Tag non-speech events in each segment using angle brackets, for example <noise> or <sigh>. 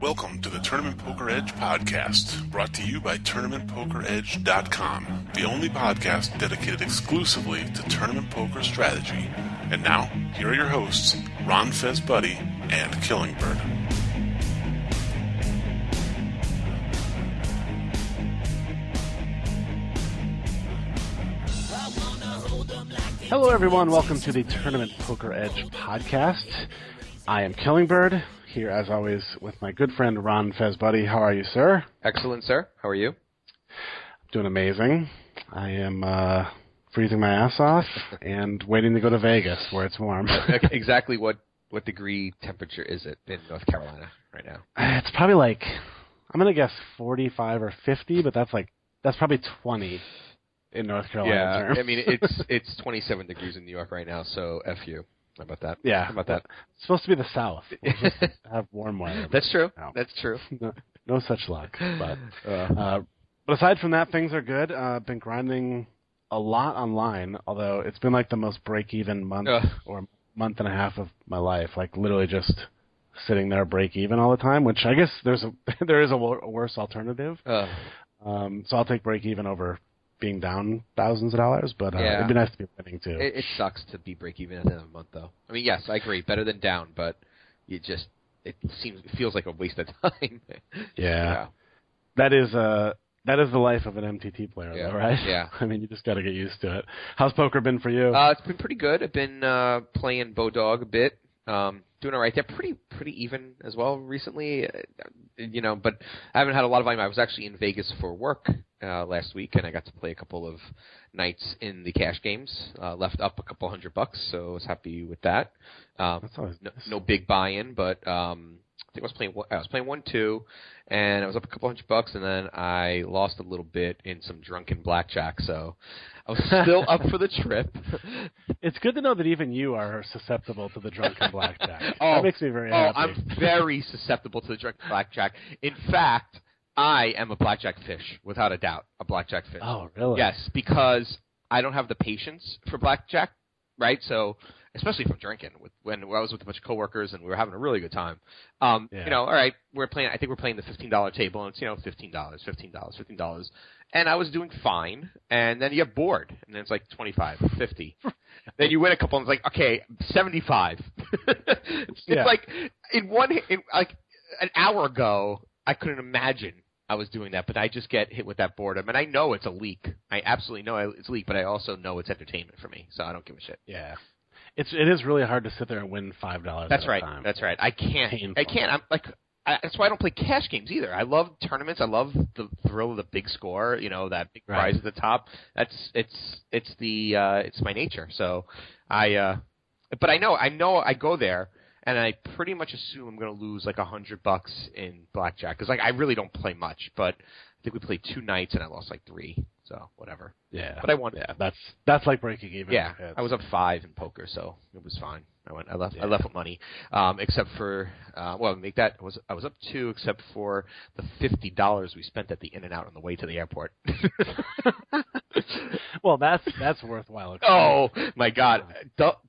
Welcome to the Tournament Poker Edge podcast, brought to you by TournamentPokerEdge.com, the only podcast dedicated exclusively to tournament poker strategy. And now, here are your hosts, Ron Fezbuddy and Killingbird. Hello, everyone. Welcome to the Tournament Poker Edge podcast. I am Killingbird, here as always with my good friend Ron Fezbuddy. How are you, sir? Excellent, sir. How are you? Doing amazing. I am uh, freezing my ass off <laughs> and waiting to go to Vegas where it's warm. <laughs> exactly what what degree temperature is it in North Carolina right now? It's probably like I'm gonna guess 45 or 50, but that's like that's probably 20 in North Carolina. yeah, terms. I mean it's <laughs> it's 27 degrees in New York right now, so f you. How about that? yeah, How about that? It's supposed to be the South. <laughs> Have warm weather. That's true. That's true. <laughs> no, no such luck. But Uh, uh, but aside from that, things are good. Uh, been grinding a lot online, although it's been like the most break-even month Ugh. or month and a half of my life. Like literally just sitting there break even all the time. Which I guess there's a <laughs> there is a, wor- a worse alternative. uh, Um, so I'll take break even over being down thousands of dollars. But uh, Yeah. it'd be nice to be winning too. it, it sucks to be break even at the end of the month, though. I mean, yes, I agree. Better than down, but you just it seems it feels like a waste of <laughs> time. yeah. that is uh that is the life of an MTT player, Yeah. though, right? Yeah. <laughs> I mean, you just got to get used to it. How's poker been for you? Uh, it's been pretty good. I've been uh, playing Bodog a bit, um, doing all right. They're pretty pretty even as well recently, uh, you know. But I haven't had a lot of volume. I was actually in Vegas for work uh, last week, and I got to play a couple of nights in the cash games. Uh, left up a couple hundred bucks, so I was happy with that. Um, always no, nice. no big buy-in, but um, I think I was playing. I was playing one two, and I was up a couple hundred bucks, and then I lost a little bit in some drunken blackjack. So I was still up for the trip. <laughs> It's good to know that even you are susceptible to the drunken blackjack. <laughs> Oh, that makes me very oh, happy. I'm very susceptible to the drunken blackjack. In fact, I am a blackjack fish, without a doubt, a blackjack fish. Oh, really? Yes, because I don't have the patience for blackjack, right? So, especially from drinking, with when I was with a bunch of coworkers and we were having a really good time. Um, Yeah. You know, all right, we're playing. I think we're playing the fifteen dollar table, and it's you know fifteen dollars, fifteen dollars, fifteen dollars, and I was doing fine. And then you get bored, and then it's like twenty five, fifty. <laughs> then you win a couple, and it's like okay, seventy five. <laughs> it's Yeah. like in one, in, like an hour ago, I couldn't imagine I was doing that, but I just get hit with that boredom, and I know it's a leak. I absolutely know it's a leak, but I also know it's entertainment for me, so I don't give a shit. Yeah. It's it is really hard to sit there and win five dollars. That's at right. A time. That's right. I can't. Painful. I can't. I'm like. I, that's why I don't play cash games either. I love tournaments. I love the thrill of the big score. You know that big Right. prize at the top. That's it's it's the uh, it's my nature. So I. uh But I know I know I go there and I pretty much assume I'm going to lose like a hundred bucks in blackjack because like I really don't play much. But I think we played two nights and I lost like three. So whatever. yeah. But I won. Yeah, that's that's like breaking even. Yeah, It's- I was up five in poker, so it was fine. I went. I left. Yeah. I left with money, um, except for uh, well, make that I was I was up two, except for the fifty dollars we spent at the In-N-Out on the way to the airport. <laughs> well, that's that's worthwhile. oh my God!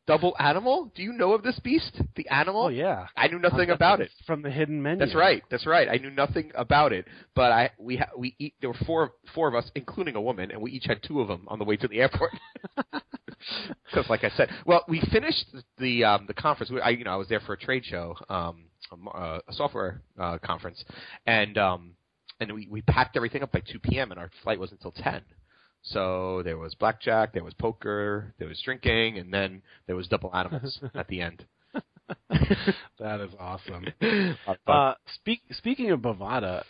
Double animal? Do you know of this beast? The animal? Oh yeah. I knew nothing about it. From the hidden menu. That's right. That's right. I knew nothing about it, but I we ha- we eat. There were four four of us, including a woman, and we each had two of them on the way to the airport. <laughs> Because, like I said, well, we finished the um, the conference. We, I you know I was there for a trade show, um, a, uh, a software uh, conference, and um, and we we packed everything up by two p.m. and our flight wasn't until ten. So there was blackjack, there was poker, there was drinking, and then there was double animals <laughs> at the end. that is awesome. <laughs> Uh, Uh, speak, speaking of Bovada,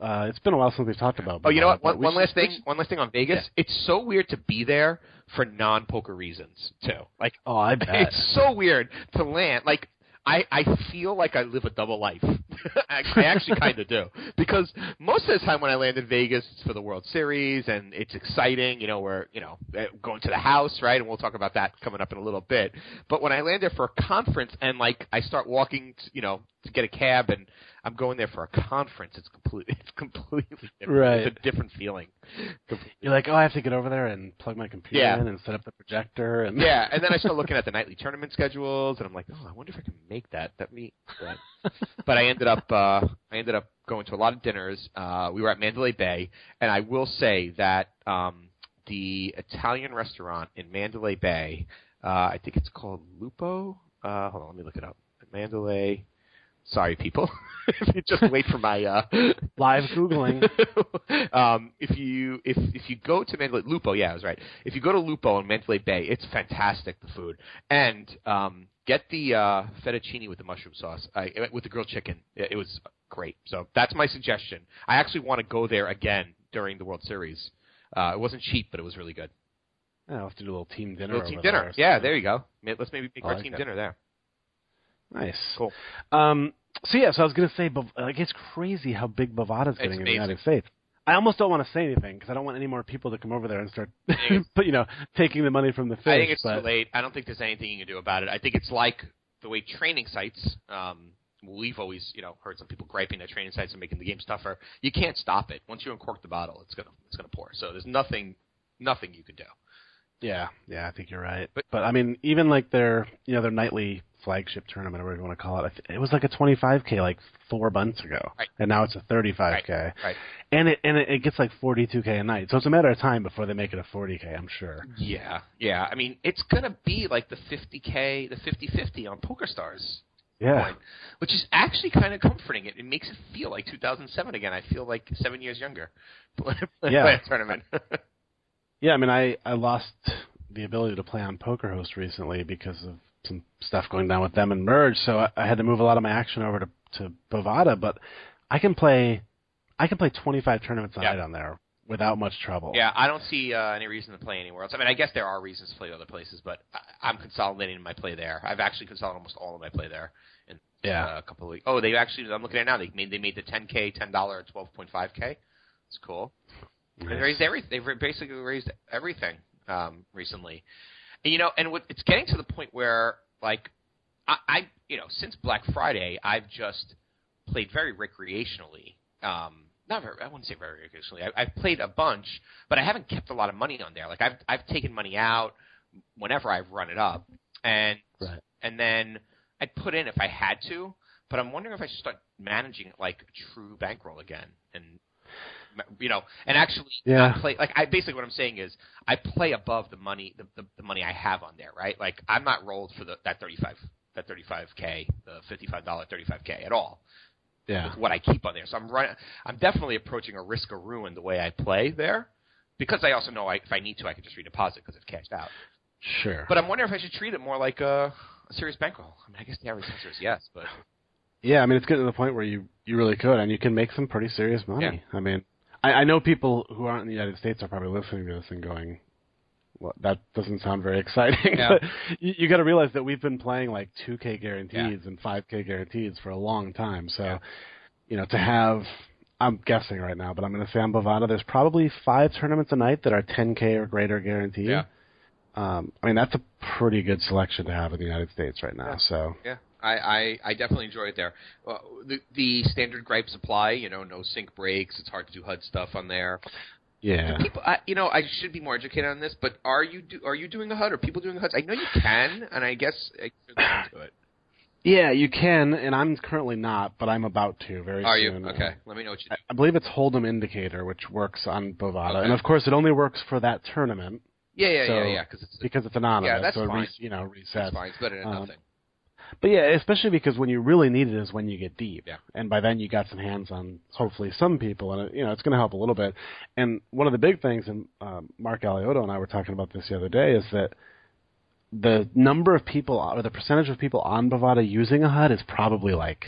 uh, it's been a while since we've talked about. Oh, you know what? One, one last thing. should- One last thing on Vegas. It's so weird to be there for non-poker reasons too. Like Oh, I bet. it's so weird to land. Like I, I feel like I live a double life <laughs> I, I actually kind of do because most of the time when I land in Vegas, it's for the World Series and it's exciting. You know, we're you know eh, going to the house, right? And we'll talk about that coming up in a little bit. But when I land there for a conference and like I start walking, to, you know, to get a cab and I'm going there for a conference. It's completely, <laughs> it's completely different. Right. It's a different feeling. You're like, oh, I have to get over there and plug my computer Yeah. in and set up the projector and Yeah, and then I start <laughs> looking at the nightly tournament schedules, and I'm like, oh, I wonder if I can make that. That me, but, <laughs> but I ended up, uh, I ended up going to a lot of dinners. Uh, we were at Mandalay Bay, and I will say that um, the Italian restaurant in Mandalay Bay, uh, I think it's called Lupo. Uh, hold on, let me look it up. Mandalay. Sorry, people. <laughs> If you just wait for my uh, <laughs> live googling. <laughs> um, if you if if you go to Mandalay Lupo, yeah, I was right. If you go to Lupo in Mandalay Bay, it's fantastic the food, and um, get the uh, fettuccine with the mushroom sauce, I, with the grilled chicken. It, it was great. So that's my suggestion. I actually want to go there again during the World Series. Uh, it wasn't cheap, but it was really good. I'll have to do a little team dinner. Little team dinner. there Yeah, there you go. Let's maybe make I our like team it. dinner there. Nice. Cool. Um, so yeah, so I was gonna say, like, it's crazy how big Bovada's getting in the. United States. I almost don't want to say anything because I don't want any more people to come over there and start, but <laughs> you know, taking the money from the fish. I think it's but, too late. I don't think there's anything you can do about it. I think it's like the way training sites. Um, we've always, you know, heard some people griping that training sites are making the game tougher. You can't stop it. Once you uncork the bottle, it's gonna it's gonna pour. So there's nothing nothing you can do. Yeah, yeah, I think you're right. But- But, I mean, even like their, you know, their nightly flagship tournament, or whatever you want to call it, it was like a 25k like four months ago, Right. and now it's a 35k, Right. and it and it, it gets like 42k a night. So it's a matter of time before they make it a 40k. I'm sure. Yeah, yeah. I mean, it's gonna be like the 50k, the 50-50 on PokerStars. Yeah, point, which is actually kind of comforting. It, it makes it feel like 2007 again. I feel like seven years younger. <laughs> Yeah. Tournament. <laughs> yeah. I mean, I I lost the ability to play on PokerHost recently because of some stuff going down with them and Merge. So I, I had to move a lot of my action over to to Bovada, but I can play I can play 25 tournaments a Yeah. night on there without much trouble. Yeah, I don't see uh, any reason to play anywhere else. I mean, I guess there are reasons to play other places, but I, I'm consolidating my play there. I've actually consolidated almost all of my play there in Yeah. uh, a couple of weeks. Oh, they actually. I'm looking at it now. They made they made the 10k, ten dollar, 12.5k. It's cool. They Nice. raised every. They've basically raised everything um, recently, and, you know, and what, it's getting to the point where, like, I, I, you know, since Black Friday, I've just played very recreationally. Um, not very. I wouldn't say very recreationally. I, I've played a bunch, but I haven't kept a lot of money on there. Like, I've I've taken money out whenever I've run it up, and Right. and then I'd put in if I had to. But I'm wondering if I should start managing it like a true bankroll again, and you know, and actually Yeah. play like I basically what I'm saying is I play above the money the, the the money I have on there, right? Like I'm not rolled for the that 35 that 35k, the 55 dollar 35k at all Yeah. with what I keep on there. So I'm running. I'm definitely approaching a risk of ruin the way I play there, because I also know I, if I need to, I can just redeposit because it's cashed out. Sure. But I'm wondering if I should treat it more like a, a serious bankroll. I mean, I guess the average answer is yes, but Yeah, I mean, it's getting to the point where you you really could, and you can make some pretty serious money. I mean, I, I know people who aren't in the United States are probably listening to this and going, "Well, that doesn't sound very exciting." Yeah. <laughs> you, you got to realize that we've been playing like 2K guarantees and 5K guarantees for a long time. So, Yeah. you know, to have, I'm guessing right now, but I'm going to say on Bovada, there's probably five tournaments a night that are 10K or greater guaranteed. Yeah. Um, I mean, that's a pretty good selection to have in the United States right now. Yeah. So, yeah, I, I, I definitely enjoy it there. Well, the, the standard gripes apply. You know, no sync breaks. It's hard to do HUD stuff on there. yeah. Do people, I, you know, I should be more educated on this, but are you do, are you doing a HUD? Are people doing HUDs? I know you can, and I guess I should look into it. Yeah, you can, and I'm currently not, but I'm about to very soon. Are you okay? Let me know what you. I- I believe it's Hold'em Indicator, which works on Bovada, Okay. and of course, it only works for that tournament Yeah, yeah, so- yeah, yeah. Because it's because it's anonymous, Yeah, that's so fine. re- you know resets. fine. It's better than Um, nothing. But yeah, especially because when you really need it is when you get deep, Yeah. and by then you got some hands on hopefully some people, and it, you know it's going to help a little bit. And one of the big things, and um, Mark Alioto and I were talking about this the other day, is that the number of people or the percentage of people on Bovada using a HUD is probably like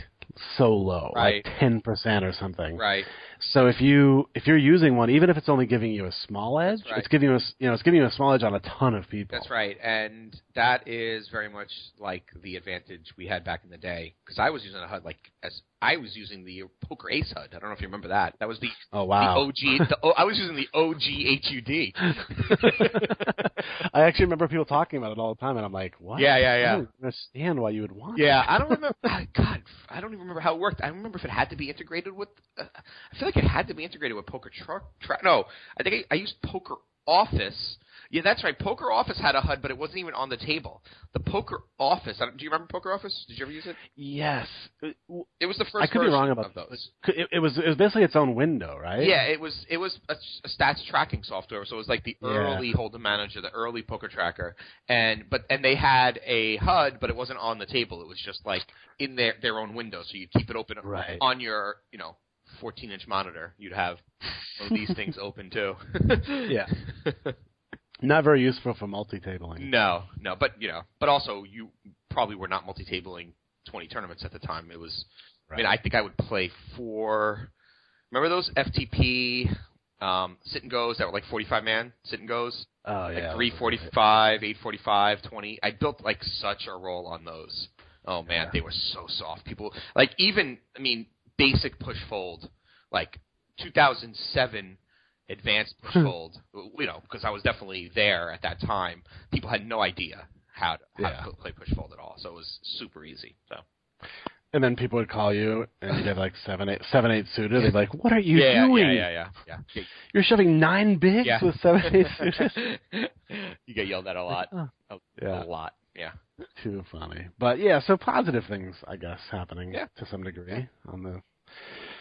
so low, Right. like ten percent or something. Right. So if you if you're using one, even if it's only giving you a small edge, right. it's giving you a you know it's giving you a small edge on a ton of people. That's right, and that is very much like the advantage we had back in the day. Because I was using a HUD like as I was using the Poker Ace HUD. I don't know if you remember that. That was the <laughs> Oh wow! the OG. The, oh, I was using the OG HUD. <laughs> I actually remember people talking about it all the time, and I'm like, what? Yeah, yeah, yeah. I don't understand why you would want. Yeah. I don't remember. <laughs> God, I don't even remember how it worked. I remember if it had to be integrated with. Uh, I feel like it had to be integrated with Poker Truck. Tra- no, I think I, I used Poker Office. Yeah, that's right. Poker Office had a HUD, but it wasn't even on the table. The Poker Office. I don't, do you remember Poker Office? Did you ever use it? Yes. Uh, it was the first. I could be wrong about those. It, it was it was basically its own window, right? Yeah, it was it was a, a stats tracking software, so it was like the Yeah. early Hold'em Manager, the early Poker Tracker, and but and they had a HUD, but it wasn't on the table. It was just like in their their own window, so you keep it open Right. on your you know 14 inch monitor. You'd have these things <laughs> open too. Yeah. <laughs> Not very useful for multi-tabling. no, no, but you know, but also you probably were not multi-tabling 20 tournaments at the time. It was. I mean, I think I would play four. Remember those FTP um, sit and goes that were like 45 man sit and goes? Oh like yeah. 345, 845, 20. I built like such a roll on those. Oh man, Yeah. they were so soft. People like even I mean basic push fold like 2007 advanced push hmm. fold. You know because I was definitely there at that time. People had no idea how to, how Yeah. to play push fold at all, so it was super easy. So And then people would call you, and you'd have like seven eight seven eight suited. They'd be like, "What are you yeah, doing? yeah, yeah, yeah, yeah, yeah. You're shoving nine bigs Yeah. with seven eight suited." <laughs> you get yelled at a lot. Oh, A, Yeah. a lot. Yeah. Too funny, but yeah. So positive things, I guess, happening Yeah. to some degree on the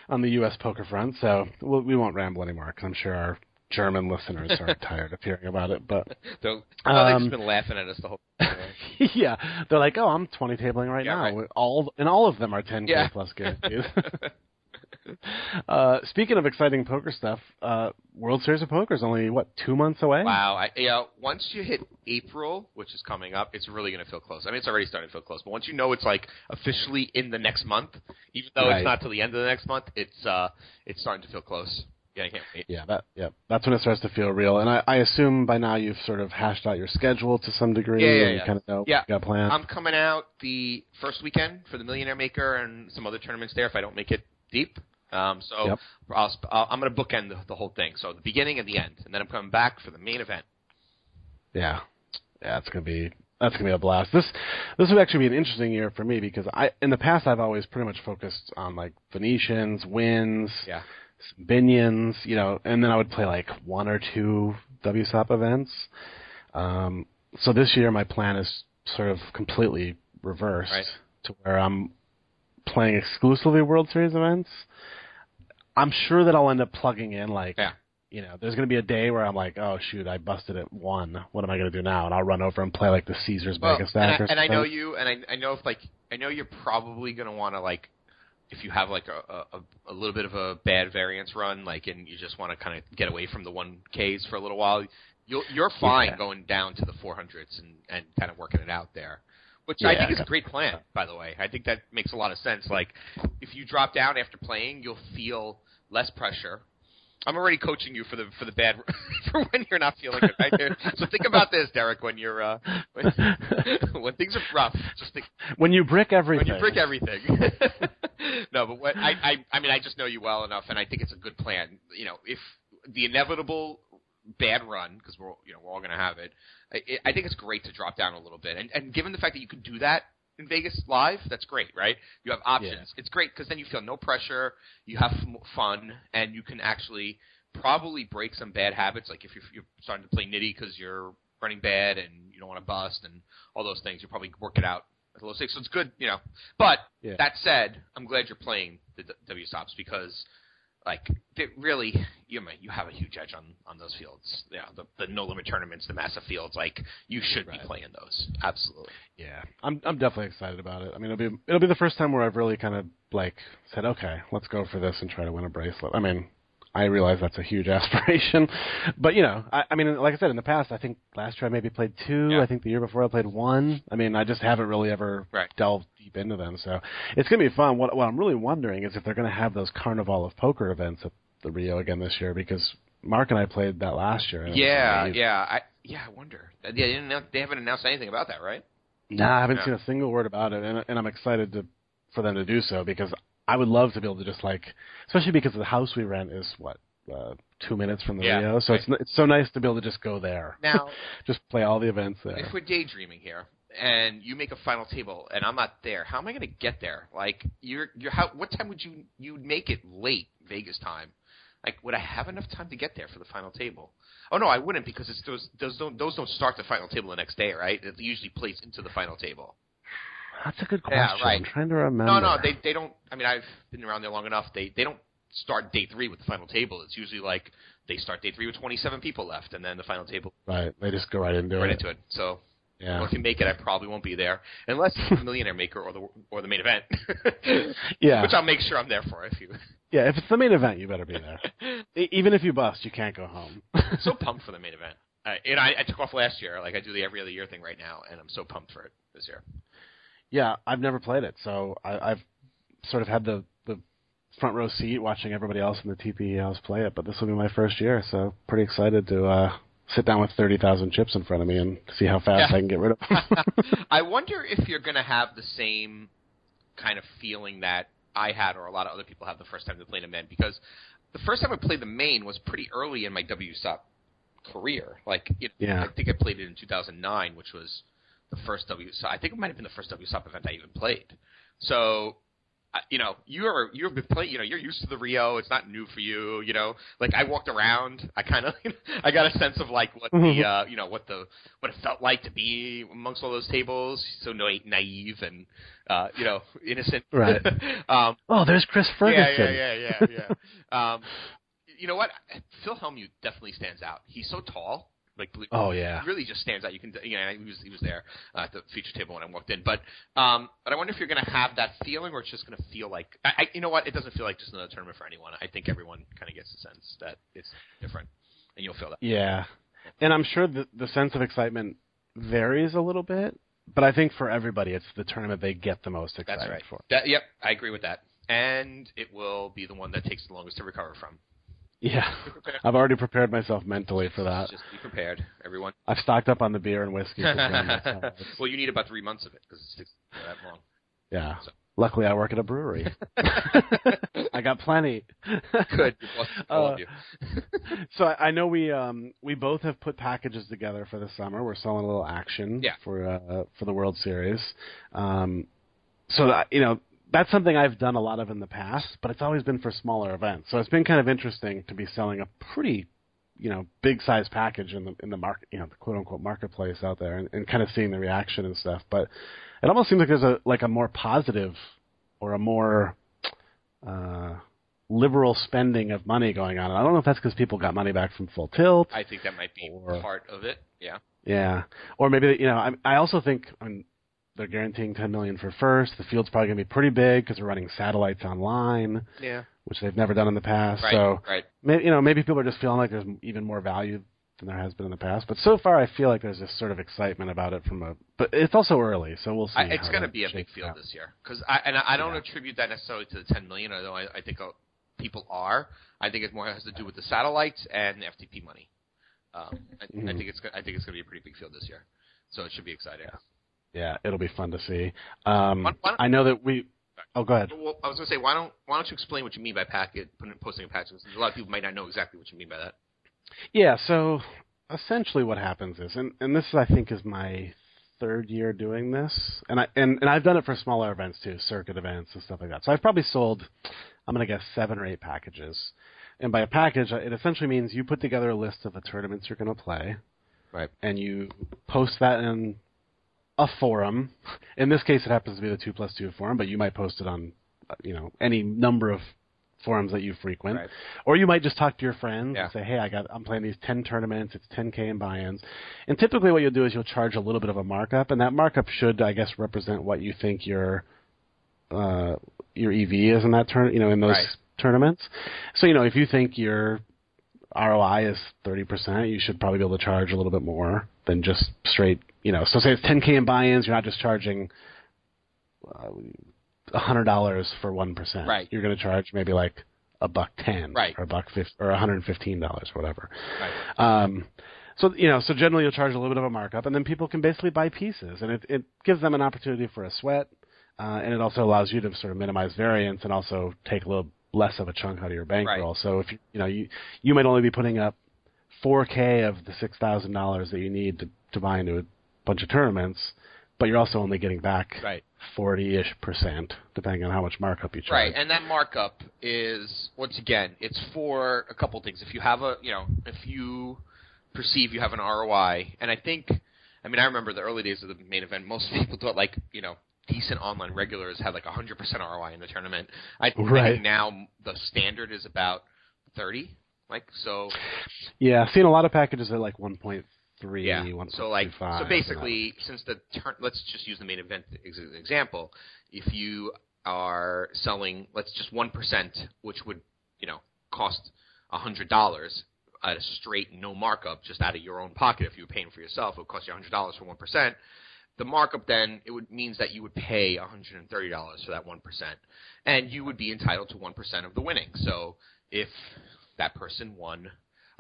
on the U.S. poker front. So we'll, we won't ramble anymore because I'm sure our German listeners are <laughs> tired of hearing about it. But So, well, they've Um, just been laughing at us the whole <laughs> time. yeah, they're like, "Oh, I'm 20 tabling right Yeah, now. right. All and all of them are 10k Yeah. plus guarantees." <laughs> <laughs> uh, speaking of exciting poker stuff, uh, World Series of Poker is only what two months away. wow. I, you know, once you hit April, which is coming up, it's really going to feel close. I mean, it's already starting to feel close, but once you know it's like officially in the next month, even though Right. it's not till the end of the next month, it's uh, it's starting to feel close. Yeah, I can't wait. Yeah, that yeah, that's when it starts to feel real. And I, I assume by now you've sort of hashed out your schedule to some degree. Yeah, yeah, and you yeah. kind of know Yeah. got planned. I'm coming out the first weekend for the Millionaire Maker and some other tournaments there if I don't make it deep. Um, so Yep. I'll, I'll, I'm going to bookend the, the whole thing. So the beginning and the end, and then I'm coming back for the main event. Yeah, yeah, it's gonna be that's gonna be a blast. This this would actually be an interesting year for me because I in the past I've always pretty much focused on like Venetians, Wynns, Yeah. Binions, you know, and then I would play like one or two WSOP events. Um, so this year my plan is sort of completely reversed Right. to where I'm playing exclusively World Series events. I'm sure that I'll end up plugging in like Yeah. you know, there's going to be a day where I'm like, oh shoot, I busted at one. What am I going to do now? And I'll run over and play like the Caesars Well, Mega and, I, and I know you, and I, I know if like I know you're probably gonna want to like if you have like a, a a little bit of a bad variance run, like and you just want to kind of get away from the one Ks for a little while, you'll you're fine Yeah. going down to the 400s and and kind of working it out there. Which Yeah, I think is a great plan, by the way. I think that makes a lot of sense. Like, if you drop down after playing, you'll feel less pressure. I'm already coaching you for the for the bad <laughs> for when you're not feeling it. Right there. So think about this, Derek. When you're uh, when, <laughs> when things are rough, just think when you brick everything. when you brick everything. <laughs> no, but what I, I I mean I just know you well enough, and I think it's a good plan. You know, if the inevitable bad run, because we're you know we're all going to have it, I, I think it's great to drop down a little bit, and and given the fact that you can do that in Vegas live, that's great, right? You have options. It's great because then you feel no pressure, you have fun, and you can actually probably break some bad habits. Like if you're, you're starting to play nitty because you're running bad and you don't want to bust and all those things, you probably work it out at a low stakes. So it's good, you know. But Yeah. that said, I'm glad you're playing the D- W stops because, like, really, you know, you have a huge edge on on those fields. You know, the the no limit tournaments, the massive fields. Like, you should Right. be playing those. Absolutely. Yeah, I'm I'm definitely excited about it. I mean, it'll be it'll be the first time where I've really kind of like said, okay, let's go for this and try to win a bracelet. I mean, I realize that's a huge <laughs> aspiration, but you know, I, I mean, like I said in the past, I think last year I maybe played two. Yeah. I think the year before I played one. I mean, I just haven't really ever Right. delved deep into them. So it's gonna be fun. What what I'm really wondering is if they're gonna have those Carnival of Poker events at the Rio again this year because Mark and I played that last year. Yeah, yeah. I yeah, I wonder. Yeah, they, didn't they haven't announced anything about that, right? No, I haven't seen a single word about it, and, and I'm excited to for them to do so because I would love to be able to just like, especially because the house we rent is what uh, two minutes from the Yeah, Rio, so right. it's it's so nice to be able to just go there, Now, <laughs> just play all the events there. if we're daydreaming here, and you make a final table, and I'm not there, how am I going to get there? Like, you're you're how? What time would you you make it late Vegas time? Like, would I have enough time to get there for the final table? Oh no, I wouldn't because it's those those don't those don't start the final table the next day, right? It usually plays into the final table. That's a good Yeah, question. right. I'm trying to remember. No, no, they they don't. I mean, I've been around there long enough. They they don't start day three with the final table. It's usually like they start day three with 27 people left, and then the final table right. They just go right into it. right it. into it. So Yeah. well, if you make it, I probably won't be there unless it's the Millionaire Maker or the or the main event. <laughs> Yeah. which I'll make sure I'm there for if you. <laughs> Yeah, if it's the main event, you better be there. <laughs> Even if you bust, you can't go home. so pumped for the main event. Uh, and I, I took off last year. Like I do the every other year thing right now, and I'm so pumped for it this year. Yeah, I've never played it, so I, I've sort of had the the front row seat watching everybody else in the TPE house play it. But this will be my first year, so pretty excited to uh, sit down with thirty thousand chips in front of me and see how fast Yeah. I can get rid of them. <laughs> <laughs> I wonder if you're going to have the same kind of feeling that I had, or a lot of other people have the first time they played a main, because the first time I played the main was pretty early in my WSOP career. Like, it, Yeah. I think I played it in 2009, which was the first WSOP. I think it might have been the first WSOP event I even played. So, you know, you're you've been playing. You know, you're used to the Rio. It's not new for you. You know, like I walked around. I kind of, <laughs> I got a sense of like what the, uh, you know, what the what it felt like to be amongst all those tables. So na- naive and, uh, you know, <laughs> innocent. Right. <laughs> um, oh, there's Chris Ferguson. yeah, yeah, yeah, yeah, yeah. um, you know what? Phil Hellmuth definitely stands out. He's so tall. Like, Oh yeah. really just stands out. You can, you know, he was he was there uh, at the feature table when I walked in. But, um, but I wonder if you're going to have that feeling, or it's just going to feel like, I, I, you know what? It doesn't feel like just another tournament for anyone. I think everyone kind of gets the sense that it's different, and you'll feel that. Yeah, and I'm sure the the sense of excitement varies a little bit, but I think for everybody, it's the tournament they get the most excited That's right. for. That, yep, I agree with that. And it will be the one that takes the longest to recover from. Yeah, I've already prepared myself mentally for that. Just be prepared, everyone. I've stocked up on the beer and whiskey. for <laughs> well, you need about three months of it because it sticks that long. yeah. So- Luckily, I work at a brewery. <laughs> <laughs> I got plenty. Good. Uh, love you. so I, I know we um we both have put packages together for the summer. We're selling a little action Yeah. for uh for the World Series. Um so that, you know that's something I've done a lot of in the past, but it's always been for smaller events. So it's been kind of interesting to be selling a pretty you know big size package in the in the market you know the quote unquote marketplace out there and, and kind of seeing the reaction and stuff. But it almost seems like there's a like a more positive or a more uh liberal spending of money going on. And I don't know if that's because people got money back from Full Tilt. I think that might be Or- part of it. Yeah. Yeah, or maybe you know. I, I also think I mean, they're guaranteeing 10 million for first. The field's probably going to be pretty big because they're running satellites online, Yeah. which they've never done in the past. Right. So right. maybe you know maybe people are just feeling like there's even more value than there has been in the past. But so far, I feel like there's this sort of excitement about it from a. But it's also early, so we'll see. I, it's going to be a big field out. this year because I and I, I don't Yeah. attribute that necessarily to the 10 million, although I, I think uh, people are. I think it more has to do with the satellites and the FTP money. Um, I, I Mhm. think it's I think it's going to be a pretty big field this year, so it should be exciting. Yeah, it'll be fun to see. Um, Why- why I know that we. Oh, go ahead. Well, I was going to say, why don't why don't you explain what you mean by packet posting a package? A lot of people might not know exactly what you mean by that. Yeah, so essentially what happens is, and, and this I think is my third year doing this, and I and, and I've done it for smaller events too, circuit events and stuff like that. So I've probably sold, I'm gonna guess seven or eight packages, and by a package, it essentially means you put together a list of the tournaments you're gonna play, Right. and you post that in a forum. In this case, it happens to be the two plus two forum, but you might post it on, uh, you know, any number of forums that you frequent. Right. Or you might just talk to your friends Yeah. and say, "Hey, I got I'm playing these 10 tournaments. It's 10k in buy-ins." And typically, what you'll do is you'll charge a little bit of a markup, and that markup should, I guess, represent what you think your uh, your EV is in that turn, you know, in those Right. tournaments. So you know, if you think your ROI is 30%, you should probably be able to charge a little bit more than just straight, you know. So say it's 10k in buy-ins, you're not just charging uh, $100 for 1%. Right. You're going to charge maybe like a buck 10 Right. or a buck 50 or $115 whatever. Right. Um, so you know, so generally you'll charge a little bit of a markup, and then people can basically buy pieces, and it, it gives them an opportunity for a sweat. uh, and it also allows you to sort of minimize variance and also take a little less of a chunk out of your bankroll. Right. So if you you know you you might only be putting up 4K of the six thousand dollars that you need to to buy into a bunch of tournaments, but you're also only getting back Right. forty-ish percent, depending on how much markup you charge. Right, and that markup is once again, it's for a couple things. If you have a, you know, if you perceive you have an ROI, and I think, I mean, I remember the early days of the main event. Most <laughs> people thought like, you know, decent online regulars had like 100% ROI in the tournament. I, I Right. think now the standard is about 30. Like so, Yeah, I've seen a lot of packages at like one point three, yeah. one So like, five. so basically, since the turn, let's just use the main event ex- example. If you are selling, let's just one percent, which would you know cost a hundred dollars at a straight no markup, just out of your own pocket. If you were paying for yourself, it would cost you a hundred dollars for one percent. The markup then it would means that you would pay hundred and thirty dollars for that one percent, and you would be entitled to one percent of the winning. So if that person won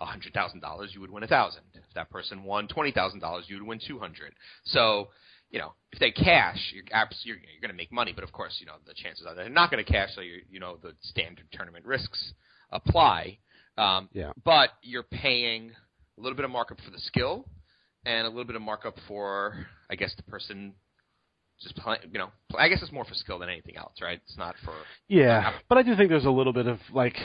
hundred thousand dollars, you would win a thousand. If that person won twenty thousand dollars, you would win two hundred. So, you know, if they cash, you're abs- you're, you're going to make money. But of course, you know, the chances are they're not going to cash. So you you know the standard tournament risks apply. Um, Yeah. But you're paying a little bit of markup for the skill, and a little bit of markup for, I guess, the person. Just play, you know, I guess it's more for skill than anything else, right? It's not for Yeah, but I do think there's a little bit of like,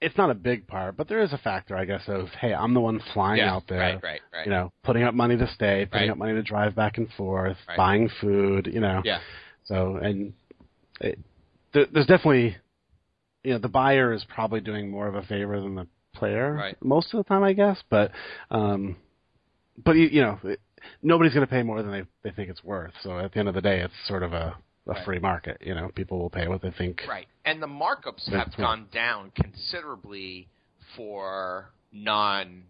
it's not a big part, but there is a factor, I guess, of hey, I'm the one flying yeah, out there, right, right, right. you know, putting up money to stay, putting Right. up money to drive back and forth, Right. buying food, you know. Yeah. So and it, there, there's definitely, you know, the buyer is probably doing more of a favor than the player Right. most of the time, I guess. But, um, but you, you know, it, nobody's going to pay more than they they think it's worth. So at the end of the day, it's sort of a a Right. free market. You know, people will pay what they think. Right. And the markups have right. gone down considerably for non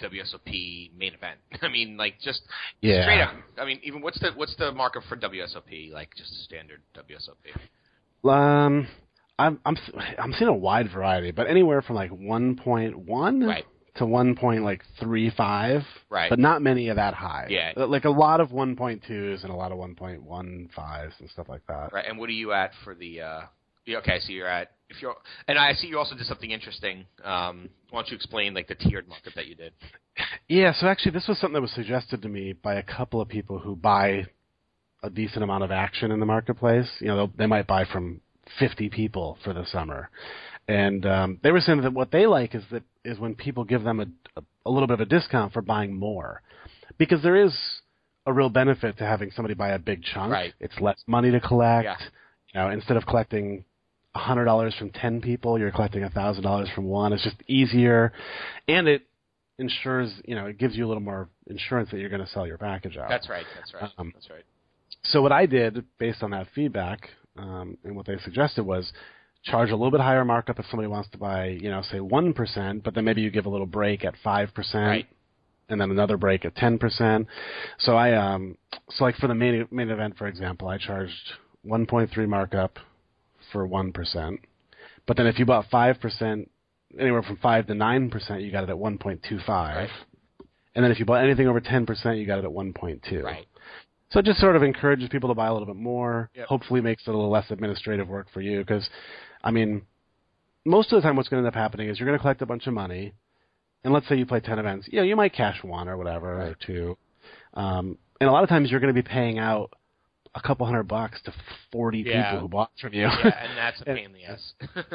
WSOP main event. <laughs> I mean, like just Yeah. straight up. I mean, even what's the what's the markup for WSOP? Like just a standard WSOP. Um, I'm I'm I'm seeing a wide variety, but anywhere from like 1.1 Right. To 1. point like three five, Right. but not many of that high. Yeah. Uh, like a lot of 1.2s and a lot of 1.15s and stuff like that. Right. And what are you at for the? uh Okay, so you're at if you're, and I see you also did something interesting. Um, why don't you explain like the tiered markup that you did? Yeah, so actually, this was something that was suggested to me by a couple of people who buy a decent amount of action in the marketplace. You know, they might buy from 50 people for the summer, and um, they were saying that what they like is that is when people give them a, a, a little bit of a discount for buying more, because there is a real benefit to having somebody buy a big chunk. Right. It's less money to collect. Yeah. You know, instead of collecting hundred dollars from ten people, you're collecting thousand dollars from one. It's just easier, and it ensures you know it gives you a little more insurance that you're going to sell your package out. That's right. That's right. Um, that's right. So what I did based on that feedback um, and what they suggested was charge a little bit higher markup if somebody wants to buy you know say one percent, but then maybe you give a little break at five percent. Right. And then another break at ten percent. So I um so like for the main main event for example, I charged one point three markup for one percent. But then if you bought five percent anywhere from five to nine percent you got it at one point two five. Right. And then if you bought anything over ten percent you got it at one point two. Right. So it just sort of encourages people to buy a little bit more. Yep. Hopefully, makes it a little less administrative work for you because, I mean, most of the time, what's going to end up happening is you're going to collect a bunch of money, and let's say you play ten events, you know, you might cash one or whatever or two, um, and a lot of times you're going to be paying out a couple hundred bucks to forty Yeah. people who bought from you. Yeah, and that's a <laughs> pain in the ass.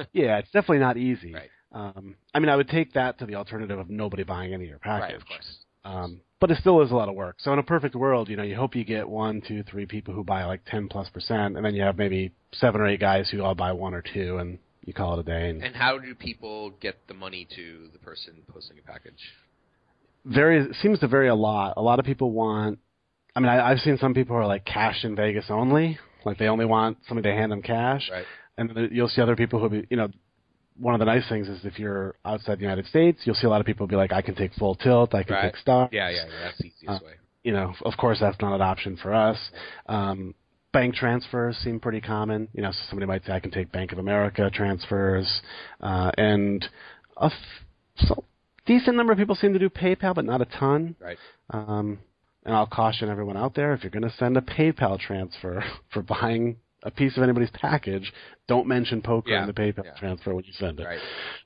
<laughs> yeah, it's definitely not easy. Right. Um, I mean, I would take that to the alternative of nobody buying any of your package. right. Of course. Um, but it still is a lot of work. So in a perfect world, you know, you hope you get one, two, three people who buy like ten plus percent, and then you have maybe seven or eight guys who all buy one or two, and you call it a day. And And how do people get the money to the person posting a package? very seems to vary a lot. A lot of people want. I mean, I, I've seen some people who are like cash in Vegas only, like they only want somebody to hand them cash, Right. and then you'll see other people who, be, you know. One of the nice things is if you're outside the United States, you'll see a lot of people be like, "I can take full tilt, I can Right. take stock." Yeah, yeah, yeah. That's the easiest Uh, way. you know, of course, that's not an option for us. Um, bank transfers seem pretty common. You know, so somebody might say, I can take Bank of America transfers, uh, and a f- so decent number of people seem to do PayPal, but not a ton. Right. Um, and I'll caution everyone out there: if you're going to send a PayPal transfer <laughs> for buying a piece of anybody's package, don't mention poker Yeah, in the PayPal yeah. transfer when you send it. Right.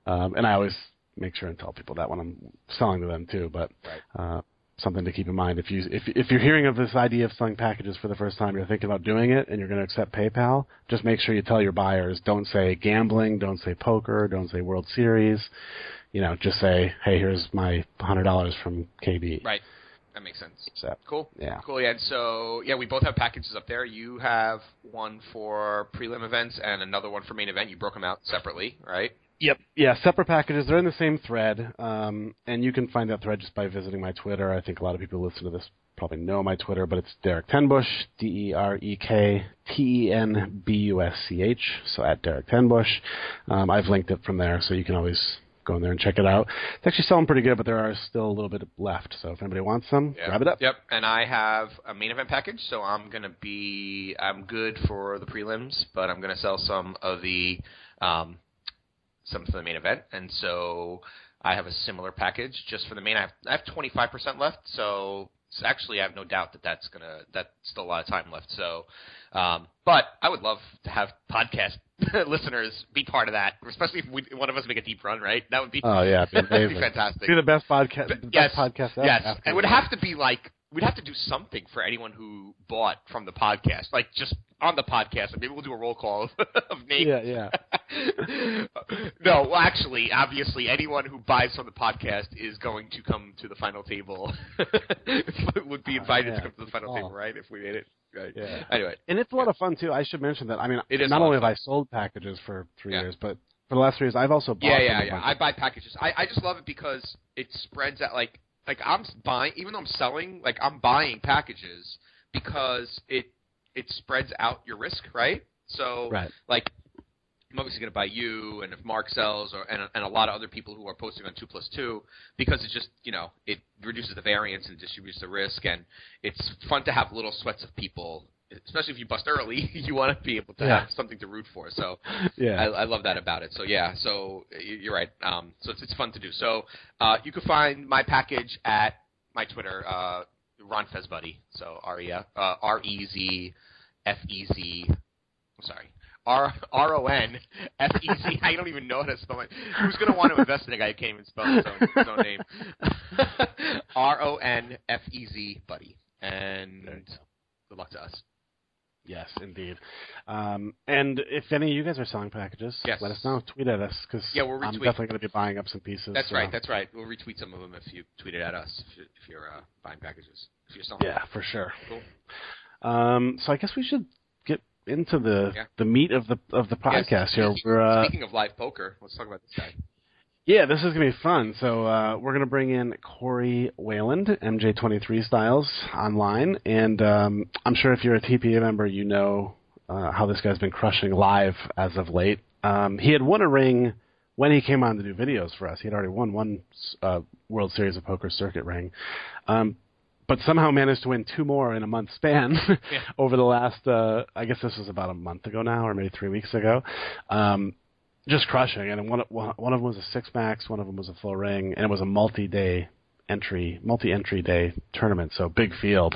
Um, and I always make sure and tell people that when I'm selling to them too. But Right. uh, something to keep in mind if you if if you're hearing of this idea of selling packages for the first time, you're thinking about doing it, and you're going to accept PayPal. Just make sure you tell your buyers. Don't say gambling. Don't say poker. Don't say World Series. You know, just say, hey, here's my hundred dollars from KB. Right. That makes sense. So, Cool. Yeah. Cool. Yeah. And so yeah, we both have packages up there. You have one for prelim events and another one for main event. You broke them out separately, right? Yep. Yeah, separate packages. They're in the same thread, um, and you can find that thread just by visiting my Twitter. I think a lot of people who listen to this probably know my Twitter, but it's Derek Tenbusch, D E R E K T E N B U S C H. So at Derek Tenbusch, um, I've linked it from there, so you can always go in there and check it out. It's actually selling pretty good, but there are still a little bit left. So if anybody wants some, Yeah. grab it up. Yep. And I have a main event package, so I'm gonna be I'm good for the prelims, but I'm gonna sell some of the um, some for the main event, and so I have a similar package just for the main. I have I have 25% left, so. so actually, I have no doubt that that's gonna that's still a lot of time left. So, um, but I would love to have podcast <laughs> listeners be part of that, especially if we, one of us make a deep run, right? That would be Oh yeah, be <laughs> that'd be fantastic. Be the best podcast. The yes, best podcast ever. Yes, after- it would have to be like we'd have to do something for anyone who bought from the podcast, like just on the podcast. Maybe we'll do a roll call <laughs> of, of names. Yeah, yeah. no, well, actually, obviously, anyone who buys from the podcast is going to come to the final table. would be oh, invited yeah, to come to the final good call. table, right? If we made it, right? Yeah. Anyway, And it's a lot of fun too. I should mention that. I mean, It is not only have. I sold packages for three Yeah. years, but for the last three years, I've also bought. yeah, yeah, yeah. I buy packages. I, I just love it because it spreads out. Like, like I'm buying, even though I'm selling, like I'm buying packages because it it spreads out your risk, right? So, Right. like I'm obviously going to buy you, and if Mark sells, or and, and a lot of other people who are posting on two plus two, because it just you know it reduces the variance and distributes the risk, and it's fun to have little sweats of people, especially if you bust early. <laughs> you want to be able to Yeah. have something to root for. So <laughs> Yeah. I, I love that about it. So yeah, so you're right. Um, so it's, it's fun to do. So uh, you can find my package at my Twitter, uh, Ron Fez Buddy. So R E uh, R E Z F E Z. I'm sorry. R R O N F E Z. <laughs> I don't even know how to spell it. Who's gonna want to invest in a guy who can't even spell his own, his own name? <laughs> R O N F E Z Buddy. And good luck to us. Yes, indeed. Um, and if any of you guys are selling packages, Yes. let us know. Tweet at us because Yeah, we'll I'm definitely going to be buying up some pieces. That's so- right. That's right. We'll retweet some of them if you tweet it at us. If you're, if you're uh, buying packages, if you're selling. Yeah, for sure. Cool. Um, so I guess we should into the Yeah. the meat of the of the podcast Yes, here. Speaking, We're uh, speaking of live poker, let's talk about this guy. Yeah, this is gonna be fun. So uh, we're gonna bring in Cory Waaland, MJ23 Styles, online, and um, I'm sure if you're a TPE member, you know uh, how this guy's been crushing live as of late. Um, he had won a ring when he came on to do videos for us. He had already won one uh, World Series of Poker circuit ring, um, but somehow managed to win two more in a month span Yeah. <laughs> <laughs> over the last. Uh, I guess this was about a month ago now, or maybe three weeks ago. Um, just crushing. And one one one of them was a six max, one of them was a full ring, and it was a multi day entry, multi entry day tournament. So big field.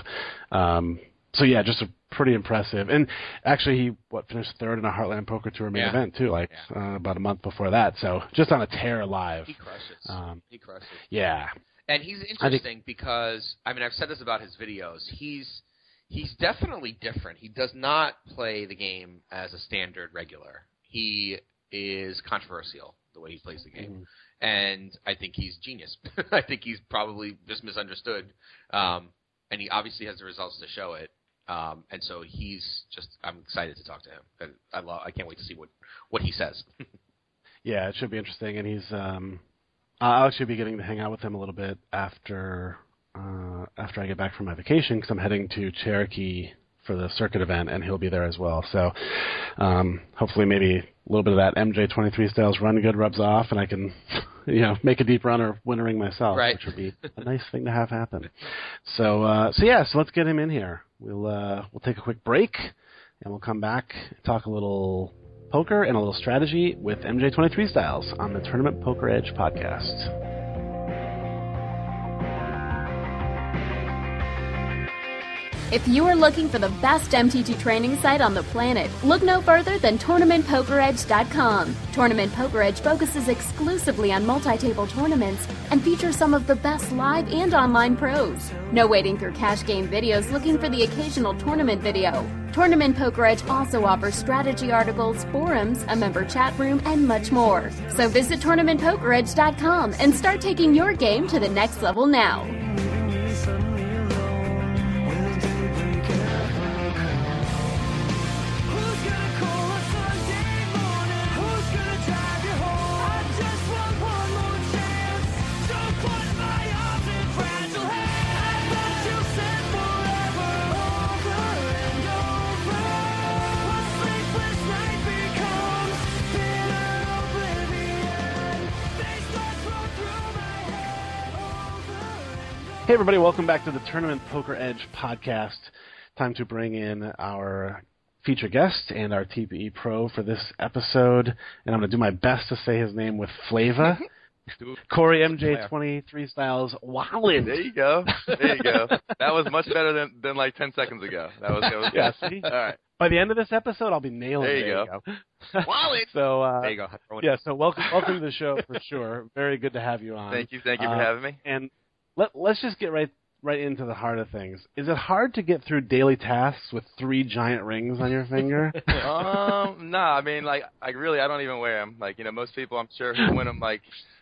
Um, so yeah, just a pretty impressive. And actually, he what finished third in a Heartland Poker Tour main Yeah. event too, like uh, about a month before that. So just on a tear live. He crushes. Um, he crushes. Yeah, And he's interesting because I mean I've said this about his videos. He's he's definitely different. He does not play the game as a standard regular. He is controversial the way he plays the game, and I think he's genius. <laughs> I think he's probably just misunderstood, um, and he obviously has the results to show it. Um, and so he's just I'm excited to talk to him. And I love I can't wait to see what what he says. <laughs> yeah, it should be interesting. And he's um, I'll actually be getting to hang out with him a little bit after uh, after I get back from my vacation because I'm heading to Cherokee for the circuit event, and he'll be there as well. So um, hopefully, maybe a little bit of that MJ23STYLEz run good rubs off, and I can, <laughs> you know, make a deep run or win a ring myself, Right. which would be a nice thing to have happen. So, uh, so yeah, so let's get him in here. We'll uh, we'll take a quick break, and we'll come back talk a little poker and a little strategy with MJ23STYLEz on the Tournament Poker Edge podcast. If you are looking for the best MTT training site on the planet, look no further than TournamentPokerEdge.com. Tournament Poker Edge focuses exclusively on multi-table tournaments and features some of the best live and online pros. No waiting through cash game videos looking for the occasional tournament video. Tournament Poker Edge also offers strategy articles, forums, a member chat room, and much more. So visit TournamentPokerEdge.com and start taking your game to the next level now. Everybody, welcome back to the Tournament Poker Edge podcast. Time to bring in our feature guest and our TPE pro for this episode. And I'm going to do my best to say his name with flavor. <laughs> Cory MJ23 Styles Waaland. There you go. There you go. <laughs> that was much better than, than like 10 seconds ago. That was, that was Yeah, see? All right. By the end of this episode, I'll be nailing There you go. <laughs> Waaland! so, uh, There you go. Yeah, so welcome, welcome to the show for sure. Very good to have you on. Thank you. Thank you for Uh, having me. And let, let's just get right right into the heart of things. Is it hard to get through daily tasks with three giant rings on your finger? <laughs> um, nah, I mean, like, I really, I don't even wear them. Like, you know, most people, I'm sure, who win them, like,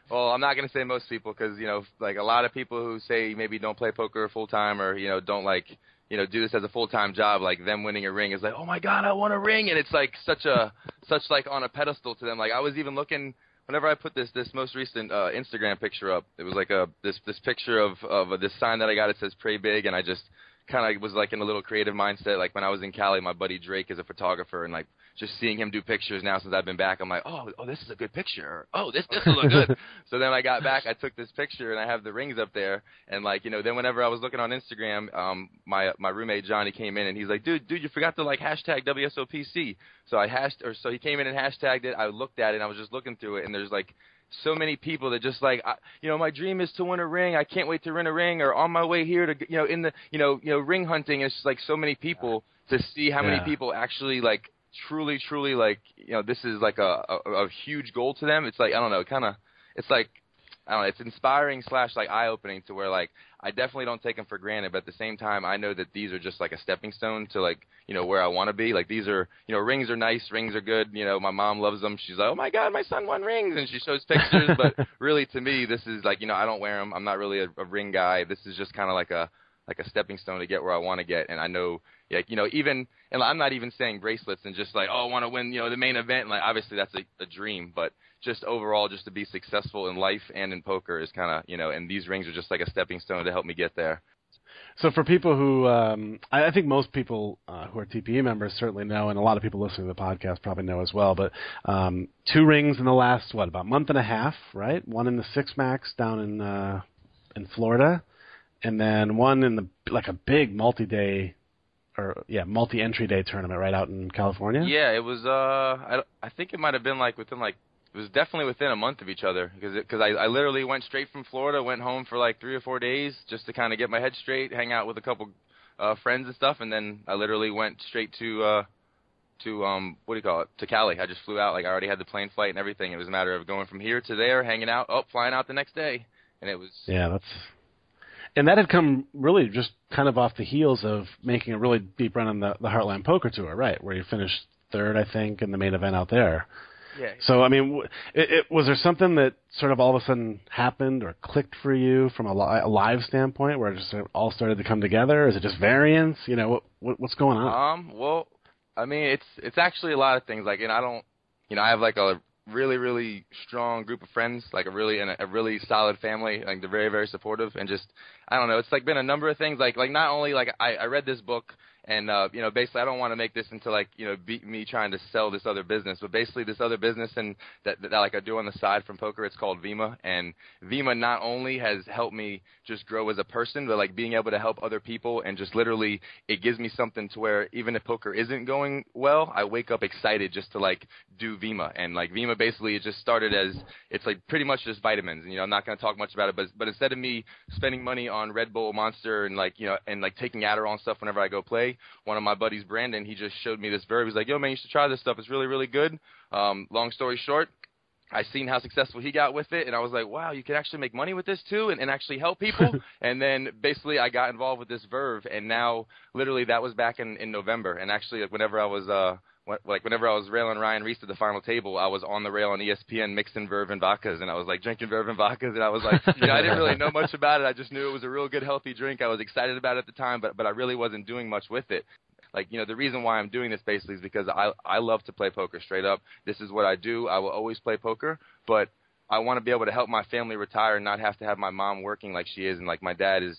well, I'm not gonna say most people because you know, like a lot of people who say maybe don't play poker full time or you know don't like you know do this as a full time job, like them winning a ring is like, oh my god, I want a ring, and it's like such a such like on a pedestal to them. Like I was even looking whenever I put this this most recent uh, Instagram picture up, it was like a this this picture of of this sign that I got. It says "Pray Big," and I just kind of was like in a little creative mindset. Like when I was in Cali, my buddy Drake is a photographer, and like just seeing him do pictures now since I've been back, I'm like, oh, oh, this is a good picture. Or, oh, this this will look good. <laughs> so then I got back, I took this picture, and I have the rings up there, and like you know, then whenever I was looking on Instagram, um, my my roommate Johnny came in, and he's like, dude, dude, you forgot to like hashtag WSOPC. So I hashed, or so he came in and hashtagged it. I looked at it, and I was just looking through it, and there's like so many people that just like I, you know my dream is to win a ring. I can't wait to win a ring or on my way here to you know in the you know you know ring hunting. It's just like so many people to see how many people actually like truly truly like you know this is like a a, a huge goal to them. It's like i don't know kind of it's like I don't know. It's inspiring slash like eye opening to where like I definitely don't take them for granted, but at the same time I know that these are just like a stepping stone to like you know where I want to be. Like these are you know rings are nice, rings are good. You know my mom loves them. She's like, oh my god, my son won rings, and she shows pictures. but <laughs> really to me this is like you know I don't wear them. I'm not really a, a ring guy. This is just kind of like a like a stepping stone to get where I want to get. And I know like you know even and I'm not even saying bracelets and just like oh I want to win you know the main event. Like obviously that's a, a dream, but just overall just to be successful in life and in poker is kind of you know and these rings are just like a stepping stone to help me get there So for people who, um, I, I think most people uh, who are TPE members certainly know, and a lot of people listening to the podcast probably know as well. But um, two rings in the last what about month and a half, right? One in the Six Max down in uh, in Florida, and then one in the like a big multi-day or yeah multi-entry day tournament right out in California. yeah it was uh I, I think it might have been like within like it was definitely within a month of each other because because I, I literally went straight from Florida went home for like three or four days just to kind of get my head straight hang out with a couple uh friends and stuff and then I literally went straight to uh to um what do you call it? To Cali. I just flew out like I already had the plane flight and everything. It was a matter of going from here to there hanging out oh flying out the next day. And it was Yeah, that's and that had come really just kind of off the heels of making a really deep run on the the Heartland Poker Tour, right? Where you finished third, I think, in the main event out there. yeah So, I mean, it, it, was there something that sort of all of a sudden happened or clicked for you from a, li- a live standpoint, where it just sort of all started to come together? Is it just variance? You know, what, what what's going on? Um, well, I mean, it's it's actually a lot of things. Like, and I don't, you know, I have like a really really strong group of friends, like a really and a, really solid family. Like they're very very supportive, and just I don't know. It's like been a number of things. Like like not only like I I read this book And uh, you know, basically, I don't want to make this into like you know be, me trying to sell this other business, but basically, this other business and that, that like I do on the side from poker, it's called Vemma. And Vemma not only has helped me just grow as a person, but like being able to help other people and just literally, it gives me something to where even if poker isn't going well, I wake up excited just to like do Vemma. And like Vemma, basically, it just started as it's like pretty much just vitamins. And you know, I'm not going to talk much about it, but but instead of me spending money on Red Bull, Monster, and like you know, and like taking Adderall and stuff whenever I go play, one of my buddies, Brandon, he just showed me this Verve. He's like, "Yo, man, you should try this stuff. It's really, really good." Um, long story short, I seen how successful he got with it, and I was like, wow, you can actually make money with this too, and, and actually help people. <laughs> and then basically, I got involved with this Verve, and now literally that was back in in November. And actually, like, whenever I was uh like whenever I was railing Ryan Riess to the final table, I was on the rail on ESPN mixing Verve and vodkas, and I was like drinking Verve and vodkas, and I was like, you know, I didn't really know much about it. I just knew it was a real good, healthy drink. I was excited about it at the time, but but I really wasn't doing much with it. Like you know, the reason why I'm doing this basically is because I I love to play poker straight up. This is what I do. I will always play poker, but I want to be able to help my family retire and not have to have my mom working like she is, and like my dad is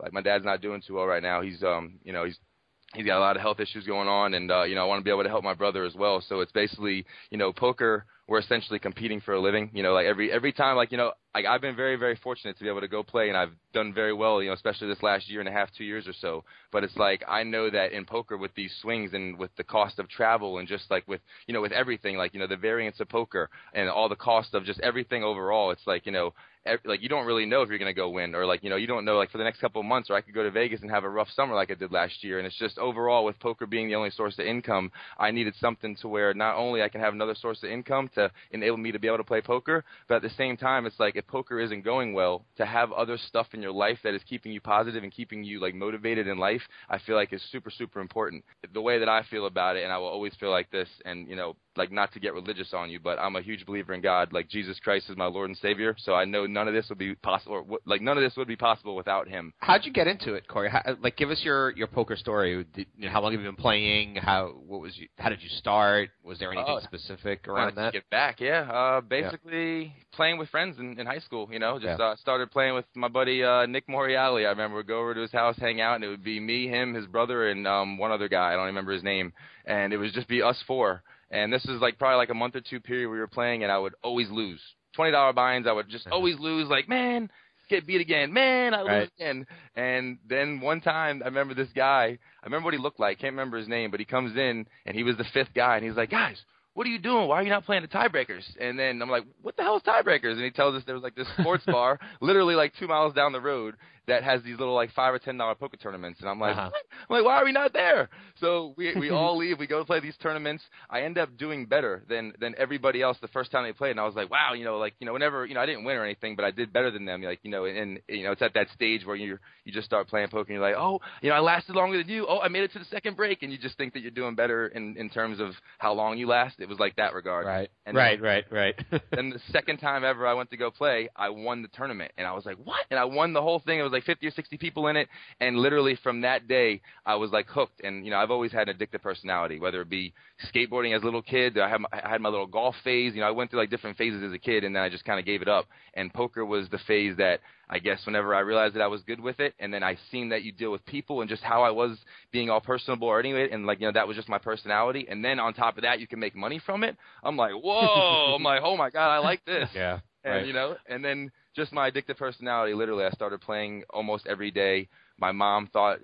like my dad's not doing too well right now. He's um you know he's he's got a lot of health issues going on, and uh, you know I want to be able to help my brother as well. So it's basically you know poker. We're essentially competing for a living. You know, like every every time, like you know, I've been very very fortunate to be able to go play, and I've done very well. You know, especially this last year and a half, two years or so. But it's like I know that in poker with these swings and with the cost of travel and just like with you know with everything, like you know the variance of poker and all the cost of just everything overall. It's like you know like you don't really know if you're going to go win or like you know you don't know like for the next couple of months or I could go to Vegas and have a rough summer like I did last year. And it's just overall with poker being the only source of income I needed something to where not only I can have another source of income to enable me to be able to play poker but at the same time it's like if poker isn't going well to have other stuff in your life that is keeping you positive and keeping you like motivated in life I feel like is super super important. The way that I feel about it and I will always feel like this and you know like not to get religious on you, but I'm a huge believer in God. Like Jesus Christ is my Lord and Savior, so I know none of this would be possible. Or, like none of this would be possible without Him. How'd you get into it, Cory? How, like, give us your your poker story. Did, you know, how long have you been playing? How what was you? How did you start? Was there anything uh, specific around that? Get back, yeah. Uh, basically, yeah. playing with friends in, in high school. You know, just yeah. uh, started playing with my buddy uh, Nick Moriali. I remember we'd go over to his house, hang out, and it would be me, him, his brother, and um, one other guy. I don't remember his name, and it would just be us four and this is like probably like a month or two period we were playing, and I would always lose. Twenty dollar binds, I would just uh-huh. always lose. Like, man, get beat again. Man, I right. lose again. And then one time, I remember this guy. I remember what he looked like. Can't remember his name, but he comes in and he was the fifth guy, and he's like, guys. What are you doing? Why are you not playing the tiebreakers? And then I'm like, what the hell is tiebreakers? And he tells us there was like this sports <laughs> bar, literally like two miles down the road, that has these little like five or ten dollar poker tournaments, and I'm like, uh-huh. I'm like, why are we not there? So we <laughs> we all leave, we go to play these tournaments. I end up doing better than than everybody else the first time they played, and I was like, wow, you know, like you know, whenever you know, I didn't win or anything, but I did better than them, like you know, and, and you know, it's at that stage where you you just start playing poker, and you're like, oh, you know, I lasted longer than you. Oh, I made it to the second break, and you just think that you're doing better in in terms of how long you last. It was like that regard. Right. And right. Then, right. Right. <laughs> and the second time ever I went to go play, I won the tournament, and I was like, what? And I won the whole thing. It was like 50 or 60 people in it. And literally from that day, I was like hooked. And you know, I've always had an addictive personality, whether it be skateboarding as a little kid. I had my, I had my little golf phase. You know, I went through like different phases as a kid, and then I just kind of gave it up. And poker was the phase that I guess whenever I realized that I was good with it, and then I seen that you deal with people and just how I was being all personable or anyway, and like you know that was just my personality. And then on top of that, you can make money from it. I'm like, whoa! I'm like, oh my god, I like this. <laughs> Yeah. And right. you know, and then just my addictive personality. Literally, I started playing almost every day. My mom thought,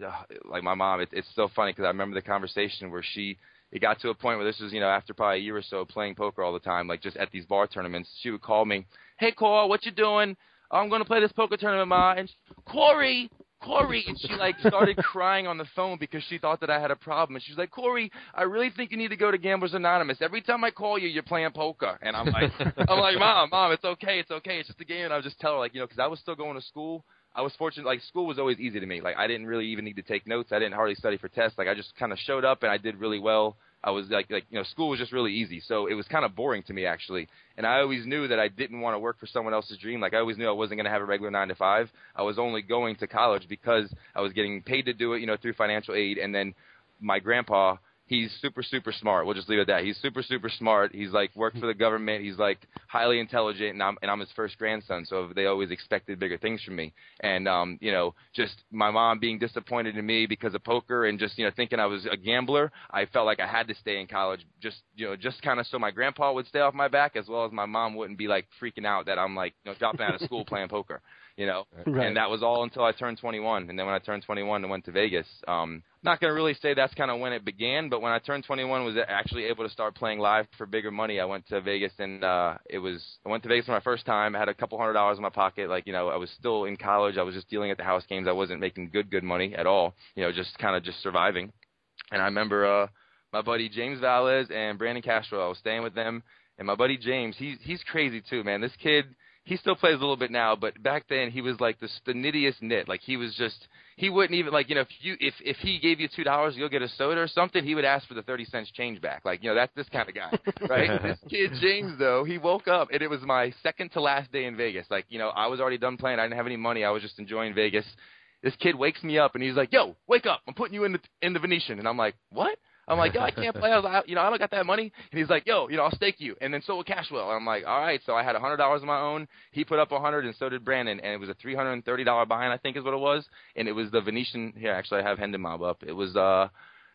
like my mom, it, it's so funny because I remember the conversation where she. It got to a point where this was, you know, after probably a year or so playing poker all the time, like just at these bar tournaments. She would call me, "Hey, Cole, what you doing? I'm going to play this poker tournament, ma." And Cory, Cory, and she like started crying on the phone because she thought that I had a problem. And she's like, Cory, I really think you need to go to Gamblers Anonymous. Every time I call you, you're playing poker. And I'm like, I'm like, mom, mom, it's okay, it's okay, it's just a game. And I would just tell her like, you know, because I was still going to school. I was fortunate. Like school was always easy to me. Like I didn't really even need to take notes. I didn't hardly study for tests. Like I just kind of showed up and I did really well. I was like, like you know, school was just really easy. So it was kind of boring to me actually. And I always knew that I didn't want to work for someone else's dream. Like I always knew I wasn't going to have a regular nine to five. I was only going to college because I was getting paid to do it, you know, through financial aid. And then my grandpa he's super super smart. We'll just leave it at that. He's super super smart. He's like worked for the government. He's like highly intelligent, and I'm and I'm his first grandson. So they always expected bigger things from me. And um, you know, just my mom being disappointed in me because of poker, and just you know thinking I was a gambler. I felt like I had to stay in college, just you know, just kind of so my grandpa would stay off my back, as well as my mom wouldn't be like freaking out that I'm like you know dropping out of school <laughs> playing poker you know. Right. And that was all until I turned 21. And then when I turned 21 and went to Vegas, um, not going to really say that's kind of when it began, but when I turned 21, was actually able to start playing live for bigger money. I went to Vegas and uh, it was I went to Vegas for my first time. I had a couple hundred dollars in my pocket. Like you know, I was still in college. I was just dealing at the house games. I wasn't making good good money at all. You know, just kind of just surviving. And I remember uh, my buddy James Valles and Brandon Castro. I was staying with them, and my buddy James, he's he's crazy too, man. This kid he still plays a little bit now, but back then he was like the, the nittiest nit. Like he was just he wouldn't even like you know if you if if he gave you two dollars to go get a soda or something, he would ask for the thirty cents change back. Like you know that's this kind of guy, <laughs> right? this kid James though, he woke up and it was my second to last day in Vegas. Like you know I was already done playing. I didn't have any money. I was just enjoying Vegas. This kid wakes me up and he's like, "Yo, wake up! I'm putting you in the in the Venetian." And I'm like, "What?" I'm like, yo, I can't play. I was <laughs> like, you know, I don't got that money. And he's like, yo, you know, I'll stake you. And then so will Castro. And I'm like, all right. So I had a hundred dollars of my own. He put up a hundred, and so did Brandon. And it was a three hundred and thirty dollar buy-in, I think, is what it was. And it was the Venetian. Here, actually, I have Hendon Mob up. It was uh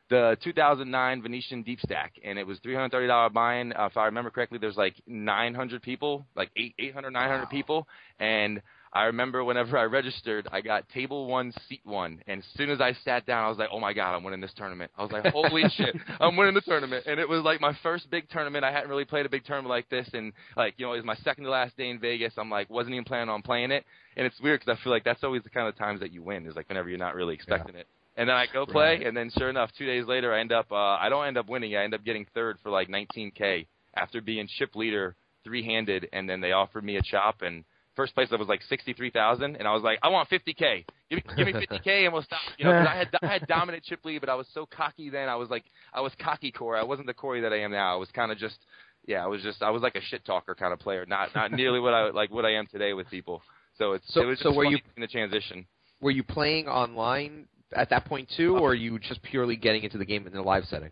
the 2009 Venetian Deep Stack, and it was $330 buy-in. Uh, if I remember correctly, there's like 900 people, like eight, 800, 900 wow. people, and I remember whenever I registered, I got table one, seat one, and as soon as I sat down, I was like, "Oh my god, I'm winning this tournament!" I was like, "Holy <laughs> shit, I'm winning the tournament!" And it was like my first big tournament. I hadn't really played a big tournament like this, and like you know, it was my second to last day in Vegas. I'm like, wasn't even planning on playing it, and it's weird because I feel like that's always the kind of times that you win is like whenever you're not really expecting yeah. it. And then I go play, right. and then sure enough, two days later, I end up uh, I don't end up winning. I end up getting third for like 19k after being chip leader three handed, and then they offered me a chop and first place that was like sixty three thousand, and I was like, I want fifty k. Give me give me <laughs> fifty k, and we'll stop. You know, cause I had I had <laughs> dominant chip lead, but I was so cocky then. I was like, I was cocky Cory. I wasn't the Cory that I am now. I was kind of just, yeah, I was just, I was like a shit talker kind of player, not not nearly what I <laughs> like what I am today with people. So it's so, it was so were you in the transition? Were you playing online at that point too, uh, or are you just purely getting into the game in the live setting?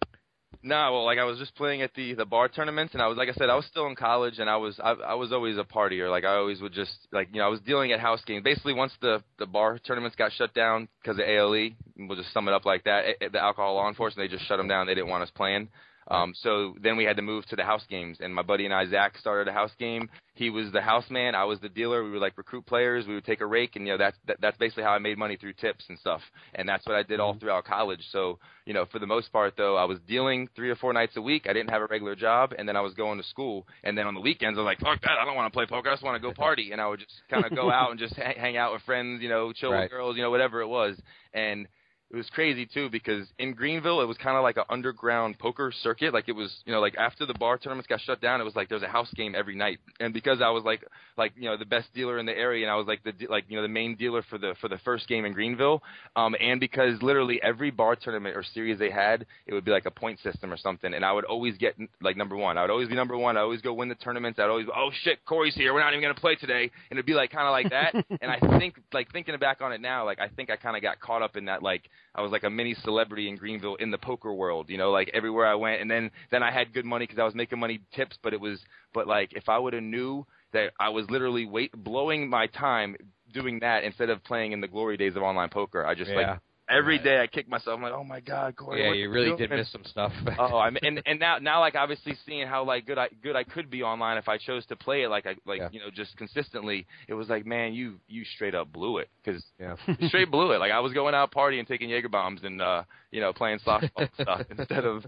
No, well, like I was just playing at the the bar tournaments, and I was like I said, I was still in college, and I was I, I was always a partier. Like I always would just like you know I was dealing at house games. Basically, once the the bar tournaments got shut down because of ALE, we'll just sum it up like that. the alcohol law enforcement they just shut them down. They didn't want us playing. Um, so then we had to move to the house games, and my buddy and I, Zach, started a house game. He was the house man, I was the dealer. We would like recruit players. We would take a rake, and you know that's that, that's basically how I made money through tips and stuff. And that's what I did all mm-hmm. throughout college. So you know, for the most part, though, I was dealing three or four nights a week. I didn't have a regular job, and then I was going to school. And then on the weekends, I was like, fuck that, I don't want to play poker. I just want to go <laughs> party. And I would just kind of go out and just hang out with friends, you know, chill right. with girls, you know, whatever it was. And it was crazy too because in Greenville it was kind of like an underground poker circuit. Like it was, you know, like after the bar tournaments got shut down, it was like there was a house game every night. And because I was like, like you know, the best dealer in the area, and I was like the like you know the main dealer for the for the first game in Greenville, um, and because literally every bar tournament or series they had, it would be like a point system or something, and I would always get like number one. I would always be number one. I always go win the tournaments. I'd always, oh shit, Cory's here. We're not even gonna play today, and it'd be like kind of like that. <laughs> and I think like thinking back on it now, like I think I kind of got caught up in that like I was like a mini celebrity in Greenville in the poker world, you know, like everywhere I went. And then then I had good money because I was making money tips, but it was but like if I would have knew that I was literally wait blowing my time doing that instead of playing in the glory days of online poker, I just yeah. like every right. day I kick myself. I'm like, oh my god, Cory. Yeah, you really did miss some stuff. <laughs> oh, I mean, and and now now like obviously seeing how like good I good I could be online if I chose to play it like I like yeah. you know just consistently. It was like, man, you you straight up blew it because yeah. straight <laughs> blew it. Like I was going out partying, taking Jaeger bombs, and uh, you know playing softball stuff <laughs> instead of,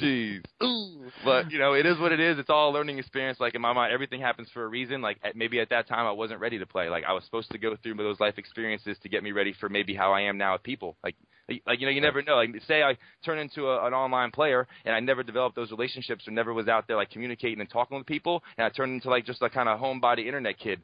jeez. But you know it is what it is. It's all a learning experience. Like in my mind, everything happens for a reason. Like at, maybe at that time I wasn't ready to play. Like I was supposed to go through those life experiences to get me ready for maybe how I am now with people. Like, like you know, you never know. Like, say I turn into a, an online player and I never developed those relationships or never was out there like communicating and talking with people, and I turned into like just a kind of homebody internet kid.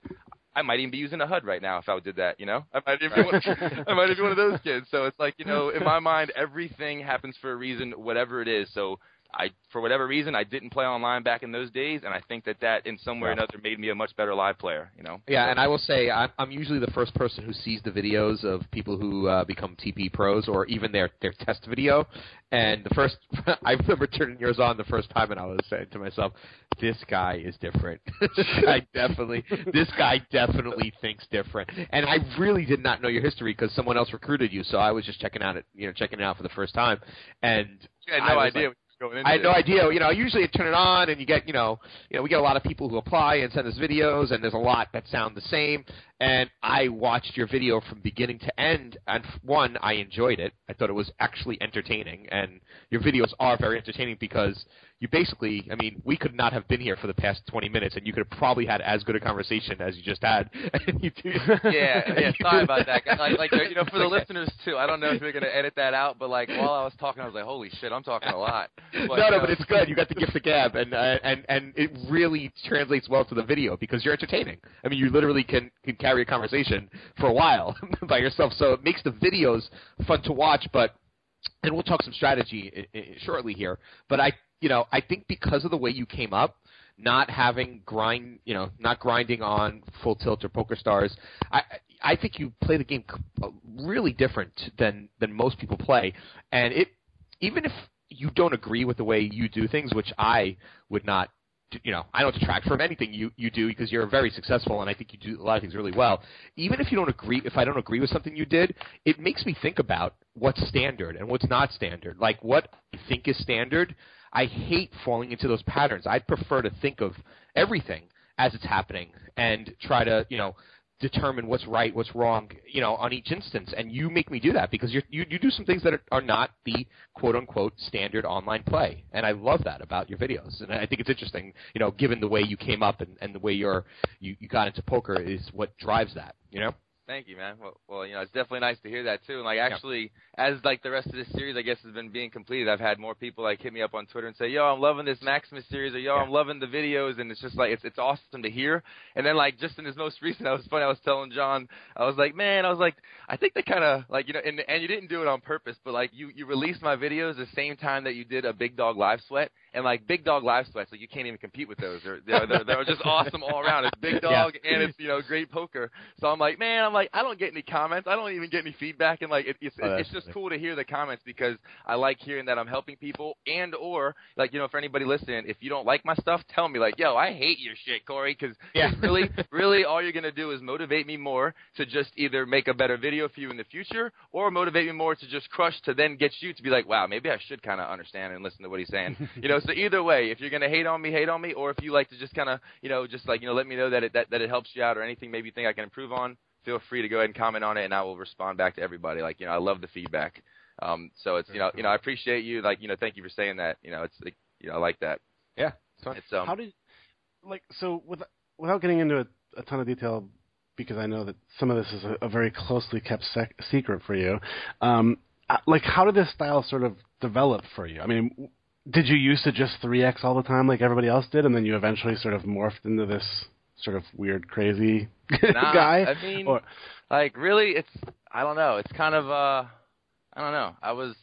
I might even be using a HUD right now if I did that. You know, I might even be one, I might be one of those kids. So it's like you know, in <laughs> my mind, everything happens for a reason, whatever it is. So I for whatever reason I didn't play online back in those days, and I think that that in some way or another made me a much better live player. You know. Yeah, and I will say I'm, I'm usually the first person who sees the videos of people who uh, become TP pros or even their their test video. And the first, <laughs> I remember turning yours on the first time, and I was saying to myself, "This guy is different. <laughs> I definitely, this guy definitely thinks different." And I really did not know your history because someone else recruited you, so I was just checking out it, you know, checking it out for the first time. And You had no idea. like- what you were going into I had no idea. You know, usually I turn it on and you get, you know, you know, we get a lot of people who apply and send us videos, and there's a lot that sound the same. And I watched your video from beginning to end, and one, I enjoyed it. I thought it was actually entertaining, and your videos are very entertaining because you basically, I mean, we could not have been here for the past 20 minutes, and you could have probably had as good a conversation as you just had. <laughs> You do, yeah, yeah. <laughs> Sorry about that. Like, like you know, for the <laughs> listeners too. I don't know if you're gonna edit that out, but like while I was talking, I was like, "Holy shit, I'm talking a lot." But, no, no, uh, but it's good. You got the gift of gab, and uh, and and it really translates well to the video because you're entertaining. I mean, you literally can can carry a conversation for a while by yourself, so it makes the videos fun to watch. But and we'll talk some strategy i- i- shortly here. But I, you know, I think because of the way you came up, not having grind, you know, not grinding on full tilt or PokerStars, I I think you play the game really different than than most people play, and it even if you don't agree with the way you do things, which I would not, you know, I don't detract from anything you you do because you're very successful and I think you do a lot of things really well. Even if you don't agree, if I don't agree with something you did, it makes me think about what's standard and what's not standard. Like what I think is standard, I hate falling into those patterns. I'd prefer to think of everything as it's happening and try to, you know, determine what's right, what's wrong, you know, on each instance. And you make me do that because you you do some things that are, are not the quote unquote standard online play, and I love that about your videos. And I think it's interesting, you know, given the way you came up and, and the way you're you, you got into poker is what drives that, you know. Thank you, man. Well, well, you know, it's definitely nice to hear that too. And like, actually, as like the rest of this series, I guess, has been being completed, I've had more people like hit me up on Twitter and say, "Yo, I'm loving this Maximus series," or "Yo, I'm loving the videos," and it's just like it's it's awesome to hear. And then like just in his most recent, I was funny. I was telling John, I was like, "Man, I was like, I think they kind of like you know, and and you didn't do it on purpose, but like you you released my videos the same time that you did a Big Dog Live Sweat." And like big dog live sweats, like you can't even compete with those. They're they're, they're, just awesome all around. It's big <laughs> dog and it's you know great poker. So I'm like, man, I'm like, I don't get any comments. I don't even get any feedback. And like, it, it's Oh, it's just funny. cool to hear the comments because I like hearing that I'm helping people. And or like you know, for anybody listening, if you don't like my stuff, tell me like, yo, I hate your shit, Cory, because <laughs> Yeah. really, really, all you're gonna do is motivate me more to just either make a better video for you in the future, or motivate me more to just crush to then get you to be like, wow, maybe I should kind of understand and listen to what he's saying. <laughs> you know, so either way, if you're gonna hate on me, hate on me, or if you like to just kind of, you know, just like you know, let me know that it that, that it helps you out or anything maybe you think I can improve on. Feel free to go ahead and comment on it, and I will respond back to everybody. Like you know, I love the feedback. Um, so it's you know, you know, I appreciate you. Like you know, thank you for saying that. You know, it's like, you know, I like that. Yeah, it's fun. It's um, How did like so with, without getting into a, a ton of detail because I know that some of this is a, a very closely kept sec- secret for you. Um, uh, like how did this style sort of develop for you? I mean, w- did you used to just 3x all the time like everybody else did, and then you eventually sort of morphed into this sort of weird, crazy <laughs> Nah, guy? I mean, or, like really it's i don't know it's kind of uh i don't know i was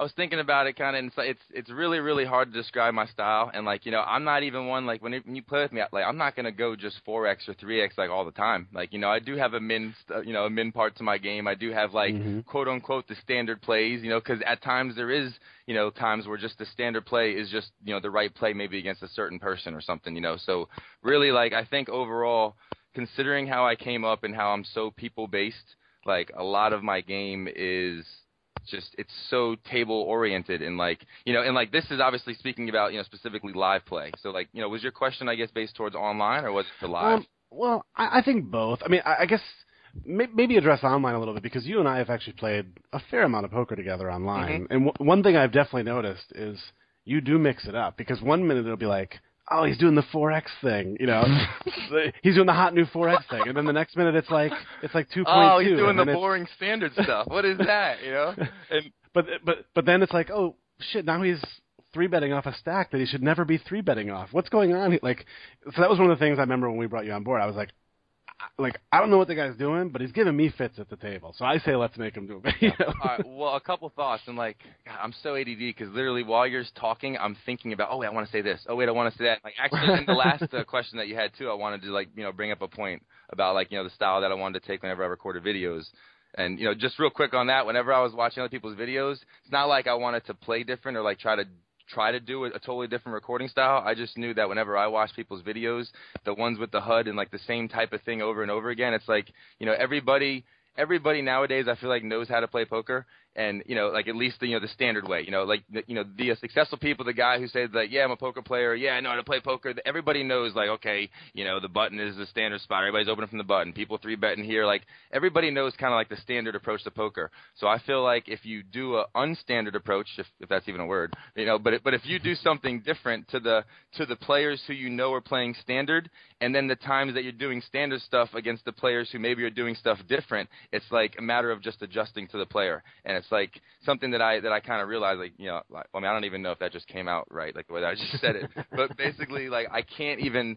i was thinking about it kind of and it's it's it's really really hard to describe my style and like you know i'm not even one like when, it, when you play with me like i'm not going to go just 4x or 3x like all the time. Like you know i do have a min you know a min part to my game. I do have like Mhm. quote unquote the standard plays you know because at times there is you know times where just the standard play is just you know the right play maybe against a certain person or something you know? So really like i think overall considering how I came up and how I'm so people based, like a lot of my game is just it's so table oriented and like you know and like this is obviously speaking about you know specifically live play. So like you know was your question I guess based towards online or was it for live? Um, well, I, I think both. I mean, I, I guess may, maybe address online a little bit because you and I have actually played a fair amount of poker together online. And w- one thing I've definitely noticed is you do mix it up because one minute it'll be like, oh, he's doing the 4x thing, you know, <laughs> he's doing the hot new 4x thing, and then the next minute it's like it's like 2.2. oh, he's doing the then it's- boring standard stuff. What is that? You know? <laughs> And But but but then it's like, oh shit, now he's three betting off a stack that he should never be three betting off. What's going on? here? Like, so that was one of the things I remember when we brought you on board. I was like, like I don't know what the guy's doing, but he's giving me fits at the table. So I say let's make him do it. You know? All right, well, a couple thoughts, and like, God, I'm so ADD because literally while you're talking, I'm thinking about, oh wait, I want to say this. Oh wait, I want to say that. Like, actually, in the last uh, <laughs> question that you had too, I wanted to like, you know, bring up a point about like, you know, the style that I wanted to take whenever I recorded videos. And you know, just real quick on that, whenever I was watching other people's videos, it's not like I wanted to play different or like try to try to do a, a totally different recording style. I just knew that whenever I watch people's videos, the ones with the HUD and like the same type of thing over and over again, it's like, you know, everybody everybody nowadays I feel like knows how to play poker and you know like at least the, you know the standard way you know like the, you know the uh, successful people the guy who says like yeah I'm a poker player. Yeah I know how to play poker. Everybody knows like okay you know the button is the standard spot. Everybody's opening from the button. People three betting here like everybody knows kind of like the standard approach to poker. So I feel like if you do a unstandard approach if, if that's even a word you know but but if you do something different to the to the players who you know are playing standard and then the times that you're doing standard stuff against the players who maybe are doing stuff different it's like a matter of just adjusting to the player. And it's like something that I that I kind of realized, like you know, like, I mean, I don't even know if that just came out right, like the way that I just said it, <laughs> but basically, like I can't even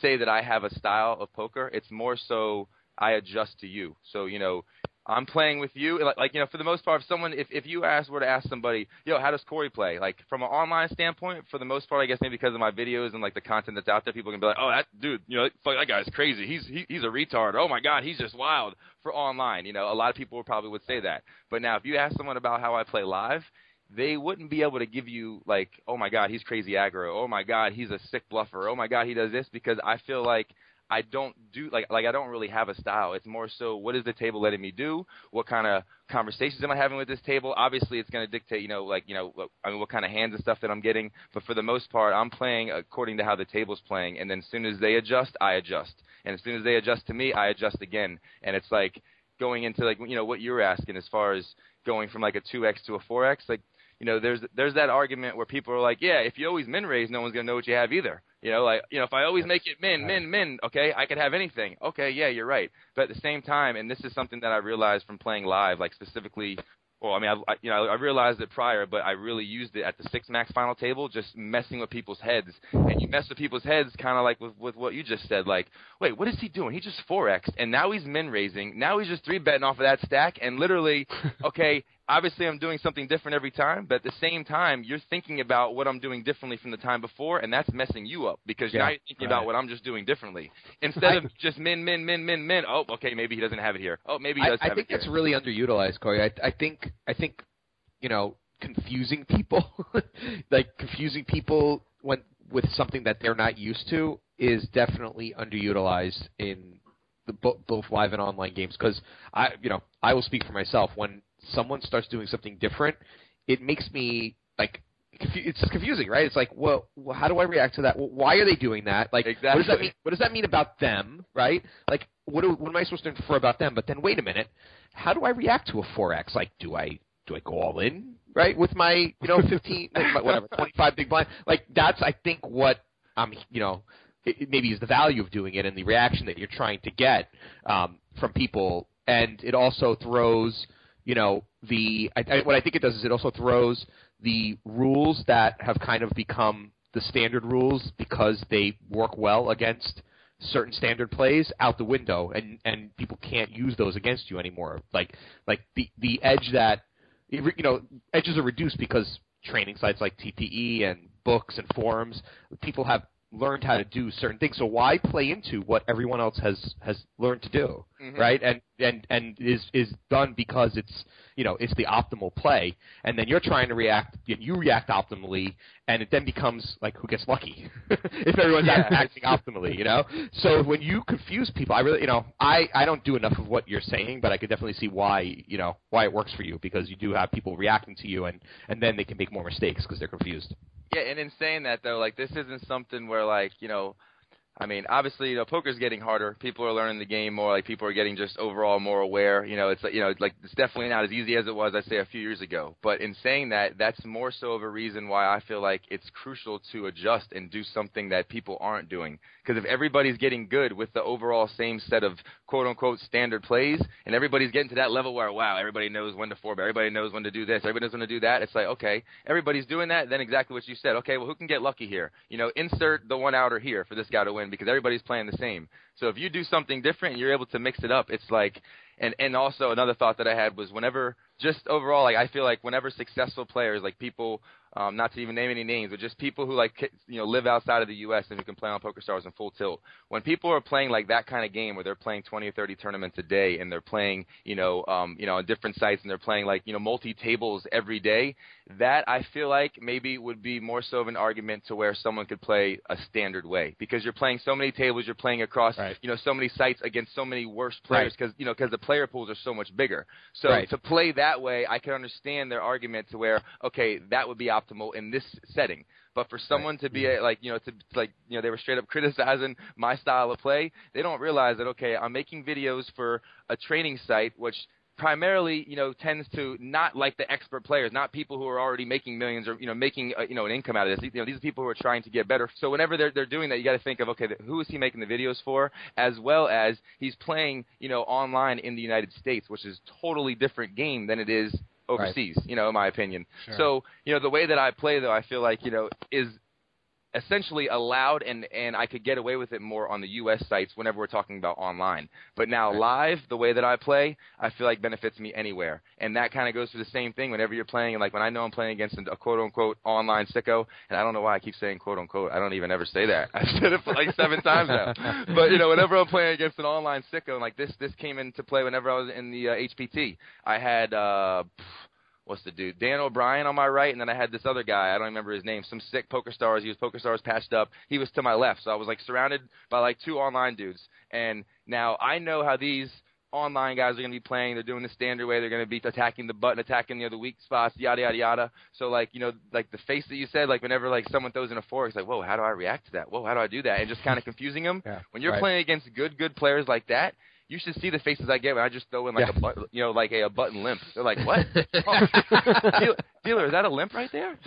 say that I have a style of poker. It's more so I adjust to you. So you know, I'm playing with you. Like, like you know, for the most part, if someone, if if you ask were to ask somebody, yo, how does Cory play? Like from an online standpoint, for the most part, I guess maybe because of my videos and like the content that's out there, people can be like, oh, that dude, you know, fuck, that guy's crazy. He's he, he's a retard. Oh my god, he's just wild. For online, you know, a lot of people probably would say that. But now, if you ask someone about how I play live, they wouldn't be able to give you like, oh my god, he's crazy aggro. Oh my god, he's a sick bluffer. Oh my god, he does this because I feel like I don't do like like I don't really have a style. It's more so what is the table letting me do? What kind of conversations am I having with this table? Obviously, it's going to dictate, you know, like you know, I mean, what kind of hands and stuff that I'm getting. But for the most part, I'm playing according to how the table's playing, and then as soon as they adjust, I adjust, and as soon as they adjust to me, I adjust again. And it's like going into like you know what you're asking as far as going from like a 2x to a 4x, like you know, there's there's that argument where people are like, yeah, if you always min raise, no one's gonna know what you have either. You know, like you know, if I always make it min, min, min, okay, I could have anything. Okay, yeah, you're right. But at the same time, and this is something that I realized from playing live, like specifically well, I mean, I, I, you know, I realized it prior, but I really used it at the six max final table, just messing with people's heads. And you mess with people's heads, kind of like with, with what you just said. Like, wait, what is he doing? He just four x, and now he's min raising. Now he's just three betting off of that stack, and literally, <laughs> okay, obviously I'm doing something different every time, but at the same time, you're thinking about what I'm doing differently from the time before, and that's messing you up because Yeah, now you're thinking right. about what I'm just doing differently <laughs> instead of just min, min, min, min, min. Oh, okay, maybe he doesn't have it here. Oh, maybe he I, does I have think here. that's really underutilized, Cory. I, I think I think you know confusing people, <laughs> like confusing people when with something that they're not used to, is definitely underutilized in the bo- both live and online games. Because I, you know, I will speak for myself. When someone starts doing something different, it makes me like. It's just confusing, right? It's like, well, well, how do I react to that? Well, why are they doing that? Like, what does that mean? What does that mean about them, right? Like, what, do, what am I supposed to infer about them? But then, wait a minute, how do I react to a four X? Like, do I do I go all in, right, with my you know fifteen, <laughs> like, whatever, twenty five big blind? Like, that's I think what I'm, you know, it maybe is the value of doing it and the reaction that you're trying to get um, from people, and it also throws, you know, the I, I, what I think it does is it also throws the rules that have kind of become the standard rules because they work well against certain standard plays out the window and and people can't use those against you anymore. Like like the the edge that you know edges are reduced because training sites like TPE and books and forums people have learned how to do certain things. So why play into what everyone else has has learned to do Mhm. right? And and and is is done because it's you know it's the optimal play. And then you're trying to react and you react optimally and it then becomes like who gets lucky? <laughs> If everyone's Yeah. act- acting optimally you know? So when you confuse people i really you know i i don't do enough of what you're saying but i could definitely see why you know why it works for you because you do have people reacting to you and and then they can make more mistakes because they're confused. Yeah, and in saying that though, like this isn't something where like you know, I mean, obviously you know poker's getting harder. People are learning the game more. Like people are getting just overall more aware. You know, it's you know, like it's definitely not as easy as it was, I'd say, a few years ago. But in saying that, that's more so of a reason why I feel like it's crucial to adjust and do something that people aren't doing. Because if everybody's getting good with the overall same set of quote unquote standard plays, and everybody's getting to that level where wow, everybody knows when to four bet, everybody knows when to do this, everybody knows when to do that. It's like okay, everybody's doing that. Then exactly what you said. Okay, well, who can get lucky here? You know, insert the one outer here for this guy to win because everybody's playing the same. So if you do something different and you're able to mix it up, it's like and and also another thought that I had was whenever just overall like I feel like whenever successful players like people um, not to even name any names, but just people who like you know live outside of the U.S. and who can play on PokerStars in full tilt. When people are playing like that kind of game where they're playing 20 or 30 tournaments a day and they're playing you know um, you know on different sites and they're playing like you know multi tables every day, that I feel like maybe would be more so of an argument to where someone could play a standard way because you're playing so many tables, you're playing across right. you know so many sites against so many worse players because right. you know because the player pools are so much bigger. So right. to play that way, I can understand their argument to where okay that would be optimal in this setting. But for someone right. to be a, like you know to like you know they were straight up <laughs> criticizing my style of play, they don't realize that okay I'm making videos for a training site which primarily, you know, tends to not like the expert players, not people who are already making millions or you know making uh, you know an income out of this. You know, these are people who are trying to get better. So whenever they're they're doing that, you got to think of okay, who is he making the videos for, as well as he's playing you know online in the United States, which is totally different game than it is overseas, right. you know, in my opinion. Sure. So, you know, the way that I play though, I feel like, you know, is essentially allowed and and I could get away with it more on the US sites whenever we're talking about online. But now live, the way that I play, I feel like benefits me anywhere. And that kind of goes for the same thing whenever you're playing like when I know I'm playing against a quote unquote online sicko and I don't know why I keep saying quote unquote. I don't even ever say that. <laughs> I've said it like seven <laughs> times now. But you know, whenever I'm playing against an online sicko and like this this came into play whenever I was in the uh, HPT. I had uh what's the dude? Dan O'Brien on my right, and then I had this other guy. I don't remember his name. Some sick PokerStars. He was PokerStars patched up. He was to my left, so I was like surrounded by like two online dudes. And now I know how these online guys are going to be playing. They're doing the standard way. They're going to be attacking the button, attacking the other weak spots, yada yada yada. So like you know, like the face that you said, like whenever like someone throws in a four, it's like, whoa, how do I react to that? Whoa, how do I do that? And just kind of confusing them. Yeah, when you're right. playing against good good players like that, you should see the faces I get when I just throw in like yeah. a button, you know, like a, a button limp. They're like, "What? <laughs> Oh, dealer, is that a limp right there?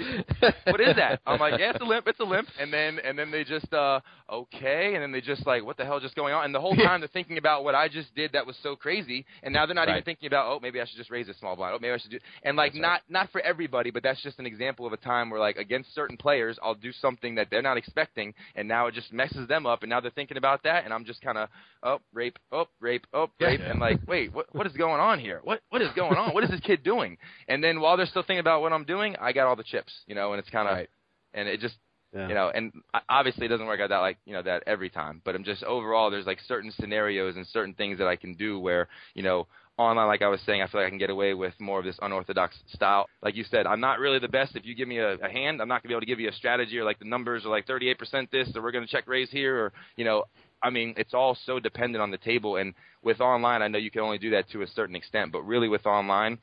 What is that?" I'm like, "Yeah, it's a limp. It's a limp." And then and then they just uh okay, and then they just like, "What the hell just going on?" And the whole time they're thinking about what I just did that was so crazy, and now they're not right. even thinking about, "Oh, maybe I should just raise a small blind. Oh, maybe I should do." And like, that's not right. not for everybody, but that's just an example of a time where like against certain players, I'll do something that they're not expecting, and now it just messes them up, and now they're thinking about that, and I'm just kind of, oh, rape, oh, rape, oh, rape, and like, wait, what what is going on here? What what is going on? What is this kid doing? And then while they're still thinking about what I'm doing, I got all the chips, you know, and it's kind of, right. and it just, yeah. you know, and obviously it doesn't work out that like you know that every time, but I'm just overall there's like certain scenarios and certain things that I can do where you know online, like I was saying, I feel like I can get away with more of this unorthodox style. Like you said, I'm not really the best. If you give me a, a hand, I'm not gonna be able to give you a strategy or like the numbers are like 38% this, or we're gonna check raise here, or you know, I mean, it's all so dependent on the table. And with online, I know you can only do that to a certain extent, but really with online,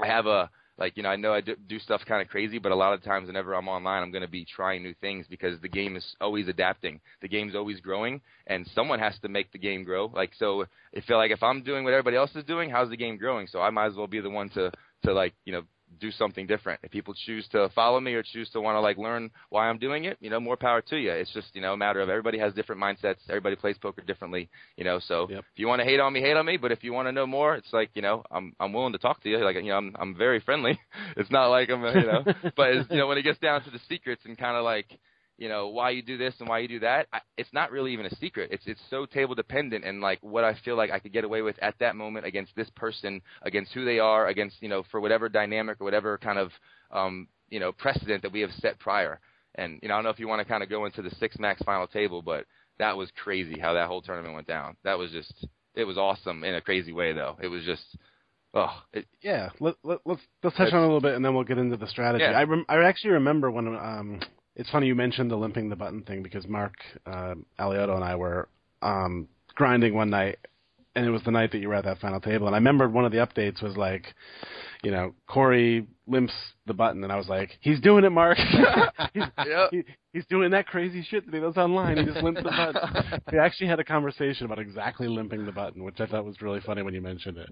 I have a like you know I know I do, stuff kind of crazy, but a lot of times whenever I'm online, I'm going to be trying new things because the game is always adapting. The game's always growing, and someone has to make the game grow. Like so, I feel like if I'm doing what everybody else is doing, how's the game growing? So I might as well be the one to to like you know do something different. If people choose to follow me or choose to want to like learn why I'm doing it, you know, more power to you. It's just you know a matter of everybody has different mindsets. Everybody plays poker differently, you know. So yep. if you want to hate on me, hate on me. But if you want to know more, it's like you know I'm I'm willing to talk to you. Like you know I'm I'm very friendly. <laughs> It's not like I'm you know, <laughs> but it's, you know when it gets down to the secrets and kind of like you know why you do this and why you do that I, it's not really even a secret it's it's so table dependent and like what i feel like i could get away with at that moment against this person against who they are against you know for whatever dynamic or whatever kind of um you know precedent that we have set prior and you know i don't know if you want to kind of go into the six max final table but that was crazy how that whole tournament went down that was just it was awesome in a crazy way though it was just Oh, it, yeah. Let, let, let's let's touch on a little bit, and then we'll get into the strategy. Yeah. I rem- I actually remember when um it's funny you mentioned the limping the button thing because Mark uh, Aliotto and I were um, grinding one night, and it was the night that you were at that final table. And I remembered one of the updates was like, you know, Cory limps the button, and I was like, he's doing it, Mark. <laughs> he's, yep. he, he's doing that crazy shit that he does online. He just limps the button. <laughs> we actually had a conversation about exactly limping the button, which I thought was really funny when you mentioned it.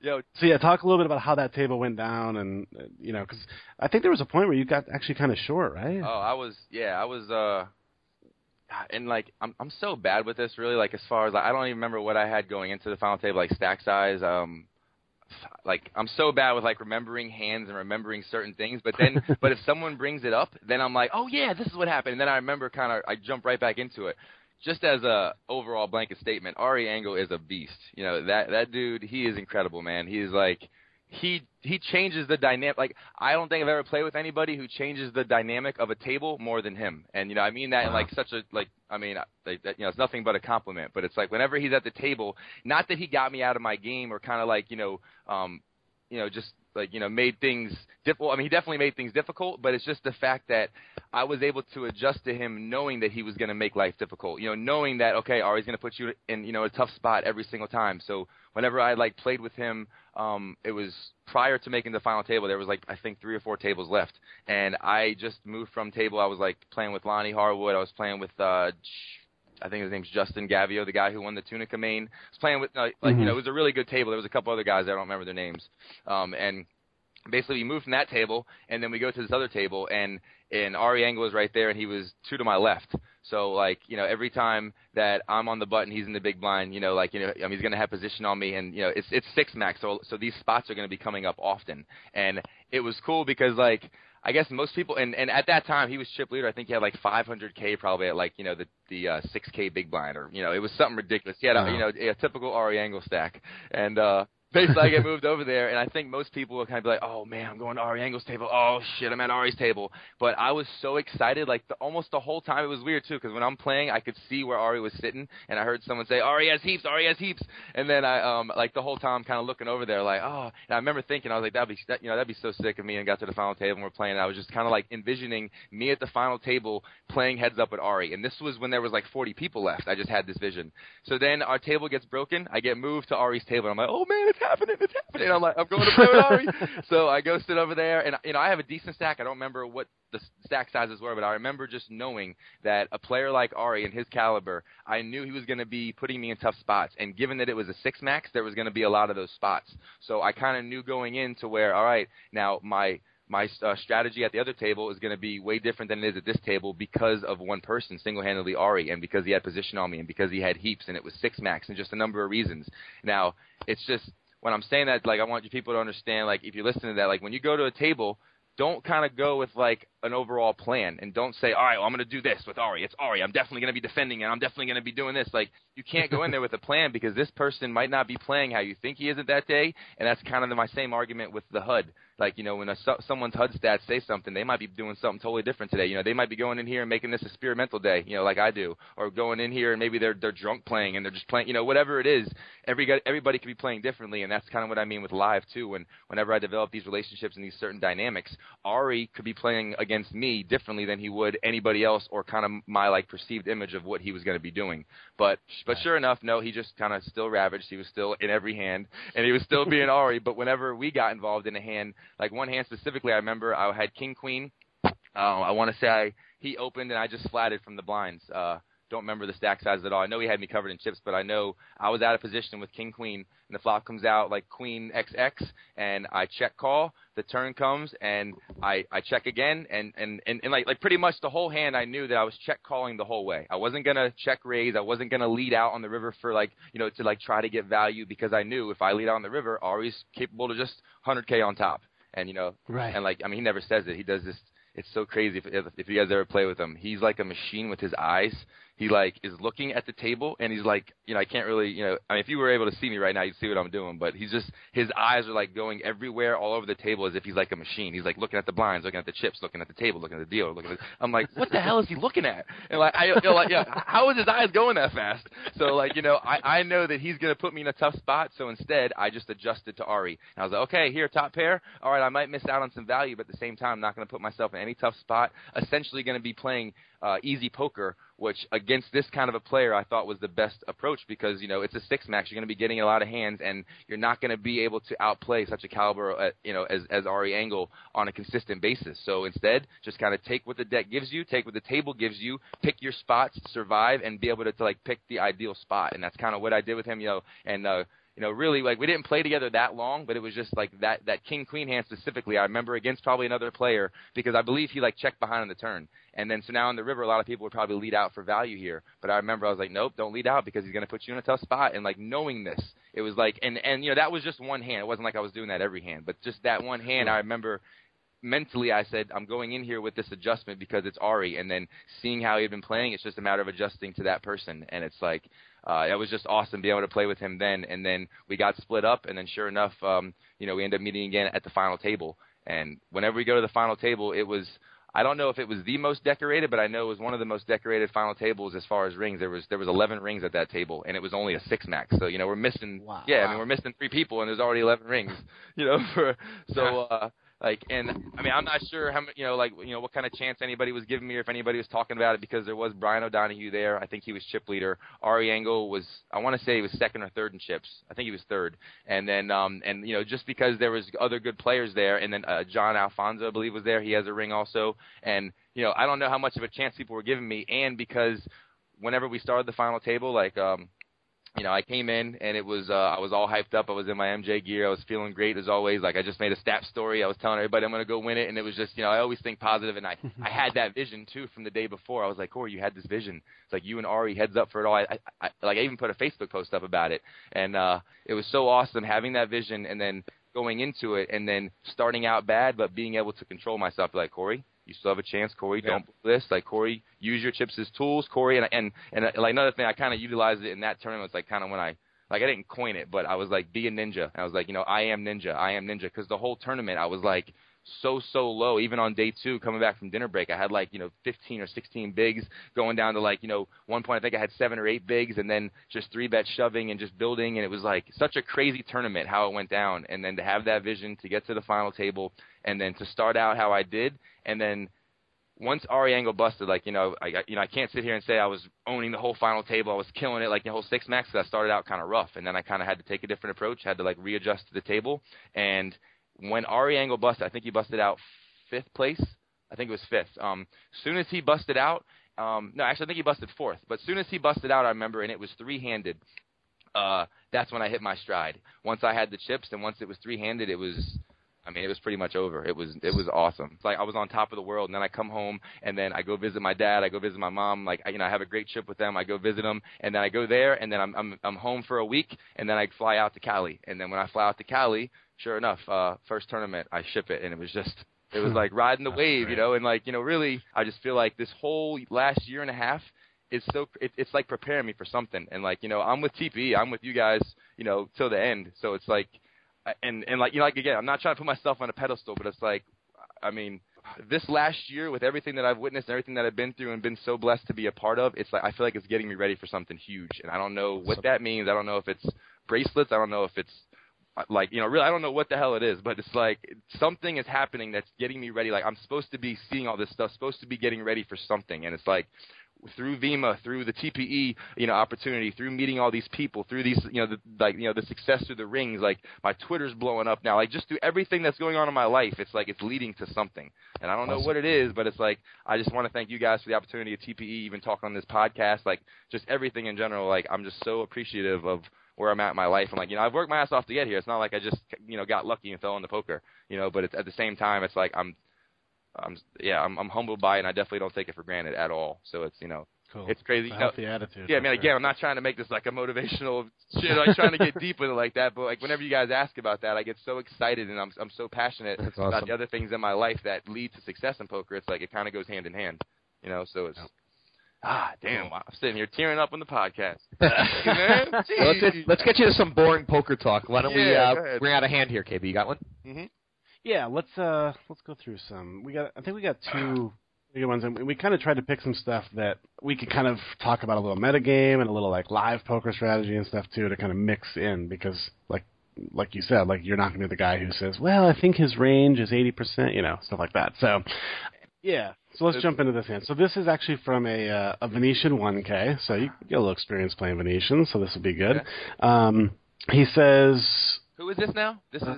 Yo, so yeah, talk a little bit about how that table went down, and uh, you know, because I think there was a point where you got actually kind of short, right? Oh, I was, yeah, I was, uh, and like I'm I'm so bad with this, really. Like as far as like, I don't even remember what I had going into the final table, like stack size. Um, like I'm so bad with like remembering hands and remembering certain things, but then <laughs> but if someone brings it up, then I'm like, oh yeah, this is what happened, and then I remember kind of I jump right back into it just as a overall blanket statement, Ari Engel is a beast. You know that that dude, he is incredible, man. He's like he he changes the dynamic. Like I don't think I've ever played with anybody who changes the dynamic of a table more than him. And you know, I mean that in like such a like I mean, like, that, you know, it's nothing but a compliment. But it's like whenever he's at the table, not that he got me out of my game or kind of like you know, um, you know, just like you know made things difficult. I mean, he definitely made things difficult, but it's just the fact that I was able to adjust to him, knowing that he was going to make life difficult. You know, knowing that okay, Ari's going to put you in you know a tough spot every single time. So whenever I like played with him, um, it was prior to making the final table. There was like I think three or four tables left, and I just moved from table. I was like playing with Lonnie Harwood. I was playing with. uh I think his name's Justin Gavio, the guy who won the Tunica main. Was playing with like mm-hmm. you know it was a really good table. There was a couple other guys I don't remember their names, um, and basically we moved from that table and then we go to this other table and and Ari Engel was right there and he was two to my left. So like, you know, every time that I'm on the button, he's in the big blind, you know, like, you know, I mean, he's going to have position on me and, you know, it's, it's six max. So, so these spots are going to be coming up often. And it was cool because like, I guess most people, and, and at that time he was chip leader. I think he had like 500k probably at like you know the the uh, 6k big blind or you know it was something ridiculous. He had a, you know a typical Ari Engel stack, and uh, basically I get <laughs> moved over there, and I think most people will kind of be like, "Oh man, I'm going to Ari Engel's table. Oh shit, I'm at Ari's table." But I was so excited, like the, almost the whole time. It was weird too, because when I'm playing, I could see where Ari was sitting, and I heard someone say, "Ari has heaps, Ari has heaps," and then I um like the whole time I'm kind of looking over there, like, "Oh," and I remember thinking, I was like, "That'd be that, you know that'd be so sick of me." And got to the final table and we're playing, and I was just kind of like envisioning me at the final table playing heads up with Ari, and this was when there was like 40 people left. I just had this vision. So then our table gets broken. I get moved to Ari's table, and I'm like, "Oh man, it's happening! It's happening!" I'm like, I'm going to play with Ari. so I go sit over there, and you know, I have a decent stack. I don't remember what the stack sizes were, but I remember just knowing that a player like Ari and his caliber, I knew he was going to be putting me in tough spots. And given that it was a six max, there was going to be a lot of those spots. So I kind of knew going into where, all right, now my my uh, strategy at the other table is going to be way different than it is at this table because of one person, single-handedly Ari, and because he had position on me, and because he had heaps, and it was six max, and just a number of reasons. Now, it's just when I'm saying that, like I want you people to understand, like if you listen to that, like when you go to a table, don't kind of go with like an overall plan and don't say, all right, well, I'm going to do this with Ari. It's Ari. I'm definitely going to be defending and I'm definitely going to be doing this. Like you can't go in there with a plan because this person might not be playing how you think he is at that day. And that's kind of my same argument with the HUD. Like, you know, when a, someone's HUD stats say something, they might be doing something totally different today. You know, they might be going in here and making this experimental day, you know, like I do, or going in here and maybe they're they're drunk playing and they're just playing, you know, whatever it is. Every everybody could be playing differently, and that's kind of what I mean with live too. When whenever I develop these relationships and these certain dynamics, Ari could be playing against me differently than he would anybody else, or kind of my like perceived image of what he was going to be doing. But but sure enough, no, he just kind of still ravaged. He was still in every hand, and he was still being <laughs> Ari. But whenever we got involved in a hand, like one hand specifically, I remember I had King Queen. Uh, I want to say I, he opened and I just flatted from the blinds. Uh, don't remember the stack size at all. I know he had me covered in chips, but I know I was out of position with King Queen, and the flop comes out like Queen XX, and I check call. The turn comes, and I I check again, and and and, and like like pretty much the whole hand, I knew that I was check calling the whole way. I wasn't gonna check raise. I wasn't gonna lead out on the river for like you know to like try to get value because I knew if I lead out on the river, Ari's capable to just 100k on top, and you know, right. and like I mean he never says it. He does this it's so crazy if, if, if you guys ever play with him. He's like a machine with his eyes he like is looking at the table and he's like you know I can't really you know I mean if you were able to see me right now you'd see what I'm doing but he's just his eyes are like going everywhere all over the table as if he's like a machine. He's like looking at the blinds looking at the chips looking at the table looking at the deal looking at the, I'm like what the hell is he looking at? And like I you know, like yeah how is his eyes going that fast? So like you know I I know that he's gonna put me in a tough spot so instead I just adjusted to Ari. And I was like okay here top pair. All right I might miss out on some value but at the same time I'm not gonna put myself in any tough spot. Essentially gonna be playing uh, easy poker, which against this kind of a player I thought was the best approach because you know it's a six max. You're going to be getting a lot of hands, and you're not going to be able to outplay such a caliber, uh, you know, as as Ari Engel on a consistent basis. So instead, just kind of take what the deck gives you, take what the table gives you, pick your spots, survive, and be able to, to like pick the ideal spot. And that's kind of what I did with him, you know, and. uh you know, really like we didn't play together that long, but it was just like that that king queen hand specifically. I remember against probably another player because I believe he like checked behind on the turn, and then so now in the river, a lot of people would probably lead out for value here. But I remember I was like, nope, don't lead out because he's going to put you in a tough spot. And like knowing this, it was like, and and you know that was just one hand. It wasn't like I was doing that every hand, but just that one hand. I remember mentally I said I'm going in here with this adjustment because it's Ari, and then seeing how he had been playing, it's just a matter of adjusting to that person, and it's like uh, it was just awesome being able to play with him then. And then we got split up, and then sure enough, um, you know, we ended up meeting again at the final table. And whenever we go to the final table, it was I don't know if it was the most decorated, but I know it was one of the most decorated final tables as far as rings. There was there was 11 rings at that table, and it was only a six max. So you know we're missing. Wow. Yeah, I mean we're missing three people, and there's already 11 rings. <laughs> You know, for so uh, like, and I mean, I'm not sure how you know, like, you know, what kind of chance anybody was giving me, or if anybody was talking about it, because there was Brian O'Donohue there. I think he was chip leader. Ari Engel was, I want to say he was second or third in chips. I think he was third. And then, um, and you know, just because there was other good players there, and then uh, John Alfonso, I believe, was there. He has a ring also. And you know, I don't know how much of a chance people were giving me, and because whenever we started the final table, like, um, you know, I came in and it was uh, I was all hyped up. I was in my MJ gear. I was feeling great as always. Like I just made a stat story. I was telling everybody I'm going to go win it, and it was just you know I always think positive, and I <laughs> I had that vision too from the day before. I was like, Cory, you had this vision. It's like you and Ari heads up for it all. I, I, I like I even put a Facebook post up about it, and uh, it was so awesome having that vision and then going into it and then starting out bad, but being able to control myself. Like Cory, you still have a chance, Cory. Yeah. Don't this. Like Cory, use your chips as tools, Cory. And and and uh, like another thing, I kind of utilized it in that tournament. It's like kind of when I like I didn't coin it, but I was like, be a ninja. And I was like, you know, I am ninja. I am ninja. Because the whole tournament, I was like so so low. Even on day two, coming back from dinner break, I had like you know 15 or 16 bigs, going down to like you know one point I think I had seven or eight bigs, and then just three bet shoving and just building, and it was like such a crazy tournament how it went down. And then to have that vision to get to the final table, and then to start out how I did, and then once Ari Engel busted, like you know, I you know I can't sit here and say I was owning the whole final table. I was killing it like the whole six max. 'cause I started out kind of rough, and then I kind of had to take a different approach. Had to like readjust to the table. And when Ari Engel busted, I think he busted out fifth place. I think it was fifth. Um, soon as he busted out, um, no, actually I think he busted fourth. But soon as he busted out, I remember, and it was three handed. Uh, that's when I hit my stride. Once I had the chips, and once it was three handed, it was I mean, it was pretty much over. It was it was awesome. It's like I was on top of the world, and then I come home, and then I go visit my dad. I go visit my mom. Like I, you know, I have a great trip with them. I go visit them, and then I go there, and then I'm I'm I'm home for a week, and then I fly out to Cali. And then when I fly out to Cali, sure enough, uh, first tournament, I ship it, and it was just it was <laughs> like riding the wave, you know. And like you know, really, I just feel like this whole last year and a half is so it, it's like preparing me for something. And like you know, I'm with TPE, I'm with you guys, you know, till the end. So it's like and and like you know, like again, I'm not trying to put myself on a pedestal, but it's like, I mean, this last year with everything that I've witnessed and everything that I've been through and been so blessed to be a part of, it's like I feel like it's getting me ready for something huge, and I don't know what that means. I don't know if it's bracelets. I don't know if it's like you know, really, I don't know what the hell it is, but it's like something is happening that's getting me ready. Like I'm supposed to be seeing all this stuff, supposed to be getting ready for something, and it's like through Vemma, through the TPE, you know, opportunity, through meeting all these people, through these, you know, the, like, you know, the success through the rings, like my Twitter's blowing up now, like just through everything that's going on in my life, it's like it's leading to something, and I don't know what it is, but it's like I just want to thank you guys for the opportunity of TPE, even talk on this podcast, like just everything in general. Like I'm just so appreciative of where I'm at in my life. I'm like, you know, I've worked my ass off to get here. It's not like I just, you know, got lucky and fell into poker, you know. But it's, at the same time, it's like I'm, I'm, yeah, I'm, I'm humbled by it, and I definitely don't take it for granted at all. So it's, you know, Cool. it's crazy. It's a you know, healthy attitude. yeah, I mean, sure. again, I'm not trying to make this like a motivational <laughs> shit, like trying to get deep with it like that. But like, whenever you guys ask about that, I get so excited and I'm I'm so passionate That's about the other things in my life that lead to success in poker. It's like it kind of goes hand in hand, you know. So it's ah, damn, I'm sitting here tearing up on the podcast. <laughs> Man, let's, get, let's get you to some boring poker talk. Why don't we uh, bring out a hand here, KB? You got one? Yeah, let's uh let's go through some. We got I think we got two <sighs> pretty good ones, and we kind of tried to pick some stuff that we could kind of talk about a little metagame and a little like live poker strategy and stuff too to kind of mix in because like like you said, like you're not going to be the guy who says, "Well, I think his range is 80%," you know, stuff like that. So, yeah. So let's jump into this hand. So this is actually from a uh, a Venetian 1K. So you get a little experience playing Venetian, so this will be good. Um, he says Who is this now? This is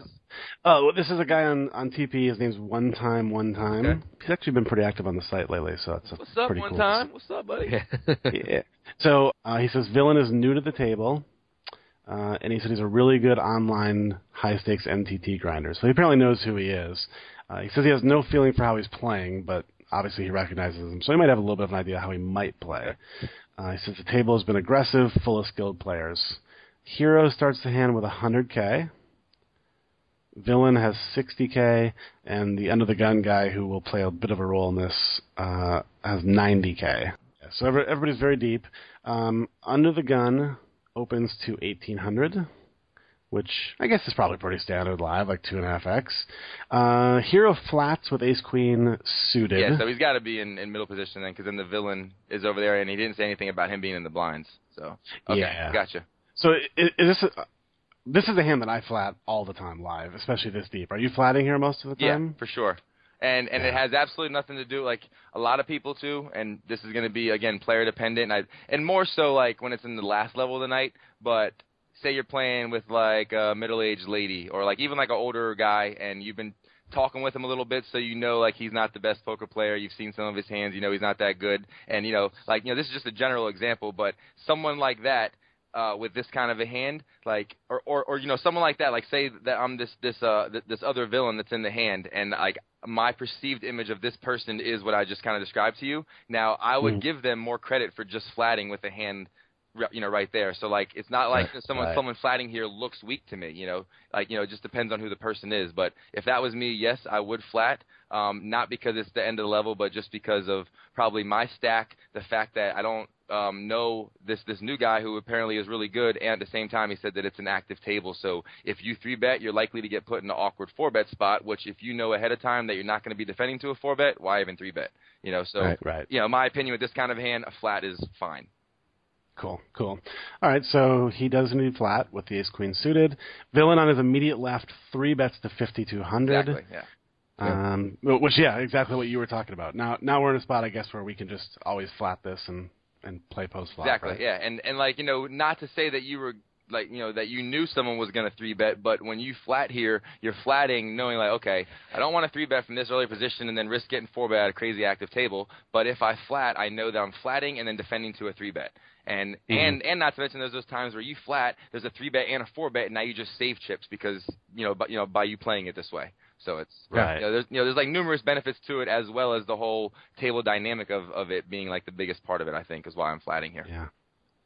Oh, well, this is a guy on on TP. His name's One Time One Time. Okay. He's actually been pretty active on the site lately, so it's a what's up. pretty One cool. time. What's up, buddy? <laughs> yeah. So uh, he says villain is new to the table, uh, and he said he's a really good online high stakes MTT grinder. So he apparently knows who he is. Uh, he says he has no feeling for how he's playing, but obviously he recognizes him, so he might have a little bit of an idea how he might play. Uh, he says the table has been aggressive, full of skilled players. Hero starts the hand with 100k. Villain has 60k, and the under the gun guy, who will play a bit of a role in this, uh, has 90k. So everybody's very deep. Um, under the gun opens to 1800, which I guess is probably pretty standard live, like two and a half x. Uh, hero flats with ace queen suited. Yeah, so he's got to be in, in middle position then, because then the villain is over there, and he didn't say anything about him being in the blinds. So okay, Yeah. gotcha. So is, is this a, this is a hand that I flat all the time live, especially this deep. Are you flatting here most of the time? Yeah, for sure. And and it has absolutely nothing to do like a lot of people too. And this is going to be again player dependent. And, I, and more so like when it's in the last level of the night. But say you're playing with like a middle aged lady or like even like an older guy, and you've been talking with him a little bit, so you know like he's not the best poker player. You've seen some of his hands, you know he's not that good. And you know like you know this is just a general example, but someone like that uh, with this kind of a hand, like, or, or, or you know, someone like that, like, say that I'm this this uh th- this other villain that's in the hand, and like my perceived image of this person is what I just kind of described to you. Now, I would Mhm. give them more credit for just flatting with the hand, you know, right there. So like, it's not like someone Right. someone flatting here looks weak to me, you know, like you know, it just depends on who the person is. But if that was me, yes, I would flat. Um, not because it's the end of the level, but just because of probably my stack, the fact that I don't um, know this this new guy who apparently is really good, and at the same time he said that it's an active table. So if you three bet, you're likely to get put in an awkward four bet spot. Which if you know ahead of time that you're not going to be defending to a four bet, why even three bet? You know, so Right, right. you know, my opinion with this kind of hand, a flat is fine. Cool, cool. All right, so he does need flat with the ace queen suited. Villain on his immediate left, three bets to 5200. Exactly. Yeah. Um, which yeah, exactly what you were talking about. Now, now we're in a spot, I guess, where we can just always flat this and and play post flop. Exactly. right? Yeah, and and like you know, not to say that you were like you know that you knew someone was going to three bet, but when you flat here, you're flatting knowing like okay, I don't want to three bet from this early position and then risk getting four bet at a crazy active table. But if I flat, I know that I'm flatting and then defending to a three bet. And Mhm. and and not to mention there's those times where you flat, there's a three bet and a four bet, and now you just save chips because you know, but you know by you playing it this way. So it's Right. You know, there's you know there's like numerous benefits to it as well as the whole table dynamic of of it being like the biggest part of it. I think is why I'm flatting here. Yeah.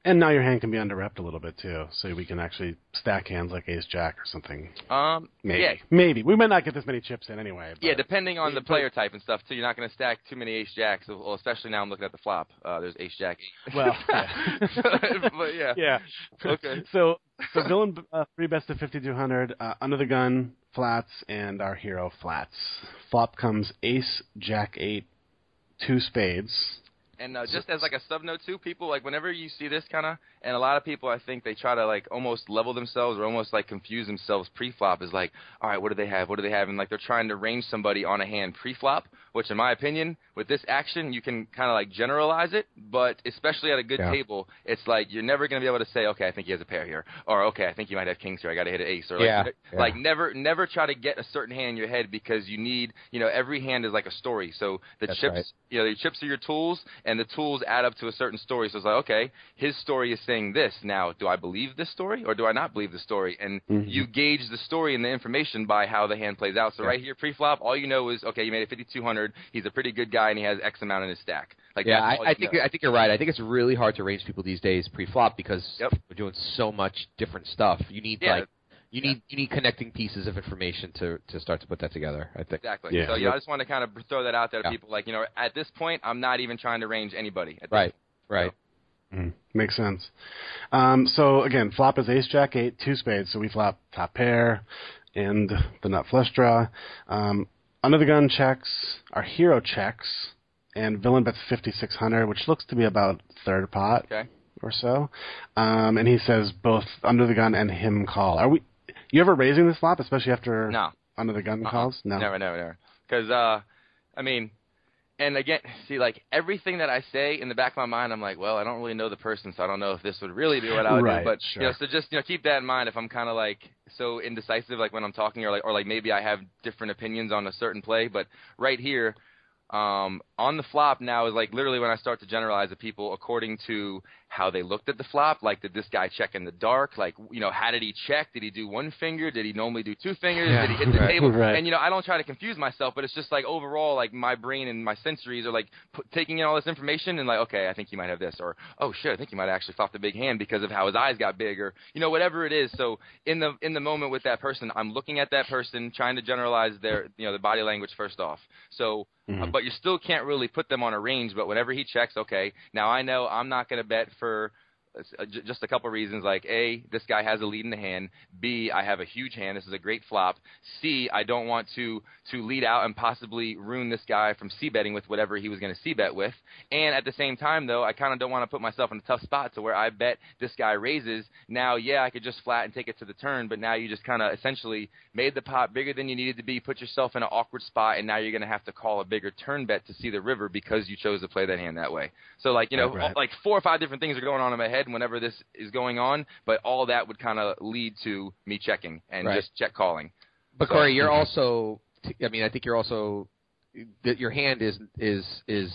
And now your hand can be under repped a little bit too, so we can actually stack hands like ace jack or something. Um, Maybe. yeah, Maybe. We might not get this many chips in anyway. But yeah, depending on the player type and stuff too. You're not going to stack too many ace jacks. Well, especially now I'm looking at the flop. Uh, there's ace jack. Well, yeah. <laughs> but yeah. <laughs> yeah. Okay. So, so villain uh, three best of 5200, uh, under the gun flats, and our hero flats. Flop comes ace, jack eight, two spades. And uh, just as like a sub note too, people like whenever you see this kind of, and a lot of people I think they try to like almost level themselves or almost like confuse themselves pre-flop is like, all right, what do they have? What do they have? And like they're trying to range somebody on a hand pre-flop, which in my opinion, with this action, you can kind of like generalize it, but especially at a good Yeah. table, it's like you're never going to be able to say, okay, I think he has a pair here, or okay, I think you might have kings here. I got to hit an ace, or like, Yeah, yeah. like never, never try to get a certain hand in your head because you need, you know, every hand is like a story. So the That's chips right. you know, your chips are your tools, and the tools add up to a certain story. So it's like, okay, his story is saying this. Now, do I believe this story or do I not believe the story? And Mhm. you gauge the story and the information by how the hand plays out. So Yeah. right here, pre-flop, all you know is, okay, you made a 5200. He's a pretty good guy, and he has X amount in his stack. Like yeah, I, I think know. I think you're right. I think it's really hard to range people these days pre-flop because Yep. we're doing so much different stuff. You need Yeah. like you need you need connecting pieces of information to to start to put that together. I think. Exactly. Yeah. So yeah, I just want to kind of throw that out there to Yeah. people. Like you know, at this point, I'm not even trying to range anybody. At this Right. Right. Mm, makes sense. Um, so again, flop is ace, jack eight, two spades. So we flop top pair and the nut flush draw. Um, under the gun checks. Our hero checks, and villain bets 5600, which looks to be about third pot Okay. or so. Um, and he says both under the gun and him call. Are we? You ever raising this flop, especially after No. under the gun Uh-uh. calls? No. Never, never, never. Because, uh, I mean, and again, see, like everything that I say in the back of my mind, I'm like, well, I don't really know the person, so I don't know if this would really be what I would Right, do. But sure. you know, so just you know, keep that in mind. If I'm kind of like so indecisive, like when I'm talking, or like, or like maybe I have different opinions on a certain play. But right here, um, on the flop now is like literally when I start to generalize the people according to how they looked at the flop. Like, did this guy check in the dark? Like, you know, how did he check? Did he do one finger? Did he normally do two fingers? Yeah, did he hit the right, table? right. And you know, I don't try to confuse myself, but it's just like overall, like my brain and my sensories are like put, taking in all this information and like, okay, I think you might have this, or oh shit, I think you might actually flopped the big hand because of how his eyes got big, or you know, whatever it is. So in the in the moment with that person, I'm looking at that person, trying to generalize their you know the body language first off. So uh, but you still can't really put them on a range. But whenever he checks, okay, now I know I'm not going to bet for j- Uh, just a couple reasons. Like A, this guy has a lead in the hand. B, I have a huge hand. This is a great flop. C, I don't want to to lead out and possibly ruin this guy from c betting with whatever he was going to c bet with. And at the same time, though, I kind of don't want to put myself in a tough spot to where I bet this guy raises. Now, yeah, I could just flat and take it to the turn, but now you just kind of essentially made the pot bigger than you needed to be, put yourself in an awkward spot, and now you're going to have to call a bigger turn bet to see the river because you chose to play that hand that way. So, like you know, Right, right. like four or five different things are going on in my head whenever this is going on, but all that would kind of lead to me checking and Right. just check calling. But So- Corey, you're mm-hmm. also. I mean, I think you're also that your hand is is is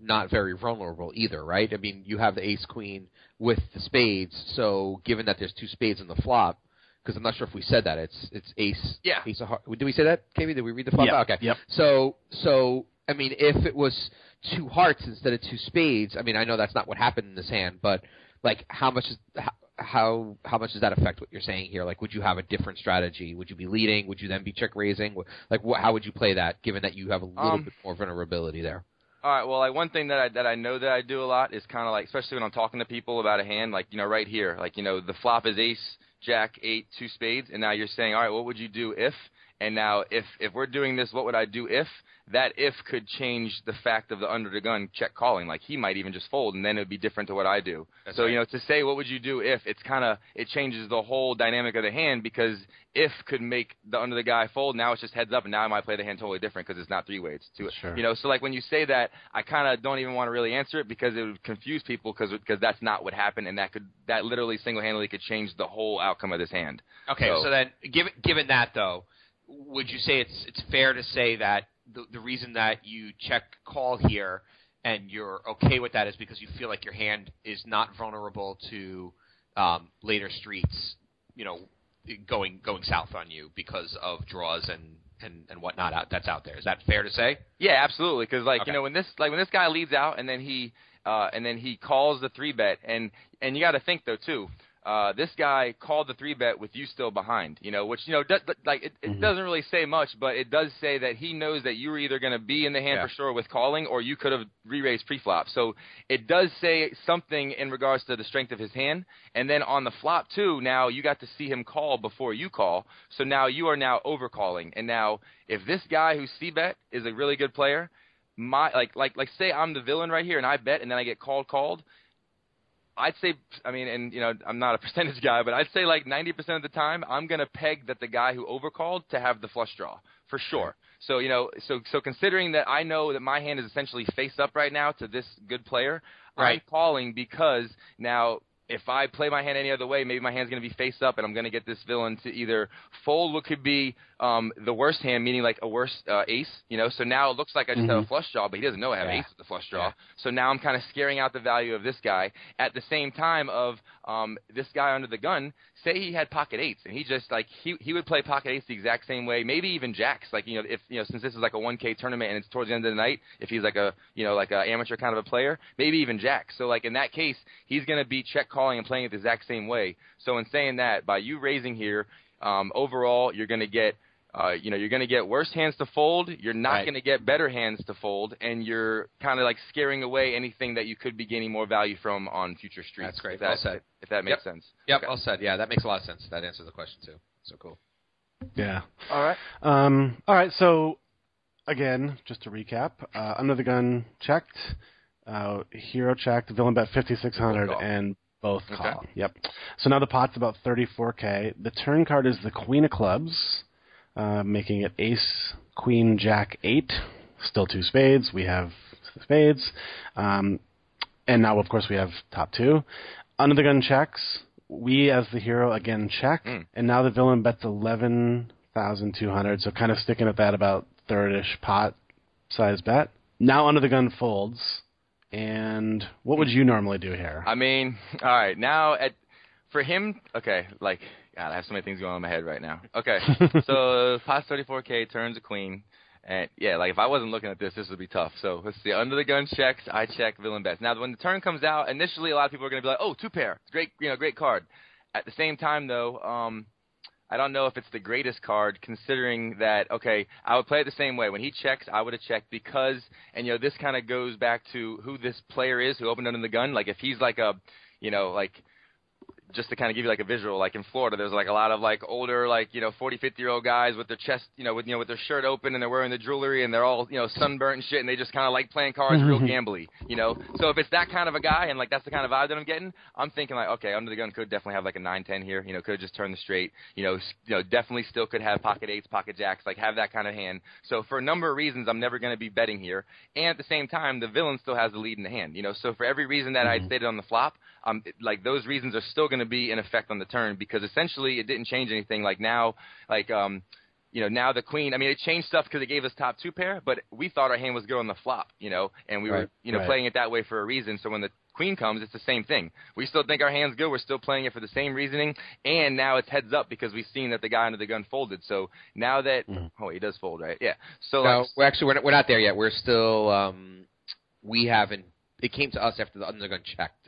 not very vulnerable either, right? I mean, you have the ace queen with the spades, so given that there's two spades in the flop, because I'm not sure if we said that it's it's ace. Yeah. Ace of heart. Did we say that, KB? Did we read the flop? Yeah, Okay. yep. So so I mean, if it was two hearts instead of two spades, I mean, I know that's not what happened in this hand, but like, how much is how how, how much does that affect what you're saying here? Like, would you have a different strategy? Would you be leading? Would you then be check raising? Like, wh- how would you play that, given that you have a little Um, bit more vulnerability there? All right. Well, like one thing that I that I know that I do a lot is kind of like, especially when I'm talking to people about a hand, like you know, right here, like you know, the flop is ace, jack, eight, two spades, and now you're saying, all right, what would you do if? And now, if if we're doing this, what would I do if? That if could change the fact of the under the gun check calling. Like he might even just fold, and then it would be different to what I do. That's so right. you know, to say what would you do if, it's kind of it changes the whole dynamic of the hand because if could make the under the guy fold. Now it's just heads up, and now I might play the hand totally different because it's not three way, it's two. Sure. You know, so like when you say that, I kind of don't even want to really answer it because it would confuse people because because that's not what happened, and that could that literally single handedly could change the whole outcome of this hand. Okay, so, So- then, given given that though, would you say it's it's fair to say that the the reason that you check call here and you're okay with that is because you feel like your hand is not vulnerable to um, later streets, you know, going going south on you because of draws and and and whatnot out that's out there. Is that fair to say? Yeah, absolutely. Because like Okay. you know when this like when this guy leads out and then he uh, and then he calls the three bet and and you got to think though too. Uh, this guy called the three bet with you still behind, you know, which you know, does, like it, it doesn't really say much, but it does say that he knows that you were either going to be in the hand Yeah. for sure with calling, or you could have re-raised pre-flop. So it does say something in regards to the strength of his hand. And then on the flop too, now you got to see him call before you call, so now you are now overcalling. And now if this guy who c bet is a really good player, my like like like say I'm the villain right here and I bet and then I get called called. I'd say, I mean, and you know, I'm not a <laughs> percentage guy, but I'd say like 90% of the time, I'm gonna peg that the guy who overcalled to have the flush draw for sure. So you know, so so considering that I know that my hand is essentially face up right now to this good player, I'm calling because now if I play my hand any other way, maybe my hand's going to be face up, and I'm going to get this villain to either fold what could be um, the worst hand, meaning like a worse uh, ace, you know. So now it looks like I just have a flush draw, but he doesn't know I have Yeah. ace with the flush draw. Yeah. So now I'm kind of scaring out the value of this guy. At the same time of um, this guy under the gun, say he had pocket eights, and he just like he he would play pocket eights the exact same way, maybe even jacks. Like you know, if you know, since this is like a 1K tournament and it's towards the end of the night, if he's like a you know like a amateur kind of a player, maybe even jacks. So like in that case, he's going to be check calling and playing it the exact same way. So in saying that, by you raising here, um, overall you're going to get. Uh, you know, you're going to get worse hands to fold. You're not Right. going to get better hands to fold, and you're kind of like scaring away anything that you could be gaining more value from on future streets. That's great. If that, Well said. If that makes sense. Yep, Okay. well said. Yeah, that makes a lot of sense. That answers the question too. So cool. Yeah. All right. Um, all right. So again, just to recap, uh, under the gun checked, uh, hero checked, villain bet 5600, Both call. and both Okay. call. Yep. So now the pot's about 34k. The turn card is the queen of clubs, uh, making it ace, queen, jack, eight. Still two spades. We have spades. Um, and now, of course, we have top two. Under the gun checks. We, as the hero, again check, Mm. and now the villain bets eleven thousand two hundred. So kind of sticking at that about third-ish pot size bet. Now under the gun folds, And what would you normally do here? I mean, all right, now at for him, okay, like God, I have so many things going on in my head right now. <laughs> Okay, so Pos 34K turns a queen, and yeah, like if I wasn't looking at this, this would be tough. So let's see, under the gun checks, I check villain bets. Now when the turn comes out, initially a lot of people are going to be like, oh, two pair, great, you know, great card. At the same time though, um, I don't know if it's the greatest card, considering that okay, I would play it the same way. When he checks, I would have checked because, and you know, this kind of goes back to who this player is who opened under the gun. Like if he's like a, you know, like just to kind of give you like a visual, like in Florida, there's like a lot of like older, like you know, 40, 50 year old guys with their chest, you know, with you know, with their shirt open and they're wearing the jewelry and they're all you know sunburnt and shit, and they just kind of like playing cards, real mm-hmm. gambly, you know. So if it's that kind of a guy and like that's the kind of vibe that I'm getting, I'm thinking like, okay, under the gun could definitely have like a nine, ten here, you know, could have just turn the straight, you know, you know, definitely still could have pocket eights, pocket jacks, like have that kind of hand. So for a number of reasons, I'm never going to be betting here, and at the same time, the villain still has the lead in the hand, you know. So for every reason that I mm-hmm. stated on the flop, um, like those reasons are still going to be in effect on the turn because essentially it didn't change anything. Like now, like um, you know, now the queen. I mean, it changed stuff because it gave us top two pair, but we thought our hand was good on the flop, you know, and we were you know right. playing it that way for a reason. So when the queen comes, it's the same thing. We still think our hand's good. We're still playing it for the same reasoning, and now it's heads up because we've seen that the guy under the gun folded. So now that oh, he does fold, right? Yeah. So No, like, we're actually we're not, we're not there yet. We're still um, we haven't. It came to us after the under the gun checked.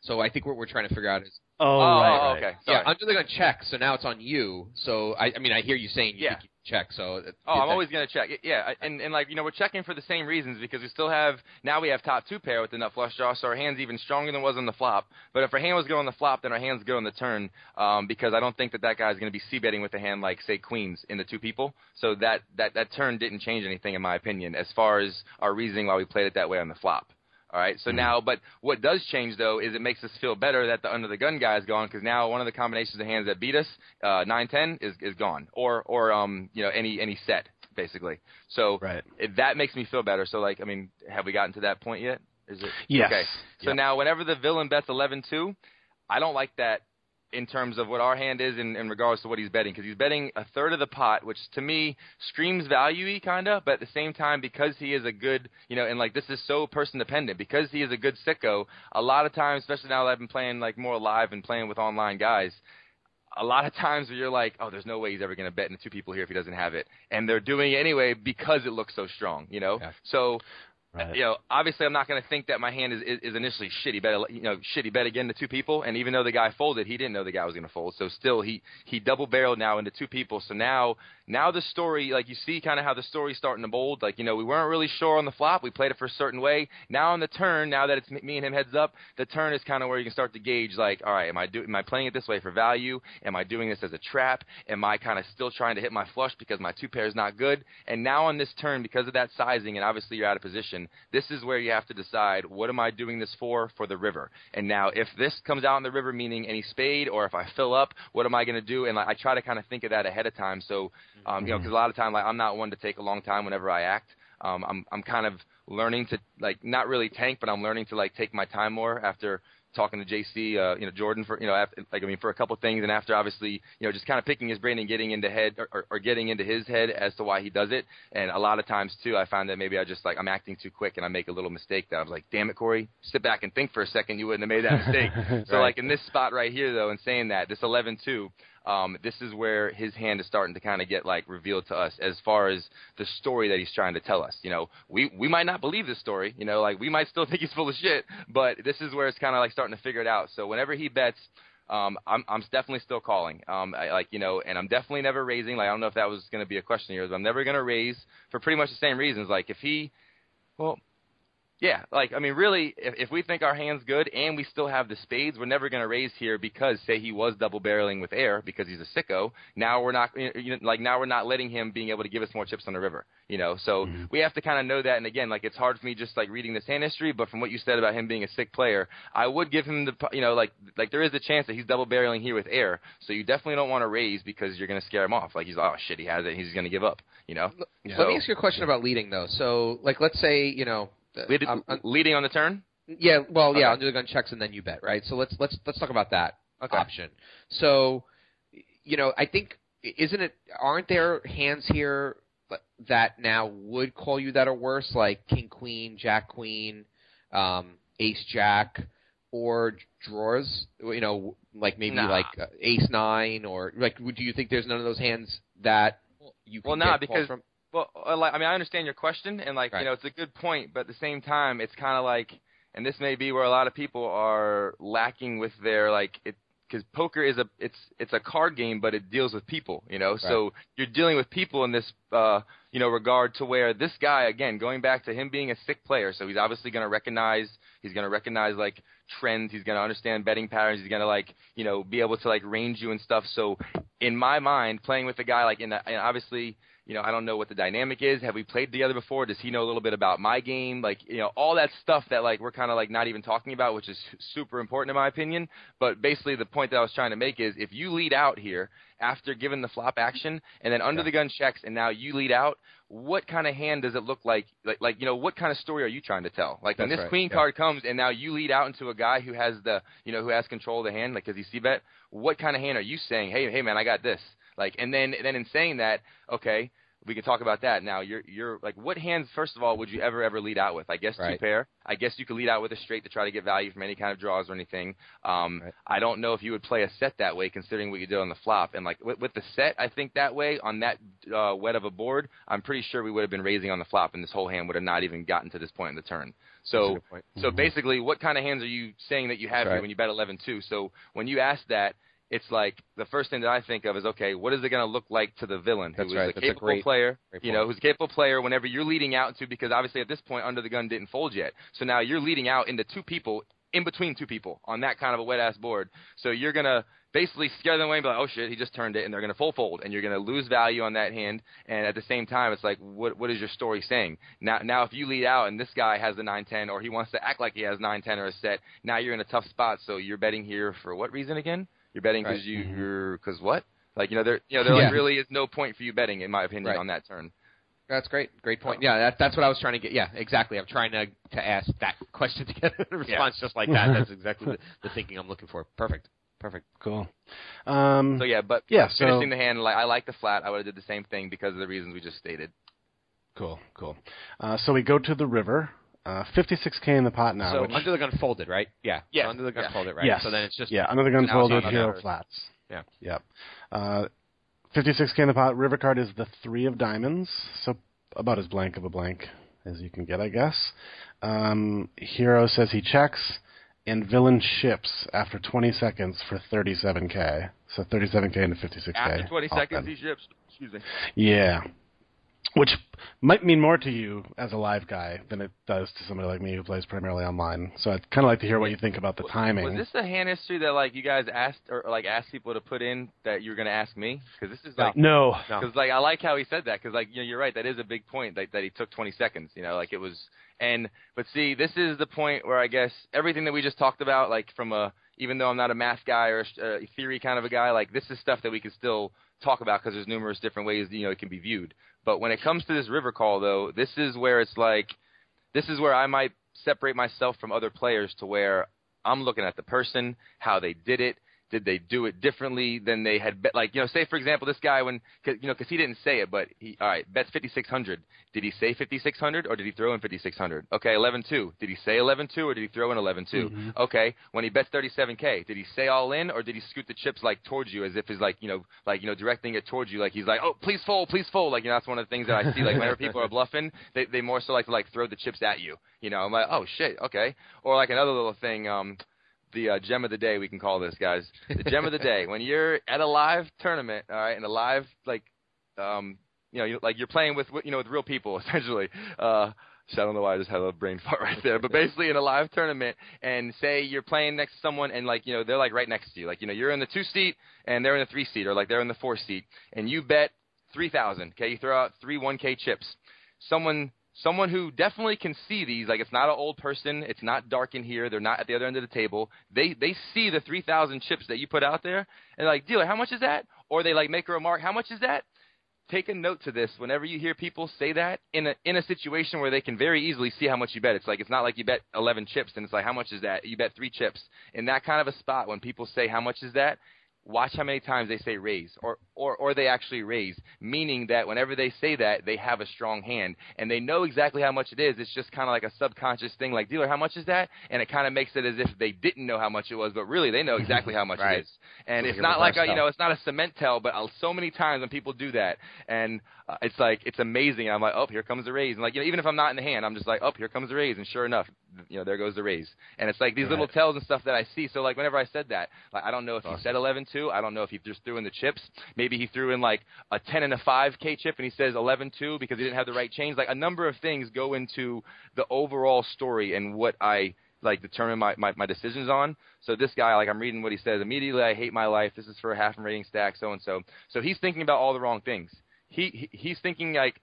So I think what we're trying to figure out is Oh, oh, right, oh, right. okay. yeah Sorry. under the gun check. So now it's on you. So I I mean I hear you saying you Yeah. think you check. So it- Oh, I'm always gonna check. Yeah, and and like you know we're checking for the same reasons because we still have now we have top two pair with the nut flush draw, so our hand's even stronger than it was on the flop. But if our hand was good on the flop, then our hand's good on the turn um, because I don't think that that guy's gonna be c betting with a hand like say queens in the two people. So that that that turn didn't change anything in my opinion as far as our reasoning why we played it that way on the flop. All right. So now, but what does change though is it makes us feel better that the under the gun guy is gone because now one of the combinations of hands that beat us, uh, nine ten, is is gone, or or um you know any any set basically. So Right. it, that makes me feel better. So like I mean, have we gotten to that point yet? Is it Yes. okay? So Yep. now whenever the villain bets eleven two, I don't like that in terms of what our hand is in, in regards to what he's betting because he's betting a third of the pot, which to me screams value-y kinda, but at the same time because he is a good, you know, and like this is so person dependent because he is a good sicko. A lot of times, especially now that I've been playing like more live and playing with online guys, a lot of times where you're like, oh, there's no way he's ever going to bet into two people here if he doesn't have it, and they're doing it anyway because it looks so strong, you know. Yeah. So Right. you know, obviously, I'm not going to think that my hand is, is, is initially shitty. Bet, you know, shitty bet again to two people, and even though the guy folded, he didn't know the guy was going to fold. So still, he he double barreled now into two people. So now now the story, like you see, kind of how the story's starting to mold. Like you know, we weren't really sure on the flop. We played it for a certain way. Now on the turn, now that it's me- and him heads up, the turn is kind of where you can start to gauge. Like, all right, am I do am I playing it this way for value? Am I doing this as a trap? Am I kind of still trying to hit my flush because my two pair is not good? And now on this turn, because of that sizing, and obviously you're out of position, this is where you have to decide what am I doing this for for the river. And now if this comes out in the river, meaning any spade, or if I fill up, what am I going to do? And like, I try to kind of think of that ahead of time. So um, you know, because a lot of time like I'm not one to take a long time whenever I act. Um, I'm I'm kind of learning to like not really tank, but I'm learning to like take my time more after talking to JC, uh, you know, Jordan for you know, after, like I mean, for a couple things, and after obviously, you know, just kind of picking his brain and getting into head or, or, or getting into his head as to why he does it. And a lot of times too, I find that maybe I just like I'm acting too quick and I make a little mistake that I was like, damn it, Cory, sit back and think for a second, you wouldn't have made that mistake. <laughs> so Right. like in this spot right here though, and saying that this 11-2. Um, this is where his hand is starting to kind of get like revealed to us as far as the story that he's trying to tell us. You know, we we might not believe this story. You know, like we might still <laughs> think he's full of shit, but this is where it's kind of like starting to figure it out. So whenever he bets, um, I'm I'm definitely still calling. Um, I, like you know, and I'm definitely never raising. Like I don't know if that was going to be a question here, but I'm never going to raise for pretty much the same reasons. Like if he, well, yeah, like I mean, really, if, if we think our hand's good and we still have the spades, we're never going to raise here because say he was double barreling with air because he's a sicko. Now we're not, you know, like now we're not letting him being able to give us more chips on the river. You know, so mm-hmm. we have to kind of know that. And again, like it's hard for me just like reading this hand history, but from what you said about him being a sick player, I would give him the, you know, like like there is a chance that he's double barreling here with air. So you definitely don't want to raise because you're going to scare him off. Like he's oh shit, he has it, he's going to give up. You know, Let me ask you a question about leading though. So like let's say you know. Lead, I'm- I'm- leading on the turn. Yeah, well, yeah, Okay. under the gun checks and then you bet, right? So let's let's let's talk about that Okay. option. So, you know, I think isn't it? Aren't there hands here that now would call you that are worse, like King Queen, Jack Queen, um, ace jack or drawers? You know, like maybe Nah. like uh, ace nine or like. Do you think there's none of those hands that you can Well, nah, get calls because- from? Well, uh, like, I mean, I understand your question, and like Right. you know, it's a good point, but at the same time, it's kind of like, and this may be where a lot of people are lacking with their like it because poker is a it's it's a card game, but it deals with people, you know. So you're dealing with people in this uh, you know regard to where this guy again, going back to him being a sick player, so he's obviously going to recognize he's going to recognize like trends, he's going to understand betting patterns, he's going to like you know be able to like range you and stuff. So in my mind, playing with a guy like in the, and obviously you know, I don't know what the dynamic is. Have we played together before? Does he know a little bit about my game? Like, you know, all that stuff that like we're kind of like not even talking about, which is super important in my opinion. But basically, the point that I was trying to make is if you lead out here after giving the flop action and then under the gun checks and now you lead out, what kind of hand does it look like? Like, like you know, what kind of story are you trying to tell? Like when this right, queen yeah. card comes and now you lead out into a guy who has the, you know, who has control of the hand, like because he c bet. What kind of hand are you saying? Hey, hey, man, I got this. Like, and then then in saying that, okay, we can talk about that. Now, you're you're like, what hands first of all would you ever ever lead out with? I guess two pair. I guess you could lead out with a straight to try to get value from any kind of draws or anything. Um, Right. I don't know if you would play a set that way, considering what you did on the flop. And like with, with the set, I think that way on that uh, wet of a board, I'm pretty sure we would have been raising on the flop, and this whole hand would have not even gotten to this point in the turn. So so basically, what kind of hands are you saying that you have That's here when you bet 11-2? So when you ask that, it's like the first thing that I think of is okay, what is it going to look like to the villain who is right. a That's a capable great- player, great you know, who's a capable player whenever you're leading out into because obviously at this point under the gun didn't fold yet. So now you're leading out into two people in between two people on that kind of a wet ass board. So you're gonna basically scare them away and be like, oh shit, he just turned it, and they're gonna full fold, and you're gonna lose value on that hand. And at the same time, it's like, what what is your story saying? Now now if you lead out and this guy has the nine ten, or he wants to act like he has nine ten or a set, now you're in a tough spot. So you're betting here for what reason again? You're betting because Right. you Mhm. you're because what? Like you know there you know there Yeah. like really is no point for you betting in my opinion Right. on that turn. That's great. Great point. Yeah, that, that's what I was trying to get. Yeah, exactly. I'm trying to to ask that <laughs> question to get a response just like that. That's exactly the, the thinking I'm looking for. Perfect. Perfect. Cool. Um, So yeah, but Yeah, so- finishing the hand like I like the flat. I would have did the same thing because of the reasons we just stated. Cool, cool. Uh, so we go to the river. Uh, 56k in the pot now. so which, under the gun folded, right? Yeah. Yeah. So under the gun Yeah. folded, right? Yes. So then it's just yeah, under the gun folded, fold it's with on hero another- flats. Yeah. Yep. Uh, 56k in the pot. River card is the three of diamonds, so about as blank of a blank as you can get, I guess. Um, hero says he checks, and villain ships after 20 seconds for 37k. So 37k into 56k. After 20 seconds, then. he ships. Excuse me. Yeah. Which might mean more to you as a live guy than it does to somebody like me who plays primarily online. So I'd kind of like to hear what you think about the timing. Was this a hand history that like you guys asked or like asked people to put in that you were gonna ask me? Because this is like no. No. Because like I like how he said that. Because like you know you're right. That is a big point. Like that he took 20 seconds. You know, like it was. And but see, this is the point where I guess everything that we just talked about, like from a even though I'm not a math guy or a uh, theory kind of a guy, like this is stuff that we can still talk about because there's numerous different ways you know it can be viewed. But when it comes to this river call, though, this is where it's like, this is where I might separate myself from other players to where I'm looking at the person, how they did it. Did they do it differently than they had bet? Like, you know, say for example, this guy when, cause, you know, because he didn't say it, but he, all right, bets 5600. Did he say 5600 or did he throw in 5600? Okay, 11-2. Did he say 11-2 or did he throw in 11-2? Mhm. Okay, when he bets 37k, did he say all in or did he scoot the chips like towards you as if he's like, you know, like you know, directing it towards you, like he's like, oh, please fold, please fold. Like, you know, that's one of the things that I see. Like, whenever <laughs> people are bluffing, they they more so like to like throw the chips at you. You know, I'm like, oh shit, okay. Or like another little thing, um, the uh, gem of the day we can call this, guys. The gem of the <laughs> day. When you're at a live tournament, all right, in a live like, um, you know, you, like you're playing with you know with real people <laughs> essentially. Uh, so I don't know why I just had a brain <laughs> fart right there, but basically in a live tournament, and say you're playing next to someone, and like you know they're like right next to you, like you know you're in the two seat and they're in the three seat, or like they're in the four seat, and you bet three thousand. Okay, you throw out three one k chips. Someone someone who definitely can see these like it's not an old person it's not dark in here they're not at the other end of the table. They they see the 3000 chips that you put out there and like dealer how much is that? Or they like make a remark how much is that? Take a note to this. Whenever you hear people say that in a in a situation where they can very easily see how much you bet. It's like it's not like you bet 11 chips and it's like how much is that? You bet 3 chips. In that kind of a spot when people say how much is that watch how many times they say raise or, or, or they actually raise, meaning that whenever they say that, they have a strong hand and they know exactly how much it is. It's just kind of like a subconscious thing like, dealer, how much is that? And it kind of makes it as if they didn't know how much it was, but really they know <laughs> exactly how much Right. it is. And Like it's not like, a, you know, it's not a cement tell, but uh, so many times when people do that and uh, it's like, it's amazing. I'm like, oh, here comes the raise. And like, you know, even if I'm not in the hand, I'm just like, oh, here comes the raise. And sure enough, you know, there goes the raise. And it's like these little tells and stuff that I see. So like whenever I said that, like I don't know if he said 11-2. I don't know if he just threw in the chips. Maybe he threw in like a 10 and a 5K chip and he says 11-2 because he didn't have the right change. Like a number of things go into the overall story and what I like determine my, my, my decisions on. So this guy, like I'm reading what he says immediately. I hate my life. This is for a half and rating stack, so and so. So he's thinking about all the wrong things. He, he he's thinking like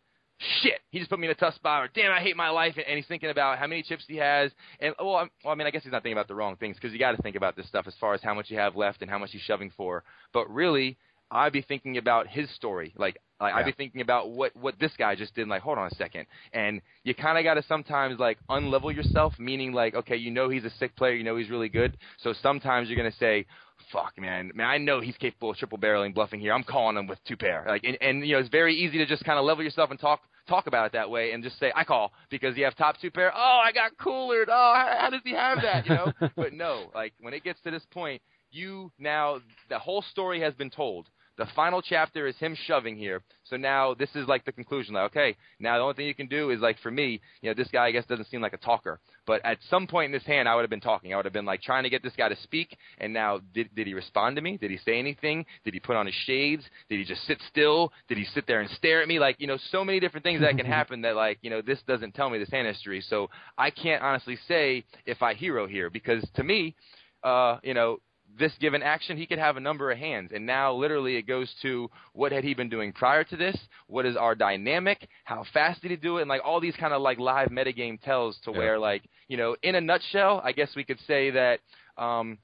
shit, he just put me in a tough spot, or damn, I hate my life, and, he's thinking about how many chips he has, and well, I'm, well I mean, I guess he's not thinking about the wrong things because you got to think about this stuff as far as how much you have left and how much he's shoving for. But really, I'd be thinking about his story, like. Like I'd be thinking about what what this guy just did. Like, hold on a second, and you kind of got to sometimes like unlevel yourself, meaning like, okay, you know he's a sick player, you know he's really good, so sometimes you're gonna say, fuck, man, man, I know he's capable of triple barreling, bluffing here. I'm calling him with two pair. Like, and, and you know, it's very easy to just kind of level yourself and talk talk about it that way, and just say, I call because you have top two pair. Oh, I got coolered. Oh, how, how does he have that? You know, <laughs> but no, like when it gets to this point, you now the whole story has been told. The final chapter is him shoving here. So now this is like the conclusion. Like, okay, now the only thing you can do is like for me, you know, this guy I guess doesn't seem like a talker. But at some point in this hand, I would have been talking. I would have been like trying to get this guy to speak. And now, did did he respond to me? Did he say anything? Did he put on his shades? Did he just sit still? Did he sit there and stare at me? Like, you know, so many different things that can <laughs> happen that like, you know, this doesn't tell me this hand history. So I can't honestly say if I hero here because to me, uh, you know, this given action, he could have a number of hands. And now, literally, it goes to what had he been doing prior to this? What is our dynamic? How fast did he do it? And like all these kind of like live metagame tells to where, like, you know, in a nutshell, I guess we could say that um,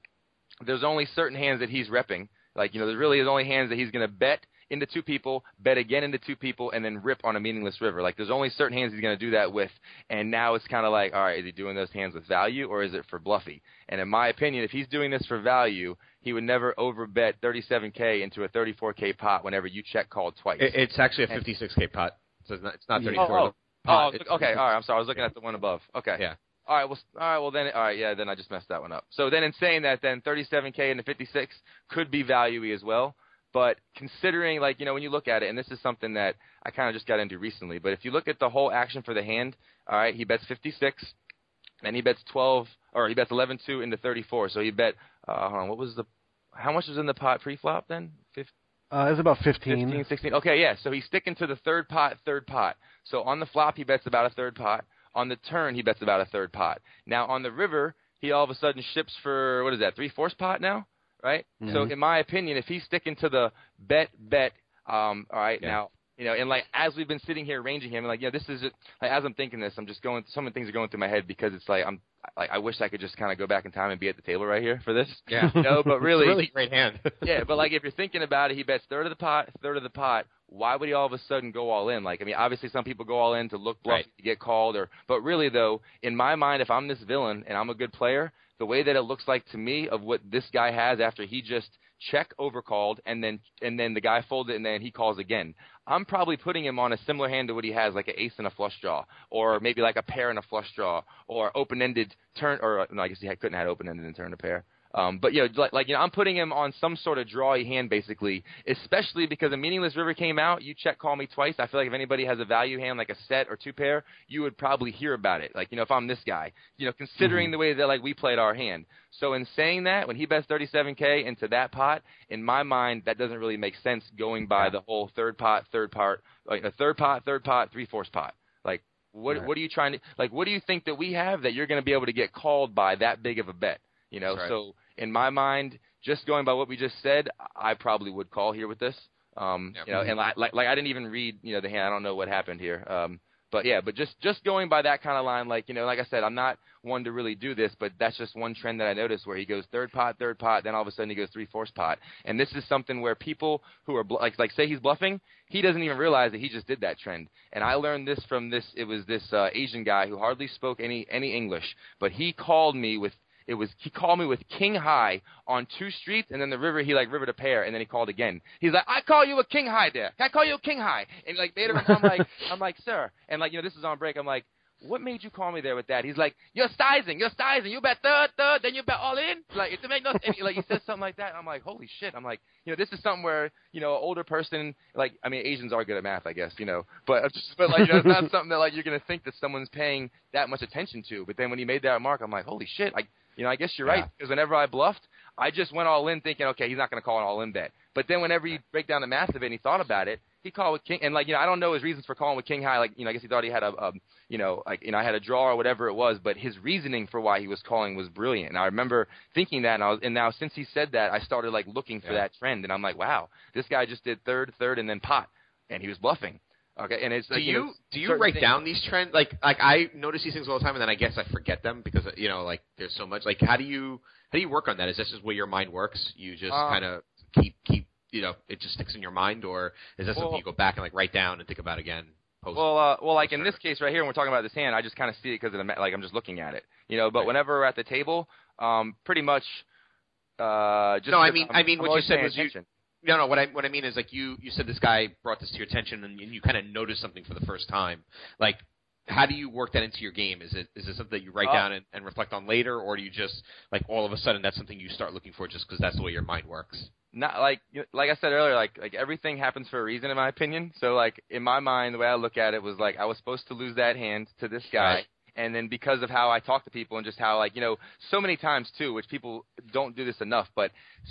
there's only certain hands that he's repping. Like, you know, there really is only hands that he's going to bet into two people, bet again into two people, and then rip on a meaningless river. Like, there's only certain hands he's going to do that with. And now it's kind of like, all right, is he doing those hands with value or is it for bluffy? And in my opinion, if he's doing this for value, he would never overbet 37k into a 34k pot whenever you check called twice. It, it's actually a 56k pot, so it's not, it's not 34. Oh, The pot, Oh, okay. All right. I'm sorry. I was looking at the one above. Okay. Yeah. All right. Well. All right. Well, then. All right. Yeah. Then I just messed that one up. So then, in saying that, then 37k into 56 could be value as well. But considering, like, you know, when you look at it, and this is something that I kind of just got into recently, but if you look at the whole action for the hand, all right, he bets 56, and he bets 12, or he bets 11-2 into 34. So he bet, uh, hold on, what was the, how much was in the pot pre-flop then? 15? Uh, it was about 15. 15, 16. Okay, yeah. So he's sticking to the third pot, third pot. So on the flop, he bets about a third pot. On the turn, he bets about a third pot. Now on the river, he all of a sudden ships for what is that? Three fourths pot now, right? So in my opinion, if he's sticking to the bet bet, um, all right Yeah. now. You know, and like as we've been sitting here arranging him, like, you know, this is it. Like as I'm thinking this, I'm just going. Some of the things are going through my head because it's like I'm, like I wish I could just kind of go back in time and be at the table right here for this. Yeah. <laughs> No, but really, really great hand. <laughs> yeah, but like if you're thinking about it, he bets third of the pot, third of the pot. Why would he all of a sudden go all in? Like, I mean, obviously some people go all in to look bluffy Right. to get called, or but really though, in my mind, if I'm this villain and I'm a good player, the way that it looks like to me of what this guy has after he just check overcalled and then and then the guy folded and then he calls again. I'm probably putting him on a similar hand to what he has, like an ace and a flush draw, or maybe like a pair and a flush draw, or open-ended turn, or no, I guess he couldn't have open-ended and turn a pair. Um, but you know, like, like you know, I'm putting him on some sort of drawy hand basically, especially because a meaningless river came out. You check call me twice. I feel like if anybody has a value hand like a set or two pair, you would probably hear about it. Like you know, if I'm this guy, you know, considering the way that like we played our hand. So in saying that, when he bets 37k into that pot, in my mind, that doesn't really make sense going by the whole third pot, third part, like a third pot, third pot, three fourths pot. Like what Right. what are you trying to like? What do you think that we have that you're going to be able to get called by that big of a bet? You know, right. so in my mind, just going by what we just said, I probably would call here with this. Um, Yep. you know, and like, like like I didn't even read you know the hand. I don't know what happened here. Um, but yeah, but just just going by that kind of line, like you know, like I said, I'm not one to really do this, but that's just one trend that I noticed where he goes third pot, third pot, then all of a sudden he goes three fourths pot, and this is something where people who are bl- like like say he's bluffing, he doesn't even realize that he just did that trend. And I learned this from this. It was this uh, Asian guy who hardly spoke any any English, but he called me with it was he called me with king high on two streets, and then the river he like rivered a pair, and then he called again. He's like, I call you a king high there. I call you a king high, and like later I'm like, <laughs> I'm like, sir, and like you know this is on break. I'm like, what made you call me there with that? He's like, you're sizing, you're sizing. You bet third, third, then you bet all in. Like it make no he, like he says something like that. I'm like, holy shit. I'm like, you know, this is something where you know, an older person, like I mean, Asians are good at math, I guess, you know, but just, <laughs> but like you know, it's not something that like you're gonna think that someone's paying that much attention to. But then when he made that remark, I'm like, holy shit. Like you know, I guess you're right because whenever I bluffed, I just went all in thinking, okay, he's not gonna call an all in bet. But then whenever you break down the math of it and he thought about it, he called with king and like you know, I don't know his reasons for calling with king high. Like you know, I guess he thought he had a, a you know, like you know, I had a draw or whatever it was, but his reasoning for why he was calling was brilliant. And I remember thinking that, and I was, and now since he said that, I started like looking for Yeah. that trend, and I'm like, wow, this guy just did third, third, and then pot, and he was bluffing. Okay, and it's Do like, you know, do you write things- down these trends? Like like I notice these things all the time, and then I guess I forget them because you know like there's so much. Like how do you how do you work on that? Is this just where your mind works? You just Uh, kind of keep keep you know it just sticks in your mind, or is that Well- something you go back and like write down and think about again? Post Well, uh, well, like in this case right here, when we're talking about this hand, I just kind of see it because of the like I'm just looking at it, you know. But Right. whenever we're at the table, um, pretty much, uh, just No, I mean- I'm- I mean, I'm what you said was you- attention. No, no. What I what I mean is like you you said this guy brought this to your attention and you, you kind of noticed something for the first time. Like, how do you work that into your game? Is it is it something that you write Uh, down and, and reflect on later, or do you just like all of a sudden that's something you start looking for just because that's the way your mind works? not like like I said earlier, like like everything happens for a reason in my opinion. So like in my mind, the way I look at it was like I was supposed to lose that hand to this guy. Right. And then because of how I talk to people and just how like you know so many times too, which people don't do this enough, but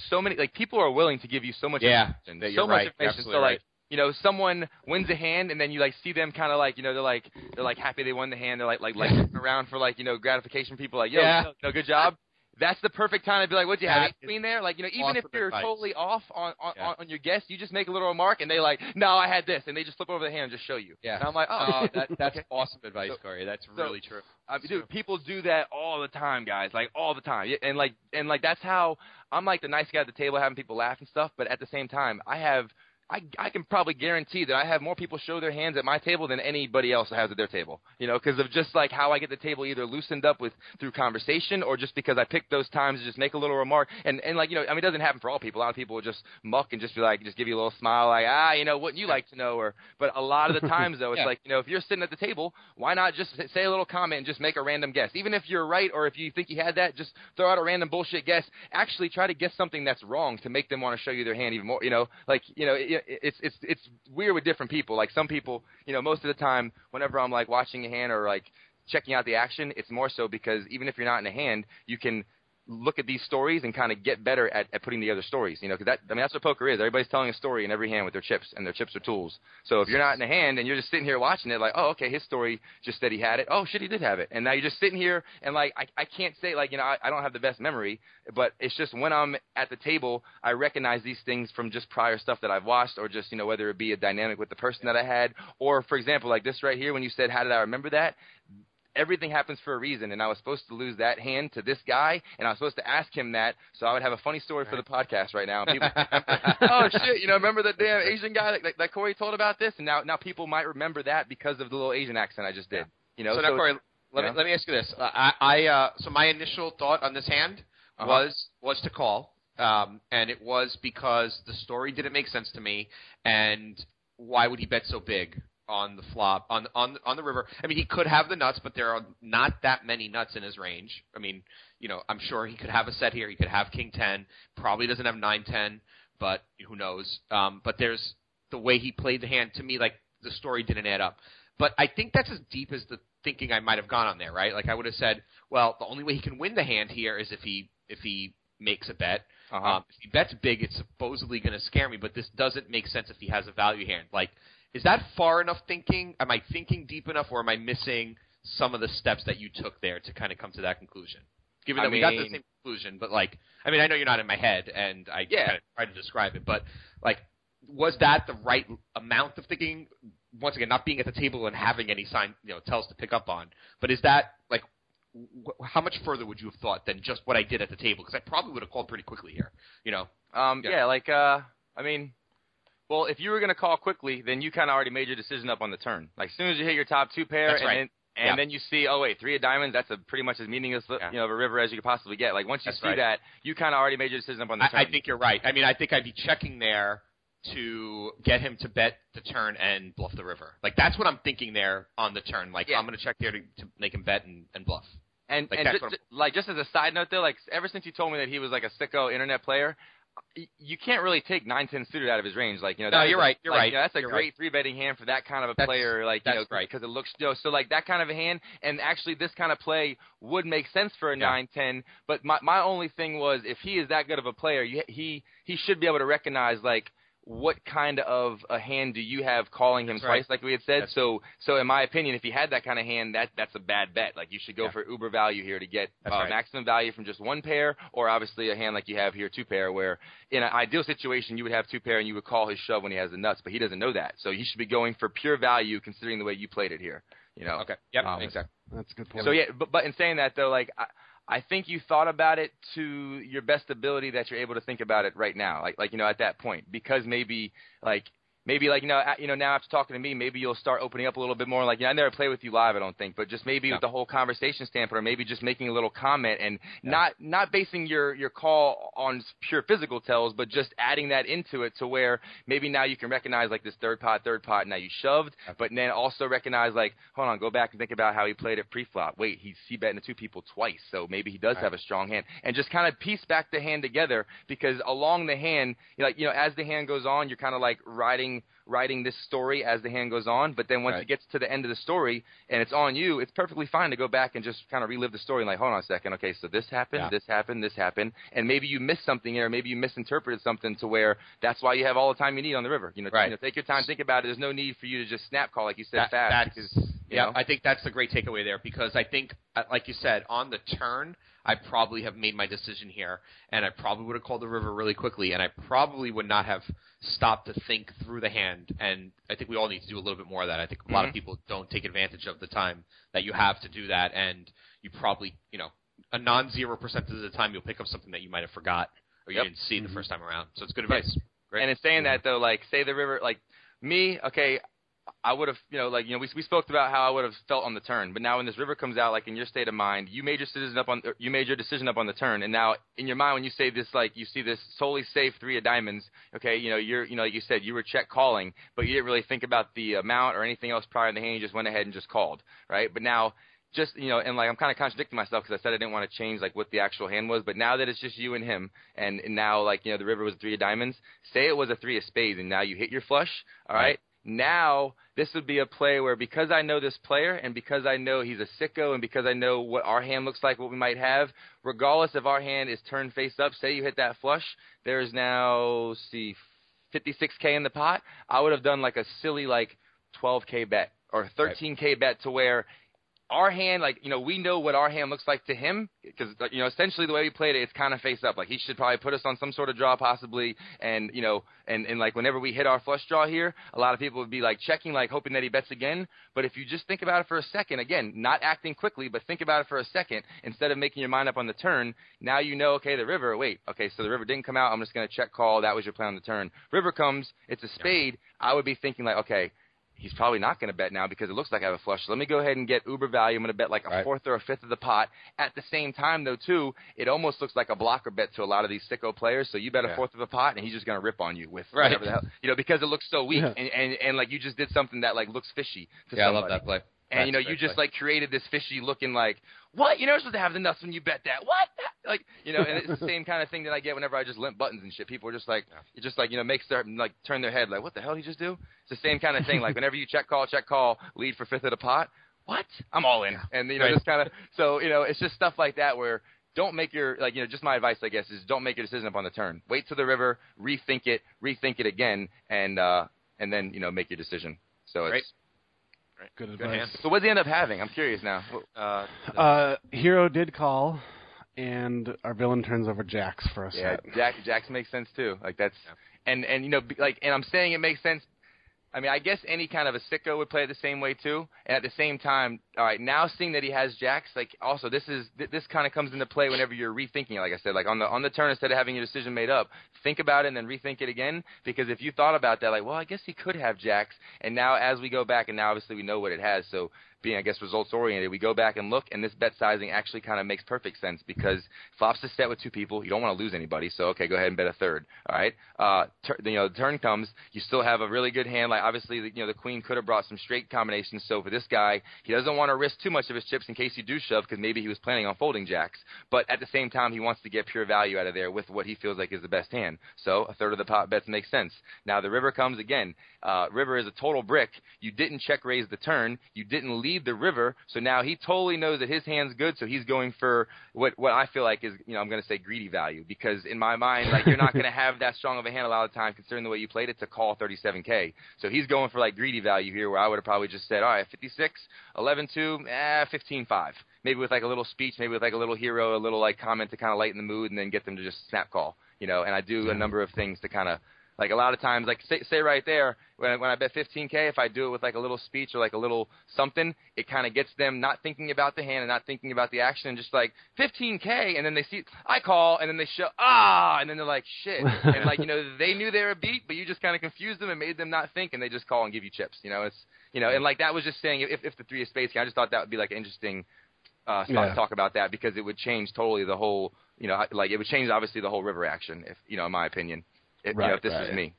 so many like people are willing to give you so much Yeah, information, that so you're much right. You're information. So right. like you know someone wins a hand and then you like see them kind of like you know they're like they're like happy they won the hand. They're like like like around for like you know gratification. People like yo, Yeah. you know, good job. That's the perfect time to be like, what'd you have? That Eight queen there? Like, you know, even if you're advice. totally off on on, Yeah. on your guess, you just make a little remark, and they like, no, I had this, and they just flip over the hand and just show you. Yeah. And I'm like, oh, Uh, that, <laughs> that's awesome advice, So- Cory. That's so- really true. I dude, people do that all the time, guys. Like all the time, and like and like that's how I'm like the nice guy at the table, having people laugh and stuff. But at the same time, I have. I, I can probably guarantee that I have more people show their hands at my table than anybody else has at their table. You know, because of just like how I get the table either loosened up with through conversation or just because I pick those times to just make a little remark. And and like you know, I mean, it doesn't happen for all people. A lot of people will just muck and just be like, just give you a little smile, like ah, you know, wouldn't you like to know? Or but a lot of the <laughs> times though, it's Yeah. like you know, if you're sitting at the table, why not just say a little comment and just make a random guess? Even if you're right or if you think you had that, just throw out a random bullshit guess. Actually, try to guess something that's wrong to make them want to show you their hand even more. You know, like you know, it, it's it's it's weird with different people. Like some people, you know, most of the time, whenever I'm like watching a hand or like checking out the action, it's more so because even if you're not in a hand, you can look at these stories and kind of get better at, at putting together stories. You know, because that I mean that's what poker is. Everybody's telling a story in every hand with their chips, and their chips are tools. So if you're not in a hand and you're just sitting here watching it, like, oh, okay, his story just said he had it. Oh shit, he did have it. And now you're just sitting here and like I I can't say like you know I, I don't have the best memory, but it's just when I'm at the table, I recognize these things from just prior stuff that I've watched, or just you know whether it be a dynamic with the person that I had, or for example like this right here when you said how did I remember that everything happens for a reason, and I was supposed to lose that hand to this guy, and I was supposed to ask him that, so I would have a funny story for the podcast right now. And <laughs> people, <laughs> oh shit, you know, remember that damn Asian guy that, that, Cory told about this, and now now people might remember that because of the little Asian accent I just did. You know, so now, Cory, let yeah. me let me ask you this. Uh, I, I uh, so my initial thought on this hand Uh-huh. was was to call, um, and it was because the story didn't make sense to me, and why would he bet so big on the flop on on on the river? I mean, he could have the nuts, but there are not that many nuts in his range. I mean, you know, I'm sure he could have a set here. He could have king ten. Probably doesn't have nine ten, but who knows? Um, but there's the way he played the hand to me, like the story didn't add up. But I think that's as deep as the thinking I might have gone on there, right? Like I would have said, well, the only way he can win the hand here is if he if he makes a bet. Uh-huh. Um, if he bets big, it's supposedly going to scare me, but this doesn't make sense if he has a value hand. Like, is that far enough thinking? Am I thinking deep enough, or am I missing some of the steps that you took there to kind of come to that conclusion? Given I that we got the same conclusion, but like, I mean, I know you're not in my head, and I Yeah. kind of tried to describe it, but like, was that the right amount of thinking? Once again, not being at the table and having any sign, you know, tells to pick up on. But is that like, how much further would you have thought than just what I did at the table? Because I probably would have called pretty quickly here. You know, Um, Yeah. yeah. like uh, I mean, well, if you were gonna call quickly, then you kind of already made your decision up on the turn. Like as soon as you hit your top two pair, That's and right. then and Yeah. then you see, oh wait, three of diamonds. That's a pretty much as meaningless, Yeah. you know, of a river as you could possibly get. Like once you That's see right. that, you kind of already made your decision up on the turn. I, I think you're right. I mean, I think I'd be checking there to get him to bet the turn and bluff the river. Like that's what I'm thinking there on the turn. Like Yeah. I'm going to check there to, to make him bet and, and bluff. And, Like, and that's ju- what like just as a side note though, like ever since you told me that he was like a sicko internet player, you can't really take nine ten suited out of his range. Like you know, No, you're a- right, you're like, right, you know, that's a you're great right. three betting hand for that kind of a That's- player. Like you that's know, right. because it looks you know, so like that kind of a hand. And actually, this kind of play would make sense for a Yeah. nine ten. But my my only thing was if he is that good of a player, you, he he should be able to recognize like. What kind of a hand do you have calling him That's twice, right. like we had said? That's- so, so in my opinion, if he had that kind of hand, that that's a bad bet. Like you should go Yeah. for uber value here to get uh, right. maximum value from just one pair, or obviously a hand like you have here, two pair, where in an ideal situation you would have two pair and you would call his shove when he has the nuts, but he doesn't know that, so he should be going for pure value considering the way you played it here. You know. Okay. Yep. Um, exactly. That's a good point. So yeah, but but in saying that though, like I, I think you thought about it to your best ability that you're able to think about it right now, like like you know at that point, because maybe like maybe like you know at- you know now after talking to me, maybe you'll start opening up a little bit more. Like you know, I never play with you live, I don't think, but just maybe Yeah. with the whole conversation standpoint, or maybe just making a little comment and not not basing your your call on pure physical tells, but just adding that into it to where maybe now you can recognize like this third pot, third pot. Now you shoved, but then also recognize like hold on, go back and think about how he played it pre-flop. Wait, he's he betting the two people twice, so maybe he does Right. have a strong hand, and just kind of piece back the hand together because along the hand, you know, like you know, as the hand goes on, you're kind of like riding writing this story as the hand goes on. But then once Right. it gets to the end of the story and it's on you, it's perfectly fine to go back and just kind of relive the story and like, hold on a second, okay, so this happened, Yeah. this happened, this happened, and maybe you missed something here, maybe you misinterpreted something to where that's why you have all the time you need on the river. You know, Right. you know take your time, think about it. There's no need for you to just snap call like you said That- fast. because, you yeah, know? I think that's the great takeaway there because I think, uh, like you said, on the turn, I probably have made my decision here, and I probably would have called the river really quickly, and I probably would not have stopped to think through the hand. And I think we all need to do a little bit more of that. I think a lot of Mhm. people don't take advantage of the time that you have to do that, and you probably, you know, a non-zero percent of the time you'll pick up something that you might have forgot or you Yep. didn't see the first time around. So it's good advice. Great. And in saying that though, like say the river, like me, okay, I would have, you know, like you know, we we spoke about how I would have felt on the turn, but now when this river comes out, like in your state of mind, you made your decision up on, you made your decision up on the turn, and now in your mind when you say this, like you see this solely safe three of diamonds, okay, you know, you're, you know, like you said you were check calling, but you didn't really think about the amount or anything else prior in the hand, you just went ahead and just called, right? But now just you know, and like I'm kind of contradicting myself because I said I didn't want to change like what the actual hand was, but now that it's just you and him, and, and now like you know the river was three of diamonds. Say it was a three of spades, and now you hit your flush. All right. Now this would be a play where because I know this player and because I know he's a sicko and because I know what our hand looks like, what we might have, regardless if our hand is turned face up. Say you hit that flush, there's now see 56k in the pot. I would have done like a silly like 12k bet or 13k bet to where our hand, like you know, we know what our hand looks like to him because you know, essentially the way we played it, it's kind of face up. Like he should probably put us on some sort of draw, possibly, and you know, and and like whenever we hit our flush draw here, a lot of people would be like checking, like hoping that he bets again. But if you just think about it for a second, again, not acting quickly, but think about it for a second instead of making your mind up on the turn. Now you know, okay, the river. Wait, okay, so the river didn't come out. I'm just gonna check call. That was your plan on the turn. River comes, it's a spade. I would be thinking like, okay he's probably not going to bet now because it looks like I have a flush. So let me go ahead and get uber value. I'm going to bet like a Right. fourth or a fifth of the pot. At the same time, though, too, it almost looks like a blocker bet to a lot of these sicko players. So you bet a fourth of a pot, and he's just going to rip on you with Right. whatever the hell, you know, because it looks so weak, Yeah. and, and and like you just did something that like looks fishy to yeah, I love that play. And you know, you just like created this fishy looking like, what? You're never supposed to have the nuts when you bet that. What? <laughs> Like, you know, and it's the <laughs> same kind of thing that I get whenever I just limp buttons and shit. People are just like, it just like, you know, makes their like turn their head like, what the hell did you just do? It's the same kind of thing. Like whenever you check call, check call, lead for fifth of the pot. What? I'm all in. And you know, Right. just kind of so you know, it's just stuff like that where don't make your like you know just my advice I guess is don't make your decision up on the turn. Wait till the river, rethink it, rethink it again, and uh and then you know make your decision. So Great. It's Good Good advice. so what does he end up having? I'm curious now. Uh, Uh, Hero did call, and our villain turns over jacks for a Yeah, set. Jack jacks makes sense too. Like that's and and you know like and I'm saying it makes sense. I mean, I guess any kind of a sicko would play it the same way too. And at the same time, all right, now seeing that he has jacks, like also this is th- this kind of comes into play whenever you're rethinking. Like I said, like on the on the turn instead of having your decision made up, think about it and then rethink it again. Because if you thought about that, like, well, I guess he could have jacks. and now as we go back, and now obviously we know what it has. So being I guess results oriented, we go back and look, and this bet sizing actually kind of makes perfect sense because flops the set with two people, you don't want to lose anybody, so okay, go ahead and bet a third. All right, uh, you know, the turn comes, you still have a really good hand. Like obviously, you know, the queen could have brought some straight combinations. So for this guy, he doesn't want to risk too much of his chips in case you do shove because maybe he was planning on folding jacks. But at the same time, he wants to get pure value out of there with what he feels like is the best hand. So a third of the pot bets makes sense. Now the river comes again. Uh, river is a total brick. You didn't check raise the turn. You didn't lead the river. So now he totally knows that his hand's good. So he's going for what what I feel like is you know I'm going to say greedy value because in my mind like you're not going to have that strong of a hand a lot of the time considering the way you played it to call 37k. So he's going for like greedy value here where I would have probably just said all right 56, 11 2, eh 15 5 maybe with like a little speech, maybe with like a little hero, a little like comment to kind of lighten the mood, and then get them to just snap call. You know, and I do a number of things to kind of like a lot of times, like say, say right there, when I, when I bet 15k, if I do it with like a little speech or like a little something, it kind of gets them not thinking about the hand and not thinking about the action, and just like 15k, and then they see I call, and then they show ah, and then they're like shit, <laughs> and like you know they knew they were beat, but you just kind of confused them and made them not think, and they just call and give you chips. You know, it's you know, and like that was just saying if if the three of spades, I just thought that would be like an interesting uh, spot Yeah. to talk about that because it would change totally the whole, you know, like it would change obviously the whole river action, if you know, in my opinion, if, you know, Right, if this right. is me.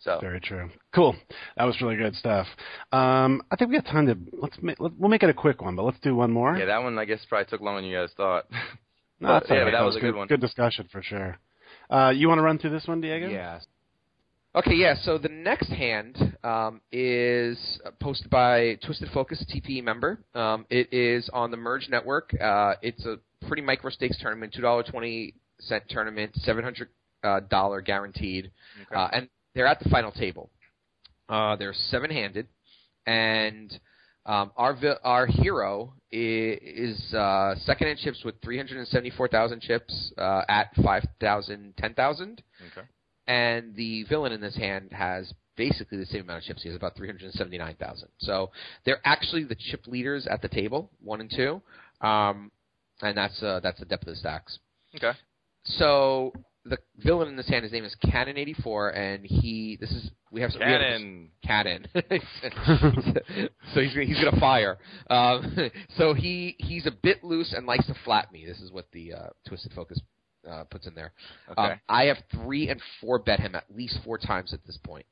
So Very true. Cool. That was really good stuff. Um, I think we got time to let's make, let, we'll make it a quick one, but let's do one more. yeah, that one I guess probably took longer than you guys thought. no, <laughs> but, yeah, right. but that was a good, good one. Good discussion for sure. Uh, you want to run through this one, Diego? Yeah. Okay, yeah. So the next hand um, is posted by Twisted Focus TPE member. Um, it is on the Merge Network. Uh, it's a pretty micro stakes tournament, two dollar twenty cent tournament, seven hundred uh, dollar guaranteed, Okay. uh, and they're at the final table. Uh, they're seven handed, and um, our vi- our hero is, is uh, second in chips with three hundred and seventy four thousand chips uh, at five thousand, ten thousand okay. and the villain in this hand has basically the same amount of chips. He has about 379,000. So they're actually the chip leaders at the table, one and two, um, and that's uh, that's the depth of the stacks. Okay. So the villain in this hand, his name is Cannon eighty four, and he this is we have some we have this- Cannon. Cannon. <laughs> so he's he's gonna fire. Um, <laughs> so he he's a bit loose and likes to flat me. This is what the uh, Twisted Focus uh, puts in there. Okay. Um, I have three and four bet him at least four times at this point,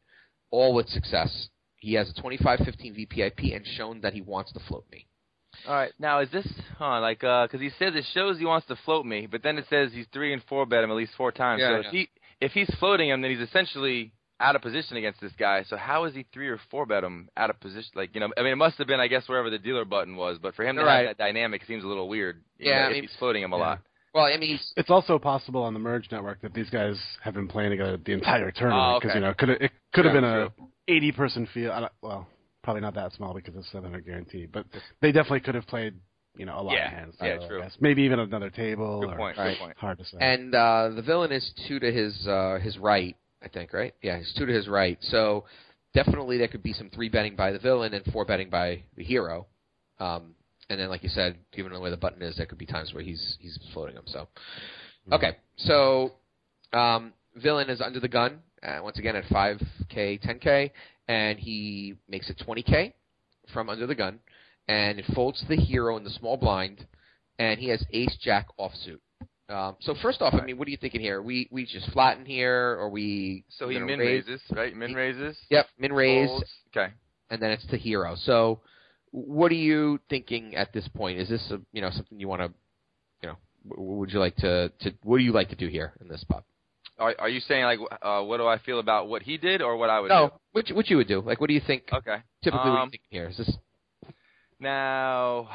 all with success. He has a 25-15 VPIP and shown that he wants to float me. All right. Now is this huh, like uh 'cause he says it shows he wants to float me, but then it says he's three and four bet him at least four times. Yeah, so I if he if he's floating him, then he's essentially out of position against this guy. So how is he three or four bet him out of position? Like you know, I mean, it must have been I guess wherever the dealer button was, but for him to Right. have that dynamic seems a little weird. Yeah, know, I if mean- he's floating him a Yeah. lot. Well, I mean, he's, It's also possible on the Merge Network that these guys have been playing together the entire tournament Oh, because okay. you know could it could have True, been a 80 person field. I don't- Well, probably not that small because it's 700 guaranteed, but they definitely could have played you know a lot Yeah, of hands. yeah, I true. guess. Maybe even another table. Good or, point. Right. Good point. Hard to say. and uh, the villain is two to his uh, his right, I think, right? Yeah, he's two to his right. So definitely there could be some three betting by the villain and four betting by the hero. Um, and then, like you said, given the way the button is, there could be times where he's he's floating him. So, okay, so um, villain is under the gun uh, once again at 5k, 10k, and he makes it 20k from under the gun, and it folds to the hero in the small blind, and he has ace jack offsuit. Um, so first off, I mean, what are you thinking here? We we just flatten here, or we So he min raise? raises, right? Min raises. Yep, min raise, folds. Okay. and then it's the hero. So, what are you thinking at this point? Is this a, you know something you want to, you know, would you like to, to what do you like to do here in this spot? Are, are you saying like uh, what do I feel about what he did or what I would do? No, what you- what you would do? Like, what do you think? Okay. Typically, what are you Um, thinking here? Is this Now,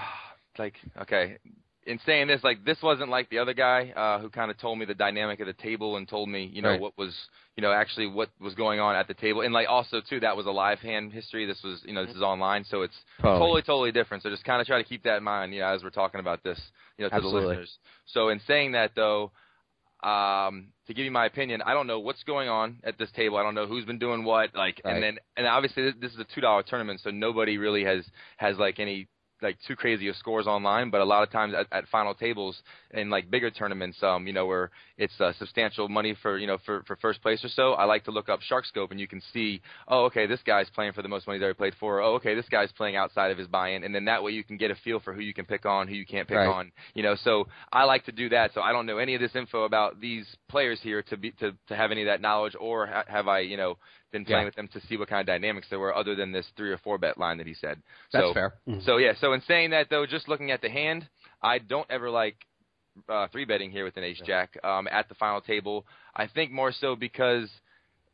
like, okay, in saying this, like, this wasn't like the other guy uh, who kind of told me the dynamic of the table and told me, you know, Right. what was, you know, actually what was going on at the table, and like also too, that was a live hand history. This was, you know, this is online, so it's totally, totally different. So just kind of try to keep that in mind, you know, as we're talking about this, you know, to Absolutely. the listeners. So in saying that though, um, to give you my opinion, I don't know what's going on at this table. I don't know who's been doing what. Like, Right. and then, and obviously this, this is a two dollar tournament, so nobody really has has like any like too crazy of scores online, but a lot of times at, at final tables in like bigger tournaments, um, you know, where it's uh, substantial money for you know for for first place or so, I like to look up SharkScope and you can see, oh, okay, this guy's playing for the most money he's ever played for. Oh, okay, this guy's playing outside of his buy-in, and then that way you can get a feel for who you can pick on, who you can't pick Right. on, you know. So I like to do that. So I don't know any of this info about these players here to be to to have any of that knowledge, or ha- have I, you know. Been playing Yeah. with them to see what kind of dynamics there were, other than this three or four bet line that he said. That's so, fair. so yeah, so in saying that though, just looking at the hand, I don't ever like uh, three betting here with an ace jack um, at the final table. I think more so because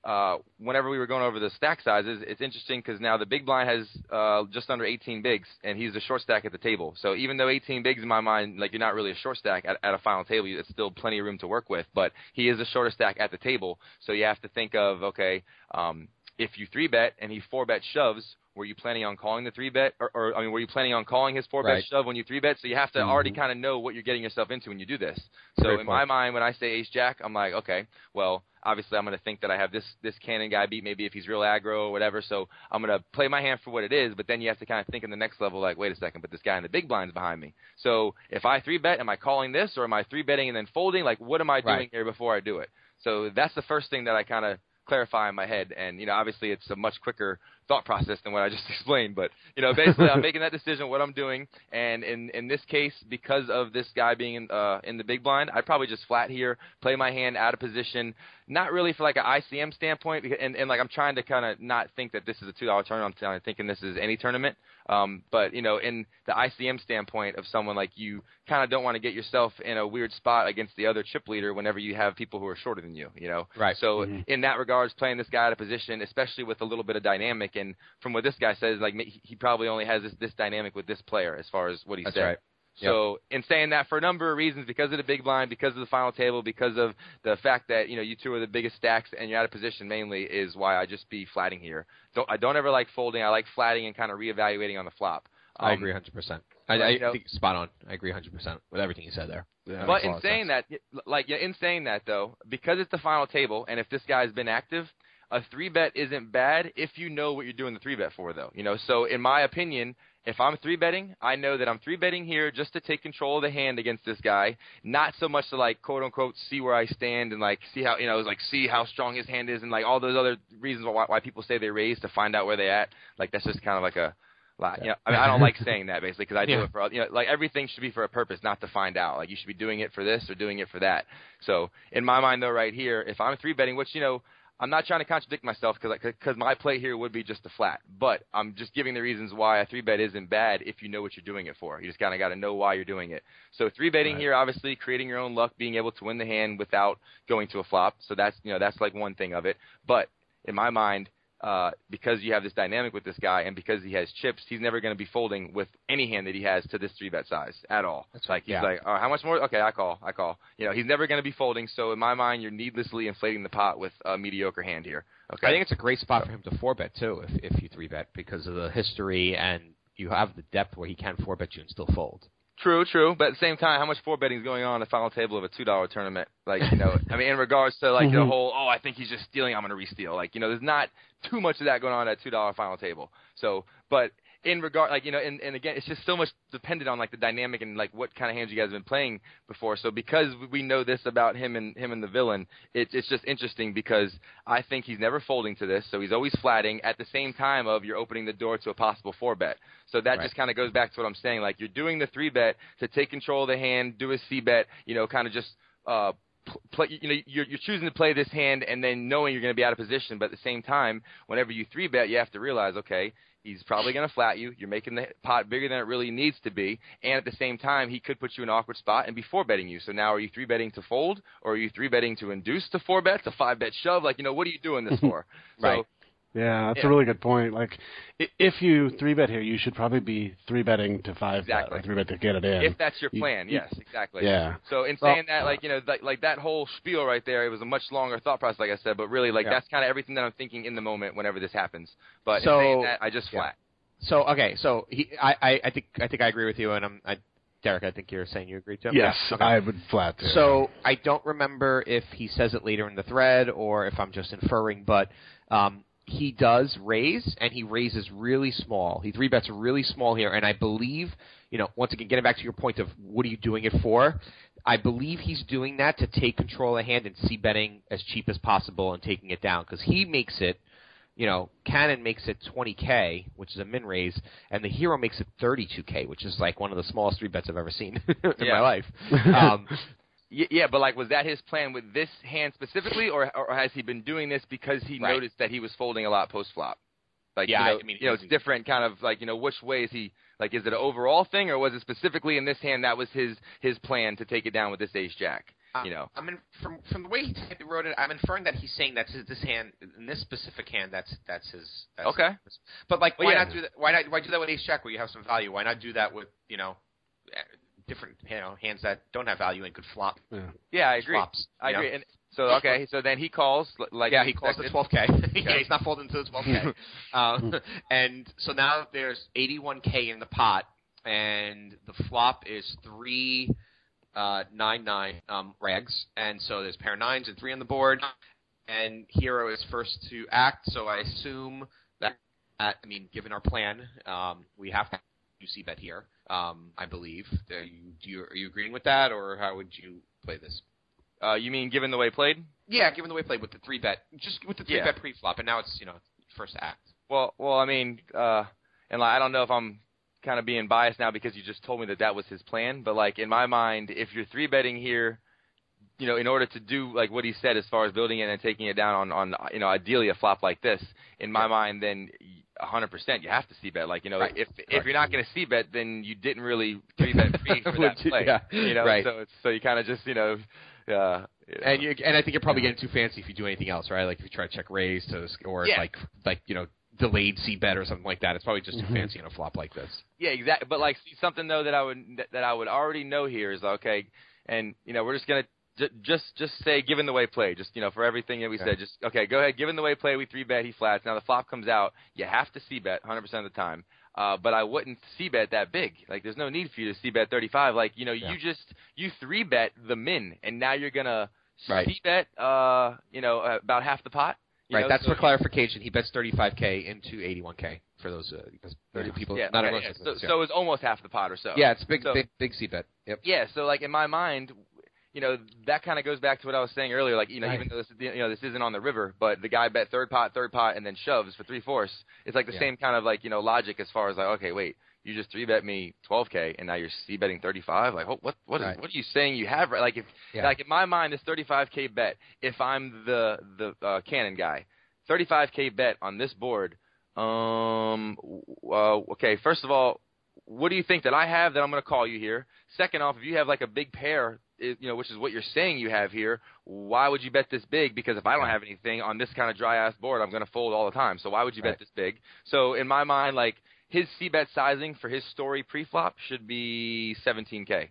uh, whenever we were going over the stack sizes, it's interesting because now the big blind has uh, just under 18 bigs, and he's the short stack at the table. So even though 18 bigs in my mind, like you're not really a short stack at, at a final table, it's still plenty of room to work with. But he is the shorter stack at the table, so you have to think of okay, um, if you three bet and he four bet shoves, were you planning on calling the three bet, or, or I mean, were you planning on calling his four bet Right. shove when you three bet? So you have to mm-hmm. already kind of know what you're getting yourself into when you do this. So Great in point. my mind, when I say ace jack, I'm like, okay, well, obviously I'm going to think that I have this this cannon guy beat maybe if he's real aggro or whatever. So I'm going to play my hand for what it is. But then you have to kind of think in the next level, like, wait a second, but this guy in the big blind's behind me. So if I three bet, am I calling this or am I three betting and then folding? Like, what am I doing Right. here before I do it? So that's the first thing that I kind of clarify in my head. And you know, obviously it's a much quicker thought process than what I just <laughs> explained. But you know, basically I'm making that decision what I'm doing. And in in this case, because of this guy being in, uh, in the big blind, I'd probably just flat here, play my hand out of position. Not really for like an ICM standpoint, and, and like I'm trying to kind of not think that this is a two dollar tournament. I'm thinking this is any tournament. Um, but you know, in the ICM standpoint of someone like you, kind of don't want to get yourself in a weird spot against the other chip leader whenever you have people who are shorter than you. You know, Right. So in that regards, playing this guy out of position, especially with a little bit of dynamic, and from what this guy says, like he he probably only has this this dynamic with this player as far as what he That's said. right. So in saying that, for a number of reasons, because of the big blind, because of the final table, because of the fact that you know you two are the biggest stacks and you're out of position, mainly is why I just be flatting here. Don't I don't ever like folding. I like flatting and kind of reevaluating on the flop. I Um, agree 100%. I, I you know- think spot on. I agree 100% with everything you said there. Yeah, But in saying sense. that, like yeah, in saying that though, because it's the final table, and if this guy's been active, a three bet isn't bad if you know what you're doing the three bet for, though. You know, so in my opinion, if I'm three betting, I know that I'm three betting here just to take control of the hand against this guy, not so much to like quote unquote see where I stand and like see how you know like see how strong his hand is and like all those other reasons why why people say they raise to find out where they at. Like that's just kind of like a like, you know, I mean, I don't like <laughs> saying that basically because I do Yeah. it for you know, like everything should be for a purpose, not to find out. Like you should be doing it for this or doing it for that. So in my mind, though, right here, if I'm three betting, which you know, I'm not trying to contradict myself because because my play here would be just a flat, but I'm just giving the reasons why a three bet isn't bad if you know what you're doing it for. You just kind of got to know why you're doing it. So three betting here, obviously, creating your own luck, being able to win the hand without going to a flop. So that's you know that's like one thing of it. But in my mind, uh, because you have this dynamic with this guy, and because he has chips, he's never going to be folding with any hand that he has to this three bet size at all. It's like he's yeah. like, oh, how much more? Okay, I call, I call. You know, he's never going to be folding. So in my mind, you're needlessly inflating the pot with a mediocre hand here. Okay, I think it's a great spot for him to four bet too, if if you three bet because of the history and you have the depth where he can four bet you and still fold. True, true. But at the same time, how much four betting is going on in the final table of a two dollar tournament? Like, you know, I mean, in regards to like the mm-hmm. whole, oh, I think he's just stealing, I'm going to re-steal. Like, you know, there's not too much of that going on at two dollar final table. So, but in regard, like, you know, and, and again, it's just so much dependent on like the dynamic and like what kind of hands you guys have been playing before. So because we know this about him and him and the villain, it's it's just interesting because I think he's never folding to this, so he's always flatting at the same time of you're opening the door to a possible four bet. So that Right. just kind of goes back to what I'm saying. Like you're doing the three bet to take control of the hand, do a C bet, you know, kind of just uh play. You know, you're you're choosing to play this hand and then knowing you're going to be out of position. But at the same time, whenever you three bet, you have to realize, okay. He's probably going to flat you. You're making the pot bigger than it really needs to be, and at the same time, he could put you in an awkward spot and be four betting you. So now, are you three betting to fold, or are you three betting to induce to four bet, a five bet shove? Like, you know, what are you doing this <laughs> for? Right. So, Yeah, that's Yeah. a really good point. Like, if you three bet here, you should probably be three betting to five Exactly. bet, or three bet to get it in. if that's your plan, you- yes, exactly. Yeah. So in Well, saying that, like you know, like, like that whole spiel right there, it was a much longer thought process, like I said. But really, like Yeah. that's kind of everything that I'm thinking in the moment whenever this happens. But So- in saying that, I just yeah. flat. So okay, so he, I, I, I think I think I agree with you, and I'm, I, Derek, I think you're saying you agree too. Yes, Yeah, okay. I would flat too. So I don't remember if he says it later in the thread or if I'm just inferring, but um, he does raise, and he raises really small. He three bets really small here, and I believe, you know, once again, getting back to your point of what are you doing it for? I believe he's doing that to take control of the hand and c betting as cheap as possible and taking it down because he makes it. You know, Cannon makes it 20k, which is a min raise, and the hero makes it 32k, which is like one of the smallest three bets I've ever seen <laughs> in Yeah. my life. <laughs> Um, yeah, but like, was that his plan with this hand specifically, or or has he been doing this because he Right. noticed that he was folding a lot post flop? Like, Yeah, you know, I mean, you know, it's different kind of like, you know, which way is he? Like, is it an overall thing, or was it specifically in this hand that was his his plan to take it down with this ace jack? Uh, you know, I mean, from from the way he t- wrote it, I'm inferring that he's saying that's his, this hand, in this specific hand, that's that's his. That's Okay. his- but like, Well, why yeah. not do that? Why not? Why do that with Ace Jack where you have some value? Why not do that with you know, different you know hands that don't have value and could flop Yeah. yeah, I agree. flops? I know? agree. And so okay, so then he calls like yeah, he calls the 12k. <laughs> yeah, he's not folding to the 12k. <laughs> um, and so now there's 81k in the pot, and the flop is three uh, nine nine um, rags, and so there's pair nines and three on the board, and hero is first to act. So I assume that, I mean, given our plan, um, we have to do c bet here. Um, I believe. Are you, do you are you agreeing with that, or how would you play this? Uh, you mean given the way played? Yeah, given the way played with the three bet, just with the three Yeah. bet pre-flop, and now it's you know first act. Well, well, I mean, uh, and like, I don't know if I'm kind of being biased now because you just told me that that was his plan, but like in my mind, if you're three betting here, you know, in order to do like what he said as far as building it and taking it down on, on you know, ideally a flop like this, in my mind, then hundred percent you have to c bet. Like you know, Right. if if you're not going to c bet, then you didn't really three bet <laughs> free for that play. yeah. You know, Right. so it's so you kind of just you know, uh, you know. And you, and I think you're probably getting too fancy if you do anything else, right? Like if you try to check raise to or Yeah. like like you know delayed c bet or something like that. It's probably just too Mhm. fancy in a flop like this. Yeah, exactly. But like see, something though that I would that, that I would already know here is okay, and you know we're just gonna j- just just say given the way play. just you know for everything that we Okay. said, just okay, go ahead. Given the way play, we three bet, he flats. Now the flop comes out, you have to c bet 100 percent of the time. Uh, but I wouldn't c bet that big. Like there's no need for you to c bet 35. Like you know Yeah. you just you three bet the min, and now you're gonna Right. c bet uh you know uh, about half the pot. You right. know, That's so- for clarification. He bets 35k into 81k for those uh, because Yeah. people. Yeah, not okay, yeah. So, yeah. so it's almost half the pot or so. yeah, it's big so- big big c bet. Yep. Yeah, so like in my mind, you know, that kind of goes back to what I was saying earlier. Like, you know, Right. even though this, you know, this isn't on the river, but the guy bet third pot, third pot, and then shoves for three fourths. It's like the Yeah. same kind of like you know logic as far as like, okay, wait, you just three bet me 12k, and now you're c betting 35. Like, what what what, is, Right. what are you saying you have? Like, if Yeah. like in my mind, this 35k bet, if I'm the the uh, cannon guy, 35k bet on this board. Um, uh, okay, first of all, what do you think that I have that I'm going to call you here? Second off, if you have like a big pair, i- you know, which is what you're saying you have here, why would you bet this big? Because if I don't have anything on this kind of dry ass board, I'm going to fold all the time. So why would you Right. bet this big? So in my mind, like his C bet sizing for his story pre-flop should be 17k.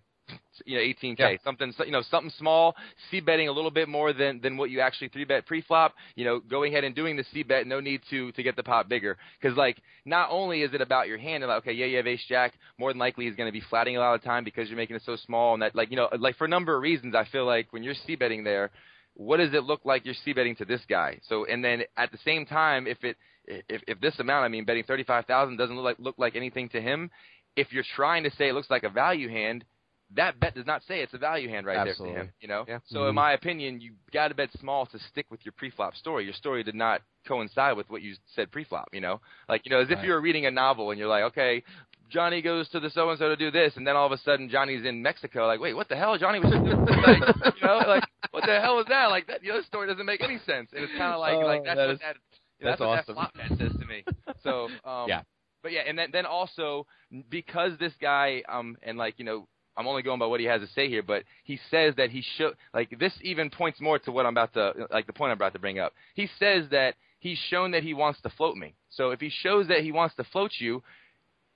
You know, 18k, Yeah. something you know, something small. C betting a little bit more than than what you actually three bet pre-flop. You know, going ahead and doing the C bet, no need to to get the pot bigger. Because like, not only is it about your hand, and like, okay, yeah, you have ace jack. More than likely, he's going to be flatting a lot of the time because you're making it so small, and that like you know, like for a number of reasons, I feel like when you're C betting there, what does it look like you're C betting to this guy? So, and then at the same time, if it if if this amount, I mean, betting thirty five thousand doesn't look like look like anything to him. If you're trying to say it looks like a value hand, that bet does not say it's a value hand right Absolutely. there to him. You know. Yeah. So in my opinion, you got to bet small to stick with your pre-flop story. Your story did not coincide with what you said pre-flop. You know, like you know, as if Right. you were reading a novel and you're like, okay, Johnny goes to the so and so to do this, and then all of a sudden Johnny's in Mexico. Like, wait, what the hell? Johnny was just doing this. Like, <laughs> you know, like what the hell was that? Like that, you know, story doesn't make any sense. And it's kind of like Oh, like that's that what is- that that's that's what awesome. that flop bet says to me. So <laughs> um, Yeah. but yeah, and then then also because this guy um and like you know I'm only going by what he has to say here, but he says that he should like this even points more to what I'm about to like the point I'm about to bring up. He says that he's shown that he wants to float me. So if he shows that he wants to float you,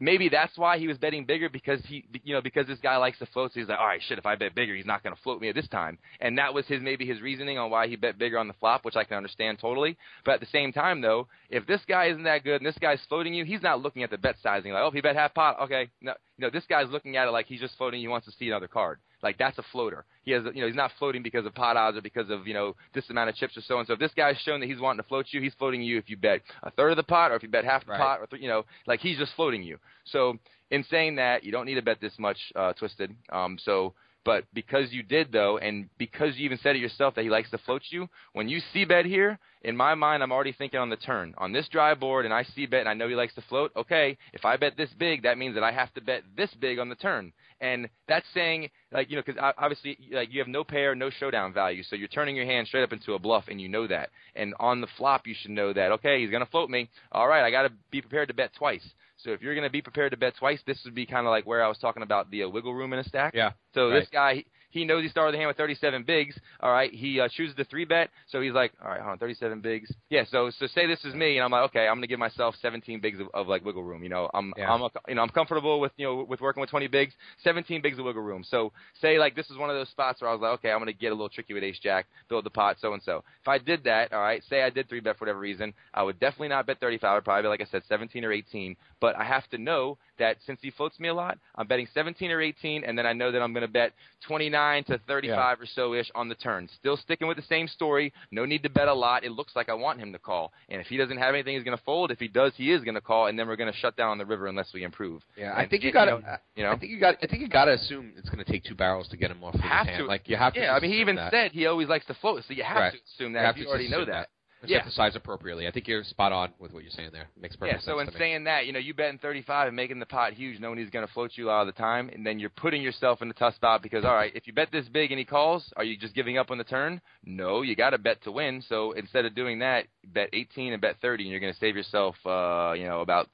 maybe that's why he was betting bigger because he you know because this guy likes to float. So he's like, all right, shit, if I bet bigger, he's not going to float me at this time. And that was his maybe his reasoning on why he bet bigger on the flop, which I can understand totally. But at the same time, though, if this guy isn't that good and this guy's floating you, he's not looking at the bet sizing like, oh, he bet half pot, okay. No, you know, this guy's looking at it like he's just floating. He wants to see another card. Like that's a floater. He has, you know, he's not floating because of pot odds or because of, you know, this amount of chips or so and so. If this guy's shown that he's wanting to float you, he's floating you if you bet a third of the pot or if you bet half the Right. pot or, th- you know, like he's just floating you. So in saying that, you don't need to bet this much, uh, twisted. Um, so, but because you did though, and because you even said it yourself that he likes to float you, when you c bet here, in my mind, I'm already thinking on the turn. On this dry board, and I c bet, and I know he likes to float. Okay, if I bet this big, that means that I have to bet this big on the turn, and that's saying like you know because obviously like you have no pair, no showdown value, so you're turning your hand straight up into a bluff, and you know that. And on the flop, you should know that. Okay, he's gonna float me. All right, I got to be prepared to bet twice. So if you're going to be prepared to bet twice, this would be kind of like where I was talking about the uh, wiggle room in a stack. Yeah. So Right. this guy, he knows he started the hand with 37 bigs. All right, he uh, chooses the three bet, so he's like, all right, hold on, 37 bigs. Yeah. So so say this is me, and I'm like, okay, I'm gonna give myself 17 bigs of, of like wiggle room. You know, I'm Yeah. I'm a, you know I'm comfortable with you know with working with 20 bigs, 17 bigs of wiggle room. So say like this is one of those spots where I was like, okay, I'm gonna get a little tricky with ace jack, build the pot, so and so. If I did that, all right, say I did three bet for whatever reason, I would definitely not bet 35. I would probably be like I said, 17 or 18. But I have to know that since he floats me a lot, I'm betting 17 or 18, and then I know that I'm going to bet 29 to 35 or so ish on the turn. Still sticking with the same story. No need to bet a lot. It looks like I want him to call, and if he doesn't have anything, he's going to fold. If he does, he is going to call, and then we're going to shut down on the river unless we improve. Yeah, I think you got you to. you know? I think you got. I think you got to assume it's going to take two barrels to get him off. Of have to. Like you have to. Yeah, I mean, he even that. said he always likes to float, so you have Right. to assume You that. You to already know assume that. Set Yeah. the size appropriately. I think you're spot on with what you're saying there. Makes perfect Yeah, so in sense to me. saying that, you know, you betting 35 and making the pot huge, knowing he's going to float you a lot of the time, and then you're putting yourself in a tough spot because, all right, if you bet this big and he calls, are you just giving up on the turn? No, you got to bet to win. So instead of doing that, bet 18 and bet 30, and you're going to save yourself, uh, you know, about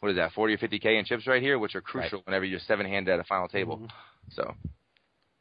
what is that, 40 or 50k in chips right here, which are crucial whenever you're seven-handed at a final table. Mhm. So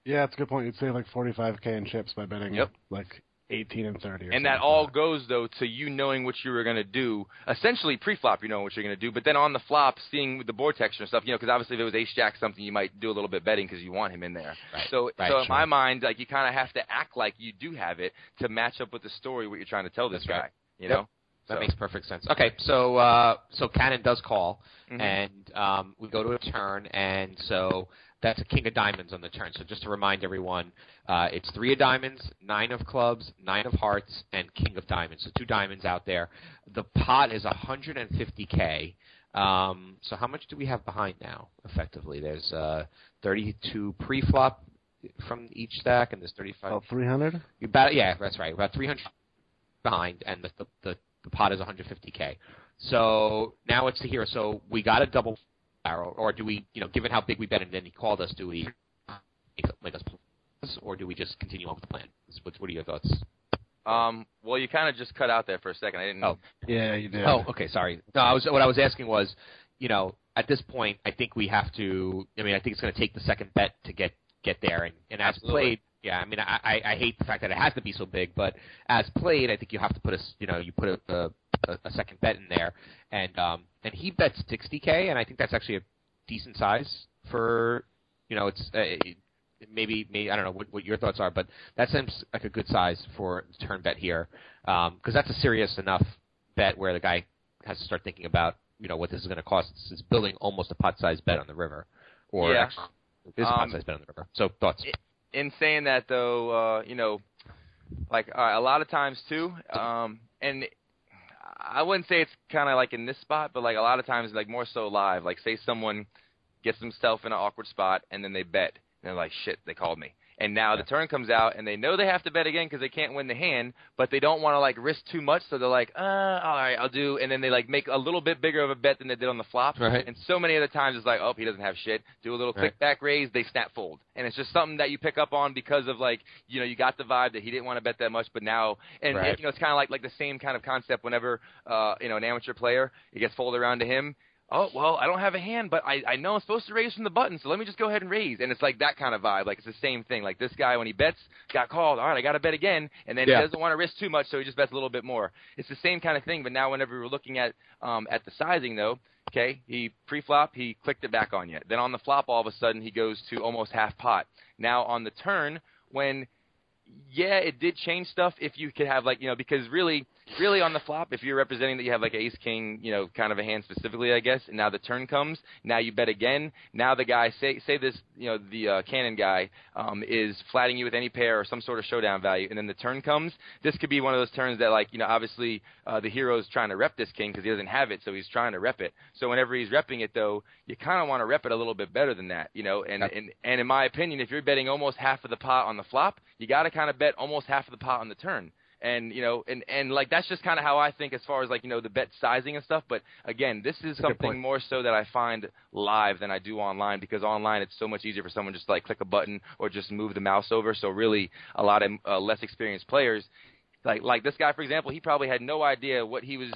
Yeah, it's a good point. You'd save like 45k in chips by betting Yep. like 18 and 30. Or and that all like goes though to you knowing what you were going to do. Essentially, pre-flop, you know what you're going to do, but then on the flop, seeing the board texture and stuff, you know, because obviously if it was ace jack something, you might do a little bit betting because you want him in there. Right. So, Right, so in sure. my mind, like you kind of have to act like you do have it to match up with the story what you're trying to tell this That's guy. right. You Yep. know. That So- makes perfect sense. Okay, so uh, so Cannon does call, Mhm. and um, we go to a turn, and so that's a king of diamonds on the turn. So just to remind everyone, uh, it's three of diamonds, nine of clubs, nine of hearts, and king of diamonds. So two diamonds out there. The pot is 150k. Um, so how much do we have behind now? Effectively, there's uh, 32 pre-flop from each stack, and there's 35. About 300. About yeah, that's right. About 300 behind, and the the the, the pot is 150k. So now it's to here. So we got a double barrel, or do we, you know, given how big we bet and then he called us, do we make, make us pause, or do we just continue on with the plan? What, what are your thoughts? Um. Well, you kind of just cut out there for a second. I didn't. Oh. Yeah, you did. Oh, okay, sorry. No, I was what I was asking was, you know, at this point, I think we have to. I mean, I think it's going to take the second bet to get get there, and, and as Absolutely. played, yeah. I mean, I, I I hate the fact that it has to be so big, but as played, I think you have to put a you know you put a a, a, second bet in there, and um and he bets 60k, and I think that's actually a decent size for you know it's. Uh, it, Maybe, maybe I don't know what, what your thoughts are, but that seems like a good size for the turn bet here, because that's a serious enough bet where the guy has to start thinking about you know what this is going to cost. It's, it's building almost a pot-sized bet on the river, or Yeah. actually, it is a Um, pot-sized bet on the river. So thoughts? In saying that though, uh, you know, like right, a lot of times too, um, and I wouldn't say it's kind of like in this spot, but like a lot of times, like more so live. Like say someone gets themselves in an awkward spot and then they bet, and they're like, shit, they called me. And now the turn comes out, and they know they have to bet again because they can't win the hand, but they don't want to like risk too much, so they're like, uh, all right, I'll do. And then they like make a little bit bigger of a bet than they did on the flop. Right. And so many other times it's like, oh, he doesn't have shit. Do a little Right. quick back raise, they snap fold, and it's just something that you pick up on because of like, you know, you got the vibe that he didn't want to bet that much, but now, and Right. you know, it's kind of like like the same kind of concept. Whenever, uh, you know, an amateur player, it gets folded around to him. Oh well, I don't have a hand, but I I know I'm supposed to raise from the button, so let me just go ahead and raise. And it's like that kind of vibe. Like it's the same thing. Like this guy when he bets, got called. All right, I got to bet again, and then Yeah. he doesn't want to risk too much, so he just bets a little bit more. It's the same kind of thing. But now whenever we're looking at um at the sizing though, okay, he pre-flop, he clicked it back on you. Then on the flop, all of a sudden he goes to almost half pot. Now on the turn, when yeah, it did change stuff if you could have like you know because really, really on the flop, if you're representing that you have like ace king, you know, kind of a hand specifically, I guess. And now the turn comes, now you bet again. Now the guy say say this, you know, the uh, cannon guy um, is flatting you with any pair or some sort of showdown value, and then the turn comes. This could be one of those turns that like you know obviously uh, the hero's trying to rep this king because he doesn't have it, so he's trying to rep it. So whenever he's repping it though, you kind of want to rep it a little bit better than that, you know. And and and in my opinion, if you're betting almost half of the pot on the flop, you got to kind of bet almost half of the pot on the turn. And you know, and and like that's just kind of how I think as far as like you know the bet sizing and stuff. But again, this is something more so that I find live than I do online because online it's so much easier for someone just to, like click a button or just move the mouse over. So really, a lot of uh, less experienced players, like like this guy for example, he probably had no idea what he was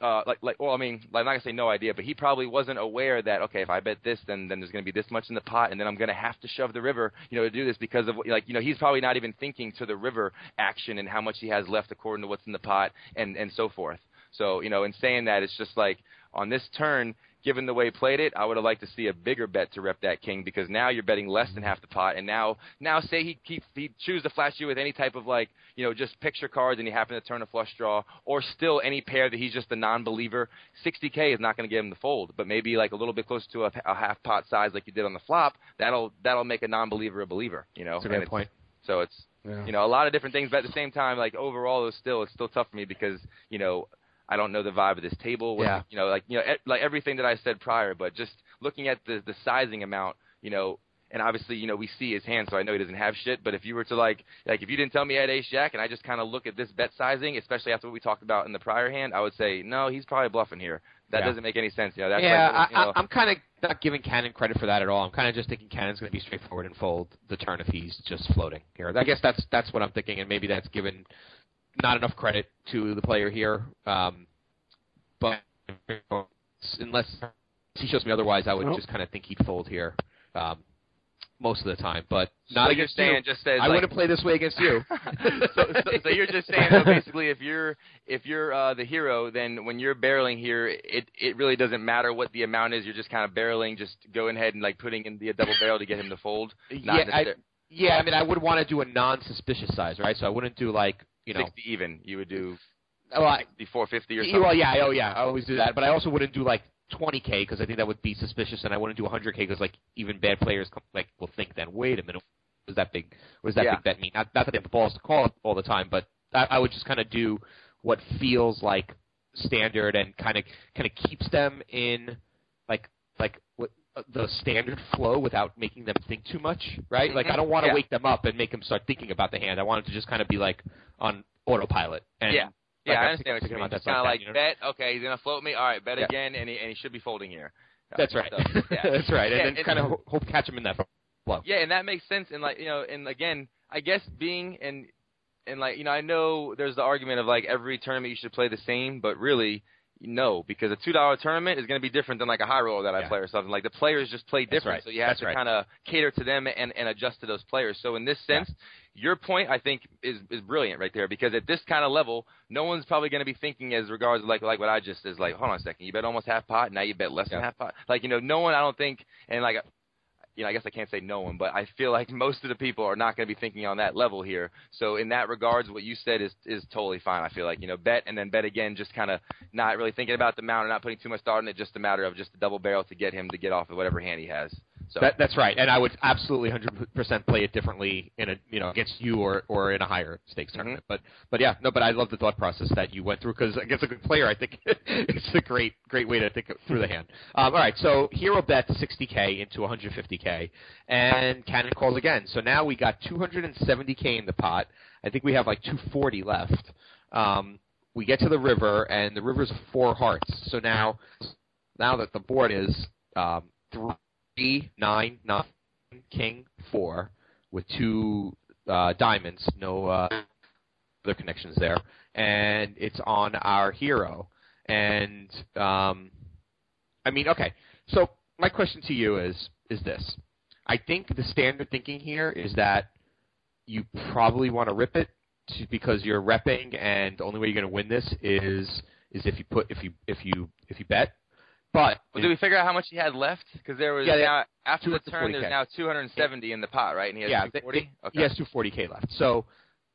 uh, like, like, well, I mean, like, I'm not gonna say no idea, but he probably wasn't aware that okay, if I bet this, then then there's gonna be this much in the pot, and then I'm gonna have to shove the river, you know, to do this because of like, you know, he's probably not even thinking to the river action and how much he has left according to what's in the pot and and so forth. So, you know, in saying that, it's just like on this turn, given the way he played it, I would have liked to see a bigger bet to rep that king because now you're betting less than mm-hmm. half the pot, and now now say he he he choose to flash you with any type of like you know just picture cards and you happen to turn a flush draw, or still any pair that he's just a non-believer. 60k is not going to get him the fold, but maybe like a little bit close to a, a half pot size like you did on the flop, that'll that'll make a non-believer a believer. You know, That's a great point. So it's Yeah. you know a lot of different things, but at the same time, like overall, it's still it's still tough for me because you know I don't know the vibe of this table. Yeah. You know, like you know, e- like everything that I said prior, but just looking at the the sizing amount, you know, and obviously, you know, we see his hand, so I know he doesn't have shit. But if you were to like, like if you didn't tell me he had ace jack, and I just kind of look at this bet sizing, especially after what we talked about in the prior hand, I would say no, he's probably bluffing here. That Yeah. doesn't make any sense. You know, that's yeah, like, you I, know, I, I'm kind of not giving Cannon credit for that at all. I'm kind of just thinking Cannon's going to be straightforward and fold the turn if he's just floating here. I guess that's that's what I'm thinking, and maybe that's given not enough credit to the player here. Um, but unless he shows me otherwise, I would Nope. just kind of think he'd fold here um, most of the time. But not like you're against saying, you. just says I like, wouldn't play this way against you. <laughs> so, so, so you're just saying though, basically if you're if you're uh, the hero, then when you're barreling here, it it really doesn't matter what the amount is. You're just kind of barreling, just going ahead and like putting in the double barrel to get him to fold. Not yeah, I, yeah. I mean, I would want to do a non-suspicious size, right? So I wouldn't do like you know. 60 even. You would do Well, I, 60, 450 or something. Well, yeah, oh yeah, I always do that, but I also wouldn't do like 20k because I think that would be suspicious, and I wouldn't do 100k because like even bad players come, like will think then, wait a minute, what does that big, what does that Yeah. big bet mean? Not, not that they have the balls to call it all the time, but I, I would just kind of do what feels like standard and kind of kind of keeps them in like like what the standard flow without making them think too much, right? Like I mm-hmm. don't want to Yeah. wake them up and make them start thinking about the hand. I want it to just kind of be like on autopilot. And Yeah. Yeah, I I'm understand what you mean. Just kind of like like that, you know? bet. Okay, he's gonna float me. All right, bet Yeah. again, and he and he should be folding here. That's right. So, <laughs> yeah. That's right. And Yeah, then kind of ho- hope catch him in that flow. Yeah, and that makes sense. And like you know, and again, I guess being and and like you know, I know there's the argument of like every tournament you should play the same, but really. No, because a two dollar tournament is going to be different than like a high roller that I play or something. Like the players just play different, right. so you have That's to right. kind of cater to them and, and adjust to those players. So in this Yeah. sense, your point I think is is brilliant right there because at this kind of level, no one's probably going to be thinking as regards like like what I just is like. Hold on a second, you bet almost half pot, now you bet less than Yeah. half pot. Like you know, no one I don't think, and like you know, I guess I can't say no one, but I feel like <laughs> most of the people are not going to be thinking on that level here. So in that regards, what you said is is totally fine. I feel like you know, bet and then bet again, just kind of not really thinking about the amount or not putting too much thought in it. Just a matter of just a double barrel to get him to get off of whatever hand he has. So That, that's right. And I would absolutely 100% play it differently in a you know against you or or in a higher stakes Mm-hmm. tournament. But but yeah, no. But I love the thought process that you went through because against a good player, I think <laughs> it's a great great way to think through the hand. Um, all right, so hero bet 60k into 150k, and Cannon calls again. So now we got 270k in the pot. I think we have like 240 left. Um, we get to the river, and the river's four hearts. So now now that the board is um, three, nine, nine, king, four, with two uh, diamonds, no uh, other connections there, and it's on our hero. And um, I mean, okay. So my question to you is is this: I think the standard thinking here is that you probably want to rip it to, because you're repping, and the only way you're going to win this is is if you put if you if you if you bet. But Well, did we figure out how much he had left? Because there was Yeah, now after the turn, 240K. there's now 270 in the pot, right? And he has yeah, 240. they- okay. he has 240k left. So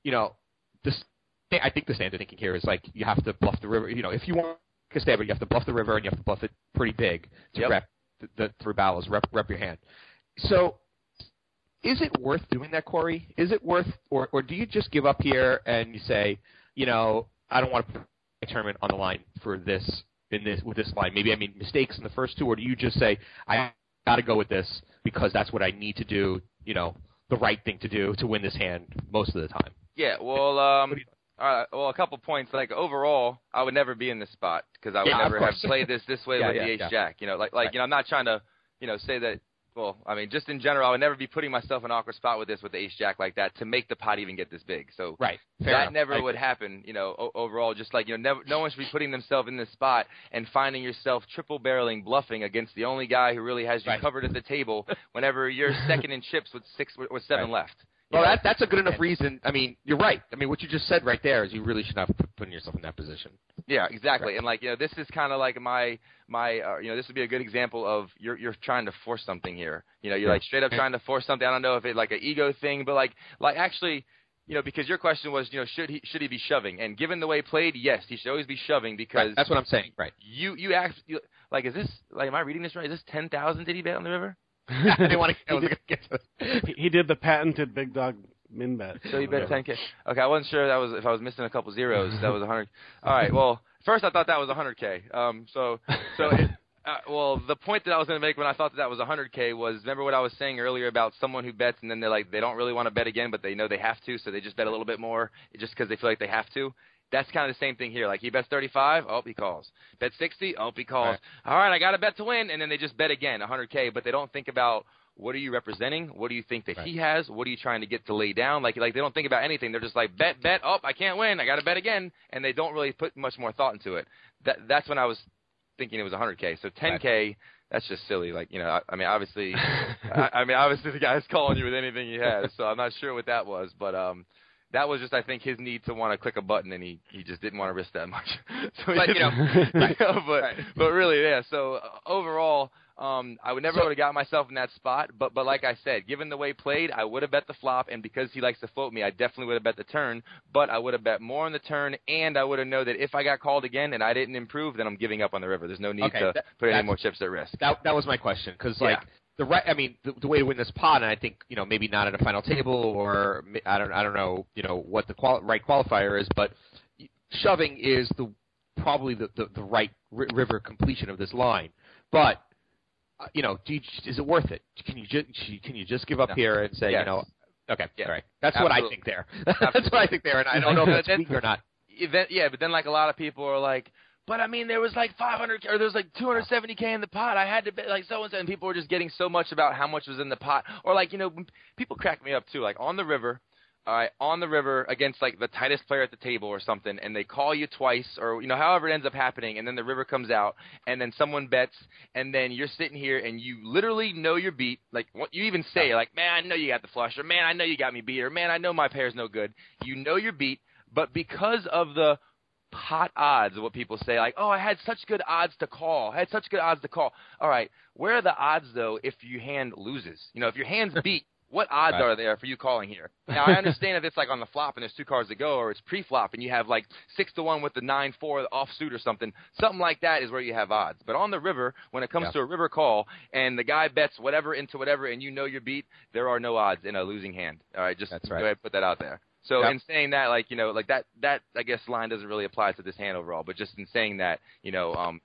you know, this. I think the standard thinking here is like you have to bluff the river. You know, if you want to stab it, you have to bluff the river and you have to bluff it pretty big to Yep. rep the, the three barrels, rep, rep your hand. So, is it worth doing that, Cory? Is it worth, or or do you just give up here and you say, you know, I don't want to put my tournament on the line for this in this with this line. Maybe I made mistakes in the first two, or do you just say I got to go with this because that's what I need to do? You know, the right thing to do to win this hand most of the time. Yeah, well, um, What do you- all right, well, a couple points. Like overall, I would never be in this spot because I would Yeah, never have played this this way <laughs> Yeah, with yeah, the ace jack. You know, like like Right. you know, I'm not trying to you know say that. Well, I mean, just in general, I would never be putting myself in an awkward spot with this with the ace jack like that to make the pot even get this big. So Right. Fair that enough. never I would happen, you know. O- overall, just like you know, never, no one should be putting themselves in this spot and finding yourself triple barreling, bluffing against the only guy who really has you Right. covered at the table. <laughs> Whenever you're second in chips with six with seven Right. left. Well, that, that's a good enough reason. I mean, you're right. I mean, what you just said right there is you really should not be putting yourself in that position. Yeah, exactly. And like you know, this is kind of like my my uh, you know this would be a good example of you're you're trying to force something here. You know, you're Yeah. like straight up trying to force something. I don't know if it's like an ego thing, but like like actually. You know, because your question was, you know, should he should he be shoving? And given the way he played, yes, he should always be shoving because Right. That's what I'm saying. Right. you you act you, like is this like am I reading this right? Is this ten thousand? Did he bet on the river? <laughs> <laughs> I didn't want to. I was He going get to. he did the patented big dog So he bet ten k. Okay, I wasn't sure that was if I was missing a couple zeros. That was a hundred. <laughs> All right. Well, first I thought that was a hundred k. Um. So so it, uh, well, the point that I was going to make when I thought that that was 100k was remember what I was saying earlier about someone who bets and then they're like they don't really want to bet again, but they know they have to, so they just bet a little bit more just because they feel like they have to. That's kind of the same thing here. Like he bets 35, oh he calls. Bet 60, oh he calls. All right, I got to bet to win, and then they just bet again 100k, but they don't think about what are you representing? What do you think that he has? What are you trying to get to lay down? Like like they don't think about anything. They're just like bet bet. Oh, I can't win. I got to bet again, and they don't really put much more thought into it. That that's when I was thinking it was 100k. So 10k, that's just silly. Like you know, I, I mean, obviously, <laughs> I, I mean, obviously the guy's calling you with anything he has. So I'm not sure what that was, but um, that was just I think his need to want to click a button, and he he just didn't want to risk that much. <laughs> so But, you know, <laughs> right, you know, but right. but really, yeah. So uh, overall. Um, I would never So- would have got myself in that spot, but but like I said, given the way he played, I would have bet the flop, and because he likes to float me, I definitely would have bet the turn. But I would have bet more on the turn, and I would have known that if I got called again and I didn't improve, then I'm giving up on the river. There's no need Okay, to that- put any more chips at risk. That that was my question because like Yeah. the right. I mean, the, the way to win this pot, and I think you know maybe not at a final table or I don't I don't know you know what the quali- right qualifier is, but shoving is the probably the the, the right ri- river completion of this line, but. Uh, You know, do you, is it worth it? Can you just can you just give up No. here and say, Yes. you know, okay, Yeah. all right, that's what I think there. <laughs> that's what I think there, and I don't know if that's That's- weak or not. Event, yeah, but then like a lot of people are like, but I mean, there was like 500 or there was like 270k in the pot. I had to bet like so and so, and people were just getting so much about how much was in the pot, or like you know, people crack me up too. Like on the river, all right, on the river against like the tightest player at the table or something, and they call you twice, or you know, however it ends up happening, and then the river comes out, and then someone bets, and then you're sitting here and you literally know your beat. Like what you even say, like, man, I know you got the flush, or man, I know you got me beat, or man, I know my pair's no good. You know your beat, but because of the pot odds, what people say, like, oh, I had such good odds to call. I had such good odds to call. All right, where are the odds though if your hand loses? You know, if your hand's <laughs> beat, what odds Right. are there for you calling here? <laughs> Now I understand if it's like on the flop and there's two cards to go, or it's pre-flop and you have like six to one with the nine four offsuit or something. Something like that is where you have odds. But on the river, when it comes Yeah. to a river call and the guy bets whatever into whatever and you know you're beat, there are no odds in a losing hand. All right, just That's go ahead and put that out there. So Yep. in saying that, like you know, like that that I guess line doesn't really apply to this hand overall. But just in saying that, you know, um,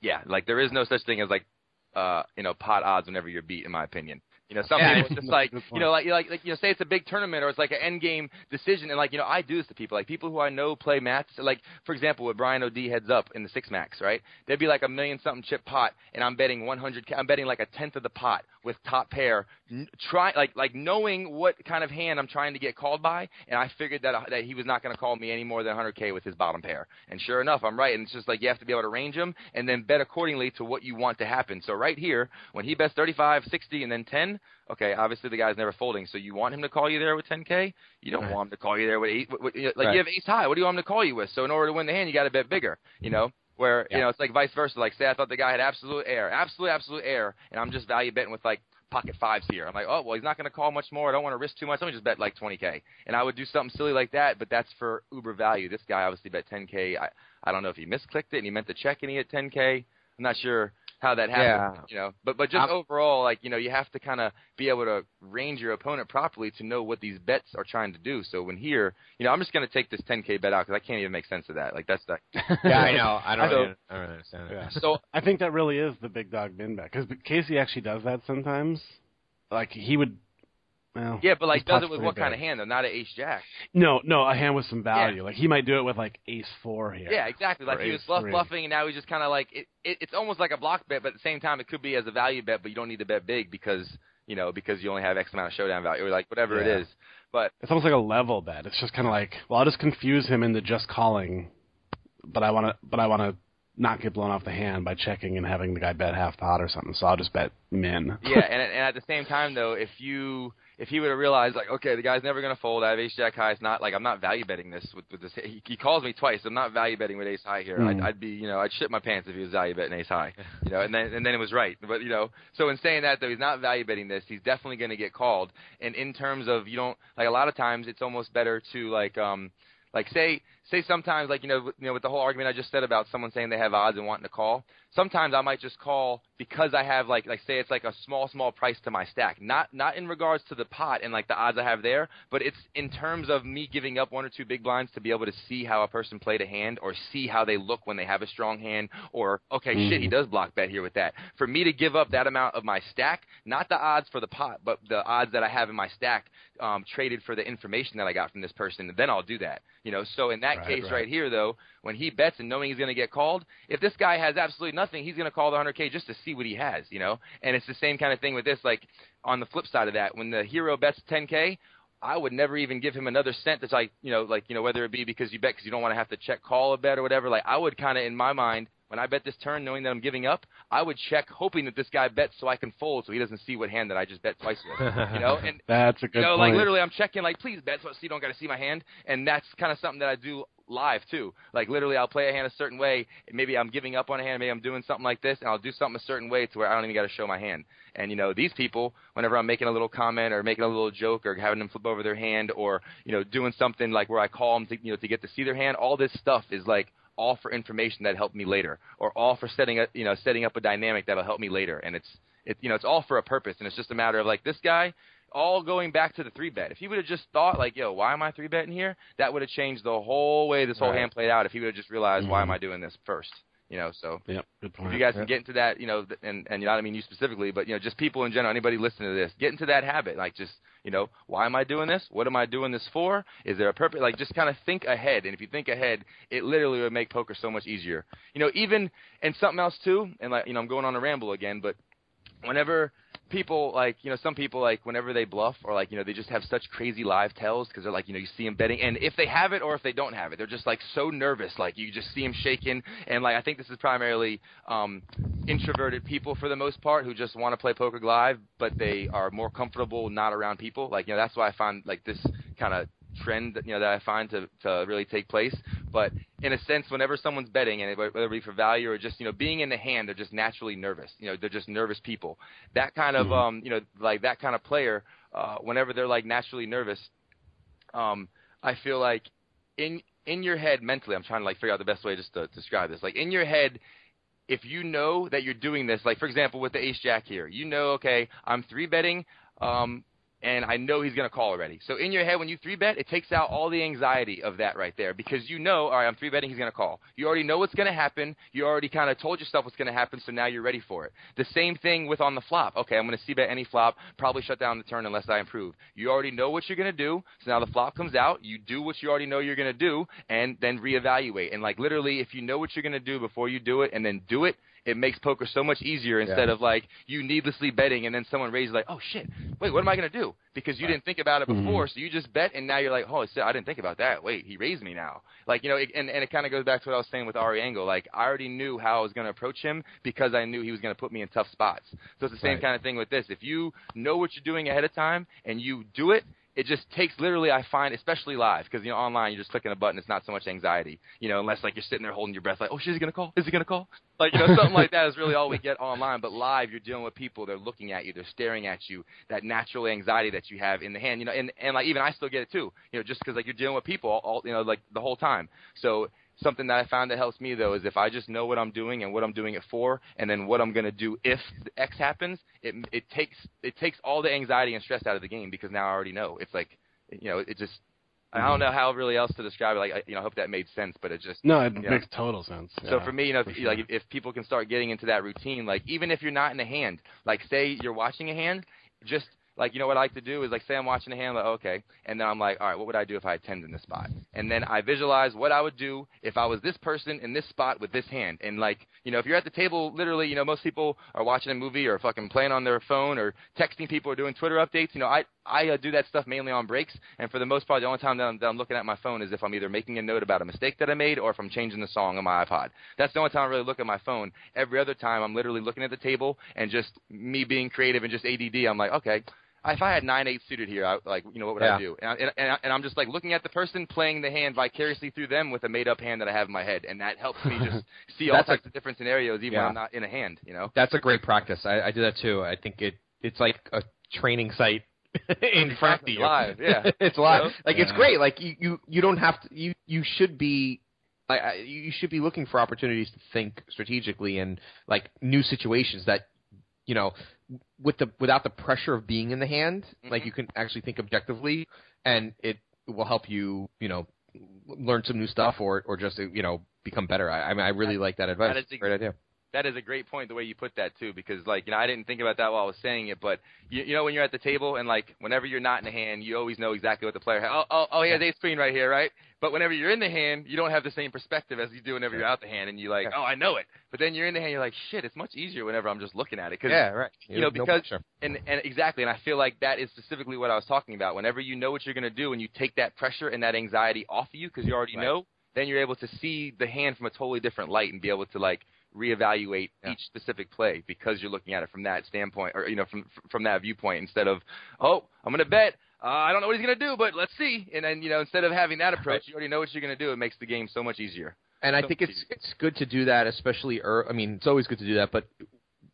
yeah, like there is no such thing as like uh, you know, pot odds whenever you're beat, in my opinion. You know, some Yeah, people it's just <laughs> like you know, like like like you know, say it's a big tournament or it's like an end game decision, and like you know, I do this to people, like people who I know play maths. Like for example, with Brian O'D heads up in the six max, right? There'd be like a million something chip pot, and I'm betting 100. I'm betting like a tenth of the pot with top pair. N- try like like knowing what kind of hand I'm trying to get called by, and I figured that uh, that he was not going to call me any more than 100k with his bottom pair. And sure enough, I'm right. And it's just like you have to be able to range him and then bet accordingly to what you want to happen. So right here, when he bets 35, 60, and then 10, okay, obviously the guy's never folding. So you want him to call you there with 10k? You don't Right. want him to call you there with eight. With, with, like Right. you have ace high. What do you want him to call you with? So in order to win the hand, you got to bet bigger. You know. Where Yeah. you know it's like vice versa. Like say I thought the guy had absolute air, absolute absolute air, and I'm just value betting with like pocket fives here. I'm like, oh well, he's not going to call much more. I don't want to risk too much. Let me just bet like 20k, and I would do something silly like that. But that's for uber value. This guy obviously bet 10k. I I don't know if he misclicked it and he meant to check and he hit 10k. I'm not sure how that happened. Yeah. You know, but but just I'm- overall, like you know, you have to kind of be able to range your opponent properly to know what these bets are trying to do. So when here, you know, I'm just going to take this 10k bet out because I can't even make sense of that. Like that's that. <laughs> Yeah, I know. I don't. So- really, I don't really understand it. Yeah. So I think that really is the big dog min bet because Casey actually does that sometimes. Like he would. Well, yeah, but like does it with what kind of hand though? Not an ace jack. No, no, a hand with some value. Like he might do it with like ace four here. Yeah, exactly. Like he was bluff three. bluffing, and now he's just kind of like it, it. It's almost like a block bet, but at the same time, it could be as a value bet, but you don't need to bet big because you know because you only have X amount of showdown value, or like whatever Yeah. it is. But It's almost like a level bet. It's just kind of like, well, I'll just confuse him into just calling, but I want to, but I want to not get blown off the hand by checking and having the guy bet half pot or something. So I'll just bet min. yeah, <laughs> and and at the same time though, if you if he would have realized like, okay, the guy's never gonna fold. I have ace jack high. It's not like I'm not value betting this with, with this. He, he calls me twice. I'm not value betting with ace high here. Mm. I'd, I'd be you know I'd shit my pants if he was value betting ace high. You know, and then and then it was right. But you know, so in saying that though, he's not value betting this. He's definitely gonna get called. And in terms of you don't like a lot of times it's almost better to like um like say say sometimes like you know you know with the whole argument I just said about someone saying they have odds and wanting to call. Sometimes I might just call because I have like like say it's like a small small price to my stack. Not not in regards to the pot and like the odds I have there, but it's in terms of me giving up one or two big blinds to be able to see how a person played a hand or see how they look when they have a strong hand or okay shit he does block bet here with that. For me to give up that amount of my stack, not the odds for the pot, but the odds that I have in my stack um, traded for the information that I got from this person, then I'll do that. You know, so in that Right, case right. right here though, when he bets and knowing he's going to get called, if this guy has absolutely nothing, he's going to call the 100k just to see what he has, you know. And it's the same kind of thing with this. Like on the flip side of that, when the hero bets 10k, I would never even give him another cent. That's like you know, like you know, whether it be because you bet because you don't want to have to check call a bet or whatever. Like I would kind of in my mind. When I bet this turn, knowing that I'm giving up, I would check, hoping that this guy bets so I can fold, so he doesn't see what hand that I just bet twice with. You know, <laughs> and That's a good you know, point. like literally, I'm checking like, please bet so you don't got to see my hand, and that's kind of something that I do live too. Like literally, I'll play a hand a certain way. Maybe I'm giving up on a hand. Maybe I'm doing something like this, and I'll do something a certain way to where I don't even got to show my hand. And you know, these people, whenever I'm making a little comment or making a little joke or having them flip over their hand or you know doing something like where I call them to you know to get to see their hand, all this stuff is like all for information that helped me later, or all for setting a you know setting up a dynamic that'll help me later. And it's it you know it's all for a purpose, and it's just a matter of like this guy all going back to the three bet. If he would have just thought like, yo, why am I three betting here? That would have changed the whole way this whole Right. hand played out. If he would have just realized why am Mhm. I doing this first, you know? So Yep, good point. if you guys can get into that, you know, and and you know, I mean you specifically, but you know, just people in general, anybody listening to this, get into that habit. Like, just you know, why am I doing this? What am I doing this for? Is there a purpose? Like, just kind of think ahead. And if you think ahead, it literally would make poker so much easier. You know, even and something else too. And like, you know, I'm going on a ramble again, but whenever people like you know some people like whenever they bluff or like you know they just have such crazy live tells because they're like you know you see them betting and if they have it or if they don't have it they're just like so nervous like you just see them shaking and like I think this is primarily um introverted people for the most part who just want to play poker live but they are more comfortable not around people like you know that's why I find like this kind of trend that you know that I find to to really take place. But in a sense, whenever someone's betting, and whether it be for value or just you know being in the hand, they're just naturally nervous. You know, they're just nervous people. That kind of um you know like that kind of player, uh, whenever they're like naturally nervous, um, I feel like in in your head mentally, I'm trying to like figure out the best way just to describe this. Like in your head, if you know that you're doing this, like for example with the ace jack here, you know, okay, I'm three betting, um, and I know he's going to call already. So in your head, when you three bet, it takes out all the anxiety of that right there because you know, all right, I'm three betting, he's going to call. You already know what's going to happen. You already kind of told yourself what's going to happen, so now you're ready for it. The same thing with on the flop. Okay, I'm going to see bet any flop, probably shut down the turn unless I improve. You already know what you're going to do, so now the flop comes out. You do what you already know you're going to do, and then reevaluate. And like literally, if you know what you're going to do before you do it, and then do it, it makes poker so much easier instead of like you needlessly betting and then someone raises like, oh shit, wait, what am I gonna do? Because you didn't think about it mm-hmm. before, so you just bet and now you're like, oh, shit, I didn't think about that. Wait, he raised me now. Like you know, it, and and it kind of goes back to what I was saying with Ari Engel. Like I already knew how I was gonna approach him because I knew he was gonna put me in tough spots. So it's the same Right. kind of thing with this. If you know what you're doing ahead of time and you do it, it just takes literally I find especially live because you know online you're just clicking a button it's not so much anxiety you know unless like you're sitting there holding your breath like oh he gonna call is he gonna call? Like you know something like that is really all we get online but live you're dealing with people they're looking at you they're staring at you that natural anxiety that you have in the hand you know and and like even I still get it too you know just because like you're dealing with people all, all you know like the whole time. So something that I found that helps me though is if I just know what I'm doing and what I'm doing it for, and then what I'm going to do if X happens, it it takes it takes all the anxiety and stress out of the game because now I already know. It's like you know it just I don't mm-hmm. know how really else to describe it. Like I, you know, I hope that made sense, but it just No, it you know. makes total sense. So yeah, for me, you know, if, sure. like if, if people can start getting into that routine, like even if you're not in a hand, like say you're watching a hand, just like you know what I like to do is like say I'm watching a hand, like okay, and then I'm like, all right, what would I do if I had tens in this spot? And then I visualize what I would do if I was this person in this spot with this hand. And like you know, if you're at the table, literally, you know, most people are watching a movie or fucking playing on their phone or texting people or doing Twitter updates. You know, I I uh, do that stuff mainly on breaks, and for the most part, the only time that I'm, that I'm looking at my phone is if I'm either making a note about a mistake that I made or if I'm changing the song on my iPod. That's the only time I really look at my phone. Every other time, I'm literally looking at the table and just me being creative and just ADD. I'm like, okay, if I had nine eight suited here, I, like you know what would Yeah. I do? And, I, and, and, I, and I'm just like looking at the person playing the hand vicariously through them with a made up hand that I have in my head, and that helps me just <laughs> see all a- types of different scenarios, even Yeah. when I'm not in a hand. You know? That's a great practice. I, I do that too. I think it it's like a training site <laughs> in front of you. Live, yeah. <laughs> it's live. You know? Like it's great. Like you, you you don't have to. You you should be. Like you should be looking for opportunities to think strategically and like new situations that you know with the without the pressure of being in the hand like Mhm. you can actually think objectively and it will help you you know learn some new stuff or or just you know become better i, I mean i really like that advice that is great idea That is a great point, the way you put that too, because like you know I didn't think about that while I was saying it, but you, you know when you're at the table and like whenever you're not in the hand, you always know exactly what the player. has. Oh, oh, oh, he has eight screen right here, right? But whenever you're in the hand, you don't have the same perspective as you do whenever you're out the hand, and you like, oh, I know it. But then you're in the hand, you're like, shit, it's much easier whenever I'm just looking at it. Cause, yeah right you know, No because pressure. and and exactly, and I feel like that is specifically what I was talking about. Whenever you know what you're going to do, and you take that pressure and that anxiety off of you because you already Right. know, then you're able to see the hand from a totally different light and be able to like reevaluate Yeah. each specific play because you're looking at it from that standpoint or you know from from that viewpoint instead of oh I'm going to bet uh, I don't know what he's going to do but let's see and then you know instead of having that approach you already know what you're going to do it makes the game so much easier. And I So think it's it's good to do that, especially. Er, I mean, it's always good to do that, but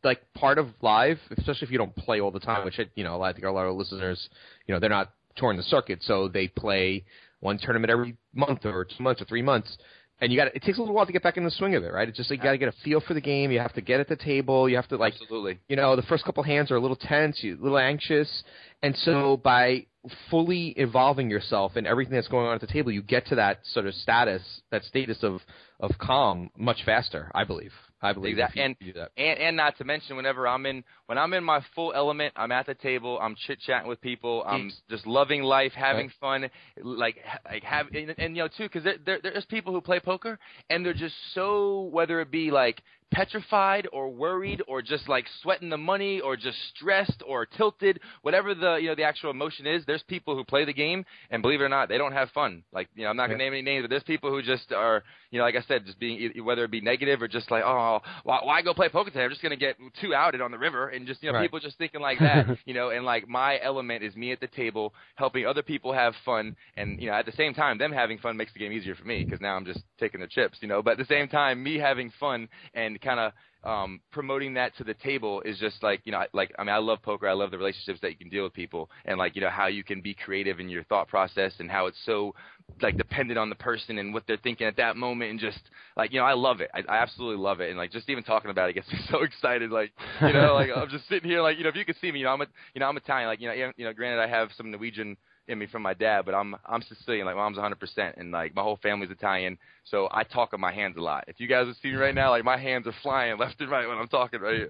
like part of live, especially if you don't play all the time, which I, you know, I think a lot of listeners, you know, they're not touring the circuit, so they play one tournament every month or two months or three months. And you got it takes a little while to get back in the swing of it, right? It's just like you got to get a feel for the game. You have to get at the table. You have to like Absolutely. you know, the first couple hands are a little tense, you a little anxious, and so by fully evolving yourself and everything that's going on at the table, you get to that sort of status, that status of of calm much faster. I believe. I believe. Exact- and- do that. and and not to mention whenever I'm in when I'm in my full element, I'm at the table, I'm chit chatting with people, I'm just loving life, having fun, like like have and, and you know too, because there, there there's people who play poker and they're just so whether it be like petrified or worried or just like sweating the money or just stressed or tilted, whatever the you know the actual emotion is. There's people who play the game and believe it or not, they don't have fun. Like you know, I'm not gonna name any names, but there's people who just are you know, like I said, just being e- whether it be negative or just like, oh, why, why go play poker today? I'm just gonna get too outed on the river, and just you know, Right. people just thinking like that, <laughs> you know, and like my element is me at the table helping other people have fun, and you know, at the same time, them having fun makes the game easier for me because now I'm just taking the chips, you know. But at the same time, me having fun and kind of um, promoting that to the table is just like you know, like I mean, I love poker. I love the relationships that you can deal with people, and like you know how you can be creative in your thought process, and how it's so like dependent on the person and what they're thinking at that moment, and just like you know, I love it. I, I absolutely love it, and like just even talking about it gets <laughs> me so excited. Like you know, like I'm just sitting here, like you know, if you could see me, you know, I'm a, you know, I'm Italian. Like you know, you know, granted, I have some Norwegian in me from my dad, but I'm I'm Sicilian. Like mom's 100, percent and like my whole family's Italian. So I talk with my hands a lot. If you guys would see me right now, like my hands are flying left and right when I'm talking. Right,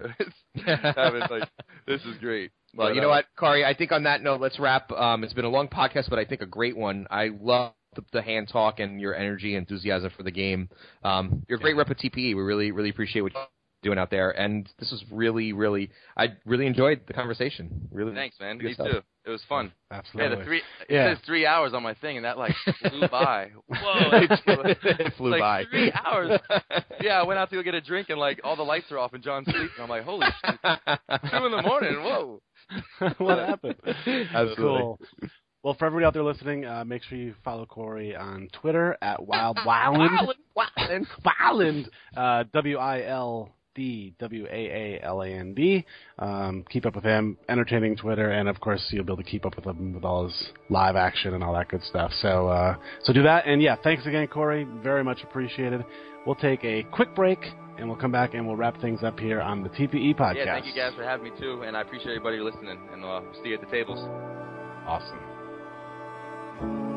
<laughs> having like this is great. Well, But, you know uh, what, Cory? I think on that note, let's wrap. Um, it's been a long podcast, but I think a great one. I love the, the hand talk and your energy, and enthusiasm for the game. Um, you're a great rep at TPE. We really, really appreciate what you're doing out there. And this was really, really, I really enjoyed the conveation. Really, Thanks, man. Me stuff. too. It was fun. Absolutely. Yeah, the three. It Yeah. says three hours on my thing, and that like flew <laughs> by. Whoa, <laughs> it flew like by. Three hours. <laughs> yeah, I went out to go get a drink, and like all the lights are off, and John's sleeping. I'm like, holy shit, two in the morning. Whoa. what happened? Absolutely. Cool. Well, for everybody out there listening, uh, make sure you follow Cory on Twitter at Wild Wildland. Wildland. Wildland. Uh, W I L D W A A L A N D. Um, keep up with him. Entertaining Twitter, and of course you'll be able to keep up with him with all his live action and all that good stuff. So, uh, so do that. And yeah, thanks again, Cory. Very much appreciated. We'll take a quick break, and we'll come back and we'll wrap things up here on the TPE podcast. Yeah, thank you guys for having me too, and I appreciate everybody listening. And uh, see you at the tables. Awesome.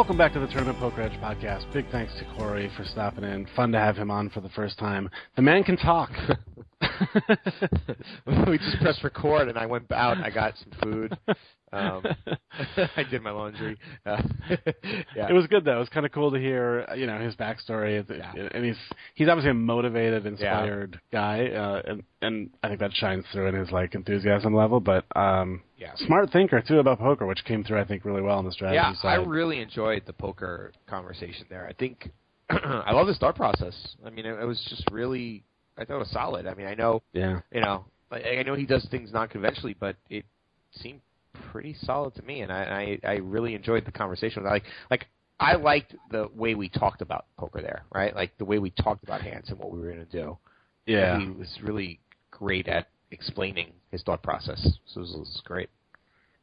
Welcome back to the Tournament Poker Edge podcast. Big thanks to Cory for stopping in. Fun to have him on for the first time. The man can talk. <laughs> we just pressed record, and I went out. I got some food. Um, <laughs> I did my laundry. <laughs> Uh, yeah. It was good though. It was kind of cool to hear, uh, you know, his backstory. Yeah. And he's he's obviously a motivated, inspired guy, uh, and and I think that shines through in his like enthusiasm level. But um, Yeah. smart thinker too about poker, which came through I think really well in the strategy Yeah, I really enjoyed the poker conversation there. I think <clears throat> I love the start process. I mean, it, it was just really, I thought it was solid. I mean, I know, yeah. you know, I, I know he does things non-conventionally, but it seemed pretty solid to me, and I, I, I really enjoyed the conversation. Like, like I liked the way we talked about poker there, right? Like the way we talked about hands and what we were going to do. Yeah. he was really great at explaining his thought process. So it was, it was great.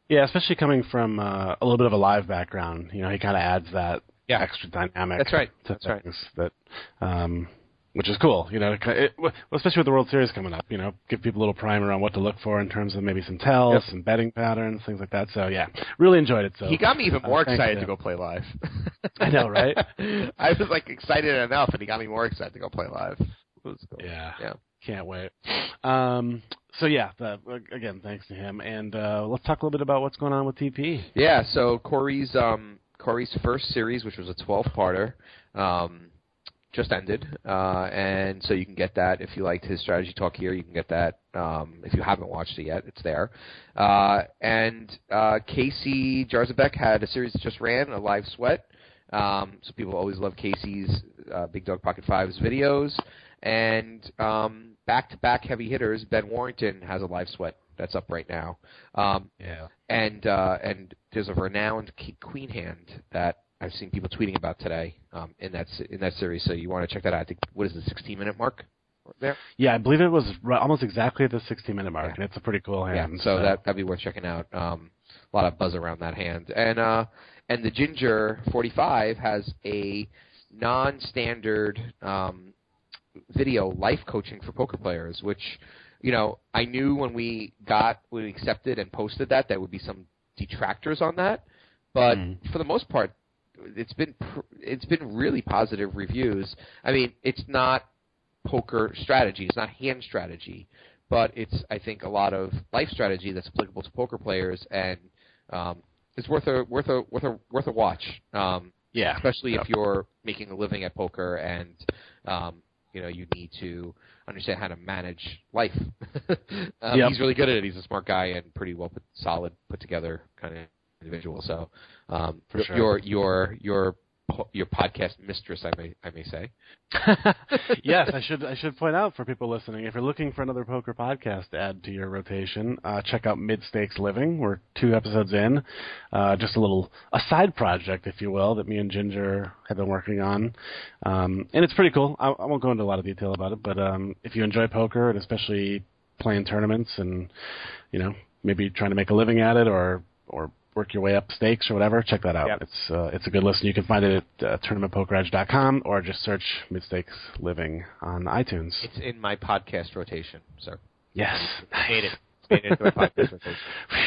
Yeah, especially coming from uh, a little bit of a live background, you know, he kind of adds that Yeah. extra dynamic. That's right. To That's right. that, um, which is cool. You know, it, it, well, especially with the World Series coming up. You know, give people a little primer on what to look for in terms of maybe some tells, Yep. some betting patterns, things like that. So yeah, really enjoyed it. So He got me even uh, <laughs> more thanks excited to- to go play live. <laughs> I know, right? <laughs> I was like excited enough, and he got me more excited to go play live. Was cool. Yeah. Yeah. Can't wait. Um, so yeah, the, again, thanks to him, and uh, let's talk a little bit about what's going on with TP. Yeah. So Cory's um, Cory's first series, which was a 12-parter, um, just ended, uh, and so you can get that if you liked his strategy talk here. You can get that um, if you haven't watched it yet. It's there. Uh, and uh, Casey Jarzabek had a series that just ran, a live sweat. Um, so people always love Casey's uh, Big Dog Pocket Fives videos. And um, back-to-back heavy hitters, Ben Warrington has a live sweat that's up right now. Um, Yeah. and uh, and there's a renowned queen hand that I've seen people tweeting about today um, in that in that series. So you want to check that out. I think what is the 16 minute mark there? Yeah, I believe it was almost exactly at the 16 minute mark, Yeah. and it's a pretty cool hand. yeah, so that that'd be worth checking out. Um, a lot of buzz around that hand, and uh, and the Ginger 45 has a non-standard um, video life coaching for poker players, which you know I knew when we got when we accepted and posted that there would be some detractors on that, but Mm. for the most part, it's been pr- it's been really positive reviews. I mean, it's not poker strategy, it's not hand strategy, but it's I think a lot of life strategy that's applicable to poker players, and um, it's worth a worth a worth a worth a watch. Um, yeah, especially Yep. if you're making a living at poker and um, you know you need to understand how to manage life. <laughs> um, Yep. He's really good at it. He's a smart guy and pretty well put, solid, put together kind of individual. So um, For sure. your your your your podcast mistress, I may I may say. <laughs> yes, I <laughs> should I should point out for people listening, if you're looking for another poker podcast to add to your rotation, uh, check out Mid Stakes Living. We're two episodes in, uh, just a little a side project, if you will, that me and Ginger have been working on, um, and it's pretty cool. I, I won't go into a lot of detail about it, but um, if you enjoy poker and especially playing tournaments and you know maybe trying to make a living at it or or work your way up stakes or whatever, check that out. Yep. It's uh, it's a good listen. You can find it at uh, tournamentpokeredge.com or just search Mid Stakes Living on iTunes. It's in my podcast rotation, sir. Yes, Made it. Made it into my <laughs> podcast rotation.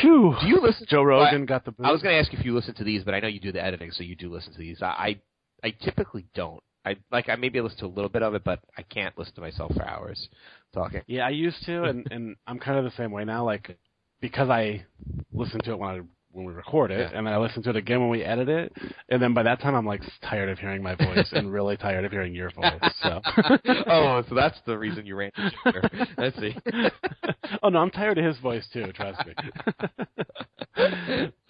Phew. Do you listen? Joe Rogan got the. Boot. I was going to ask if you listen to these, but I know you do the editing, so you do listen to these. I I, I typically don't. I like I maybe listen to a little bit of it, but I can't listen to myself for hours talking. Yeah, I used to, and and I'm kind of the same way now. Like because I listen to it when I when we record it, Yeah. and then I listen to it again when we edit it, and then by that time I'm like tired of hearing my voice and really tired of hearing your voice. So. <laughs> oh, so that's the reason you ran to. Let's see. <laughs> oh no, I'm tired of his voice too. Trust me. <laughs>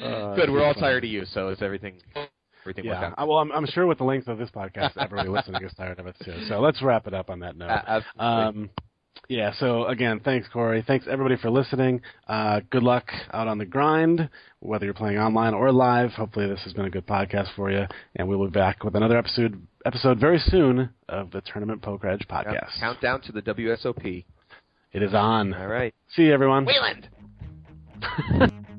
Uh, Good. We're all it's tired of you, so it's everything. Everything Yeah. I- well, I'm, I'm sure with the length of this podcast, everybody listening is tired of it too. So let's wrap it up on that note. Absolutely. Um, yeah. So again, thanks, Cory. Thanks everybody for listening. Uh, good luck out on the grind, whether you're playing online or live. Hopefully, this has been a good podcast for you, and we will be back with another episode episode very soon of the Tournament Poker Edge podcast. Countdown to the WSOP. It is on. All right. See you, everyone. Wayland. <laughs>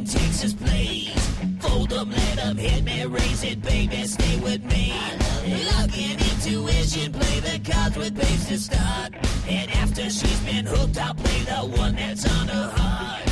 in Texas, please. Fold 'em, let 'em hit me, raise it, baby, stay with me. Log in intuition, play the cards with babes to start. And after she's been hooked, I'll play the one that's on her heart.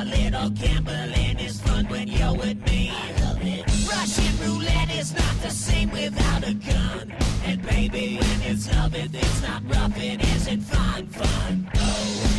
While little gambling is fun when you're with me. Russian roulette is not the same without a gun. And baby, when it's love, it, it's not rough, it isn't fun, fun. Oh,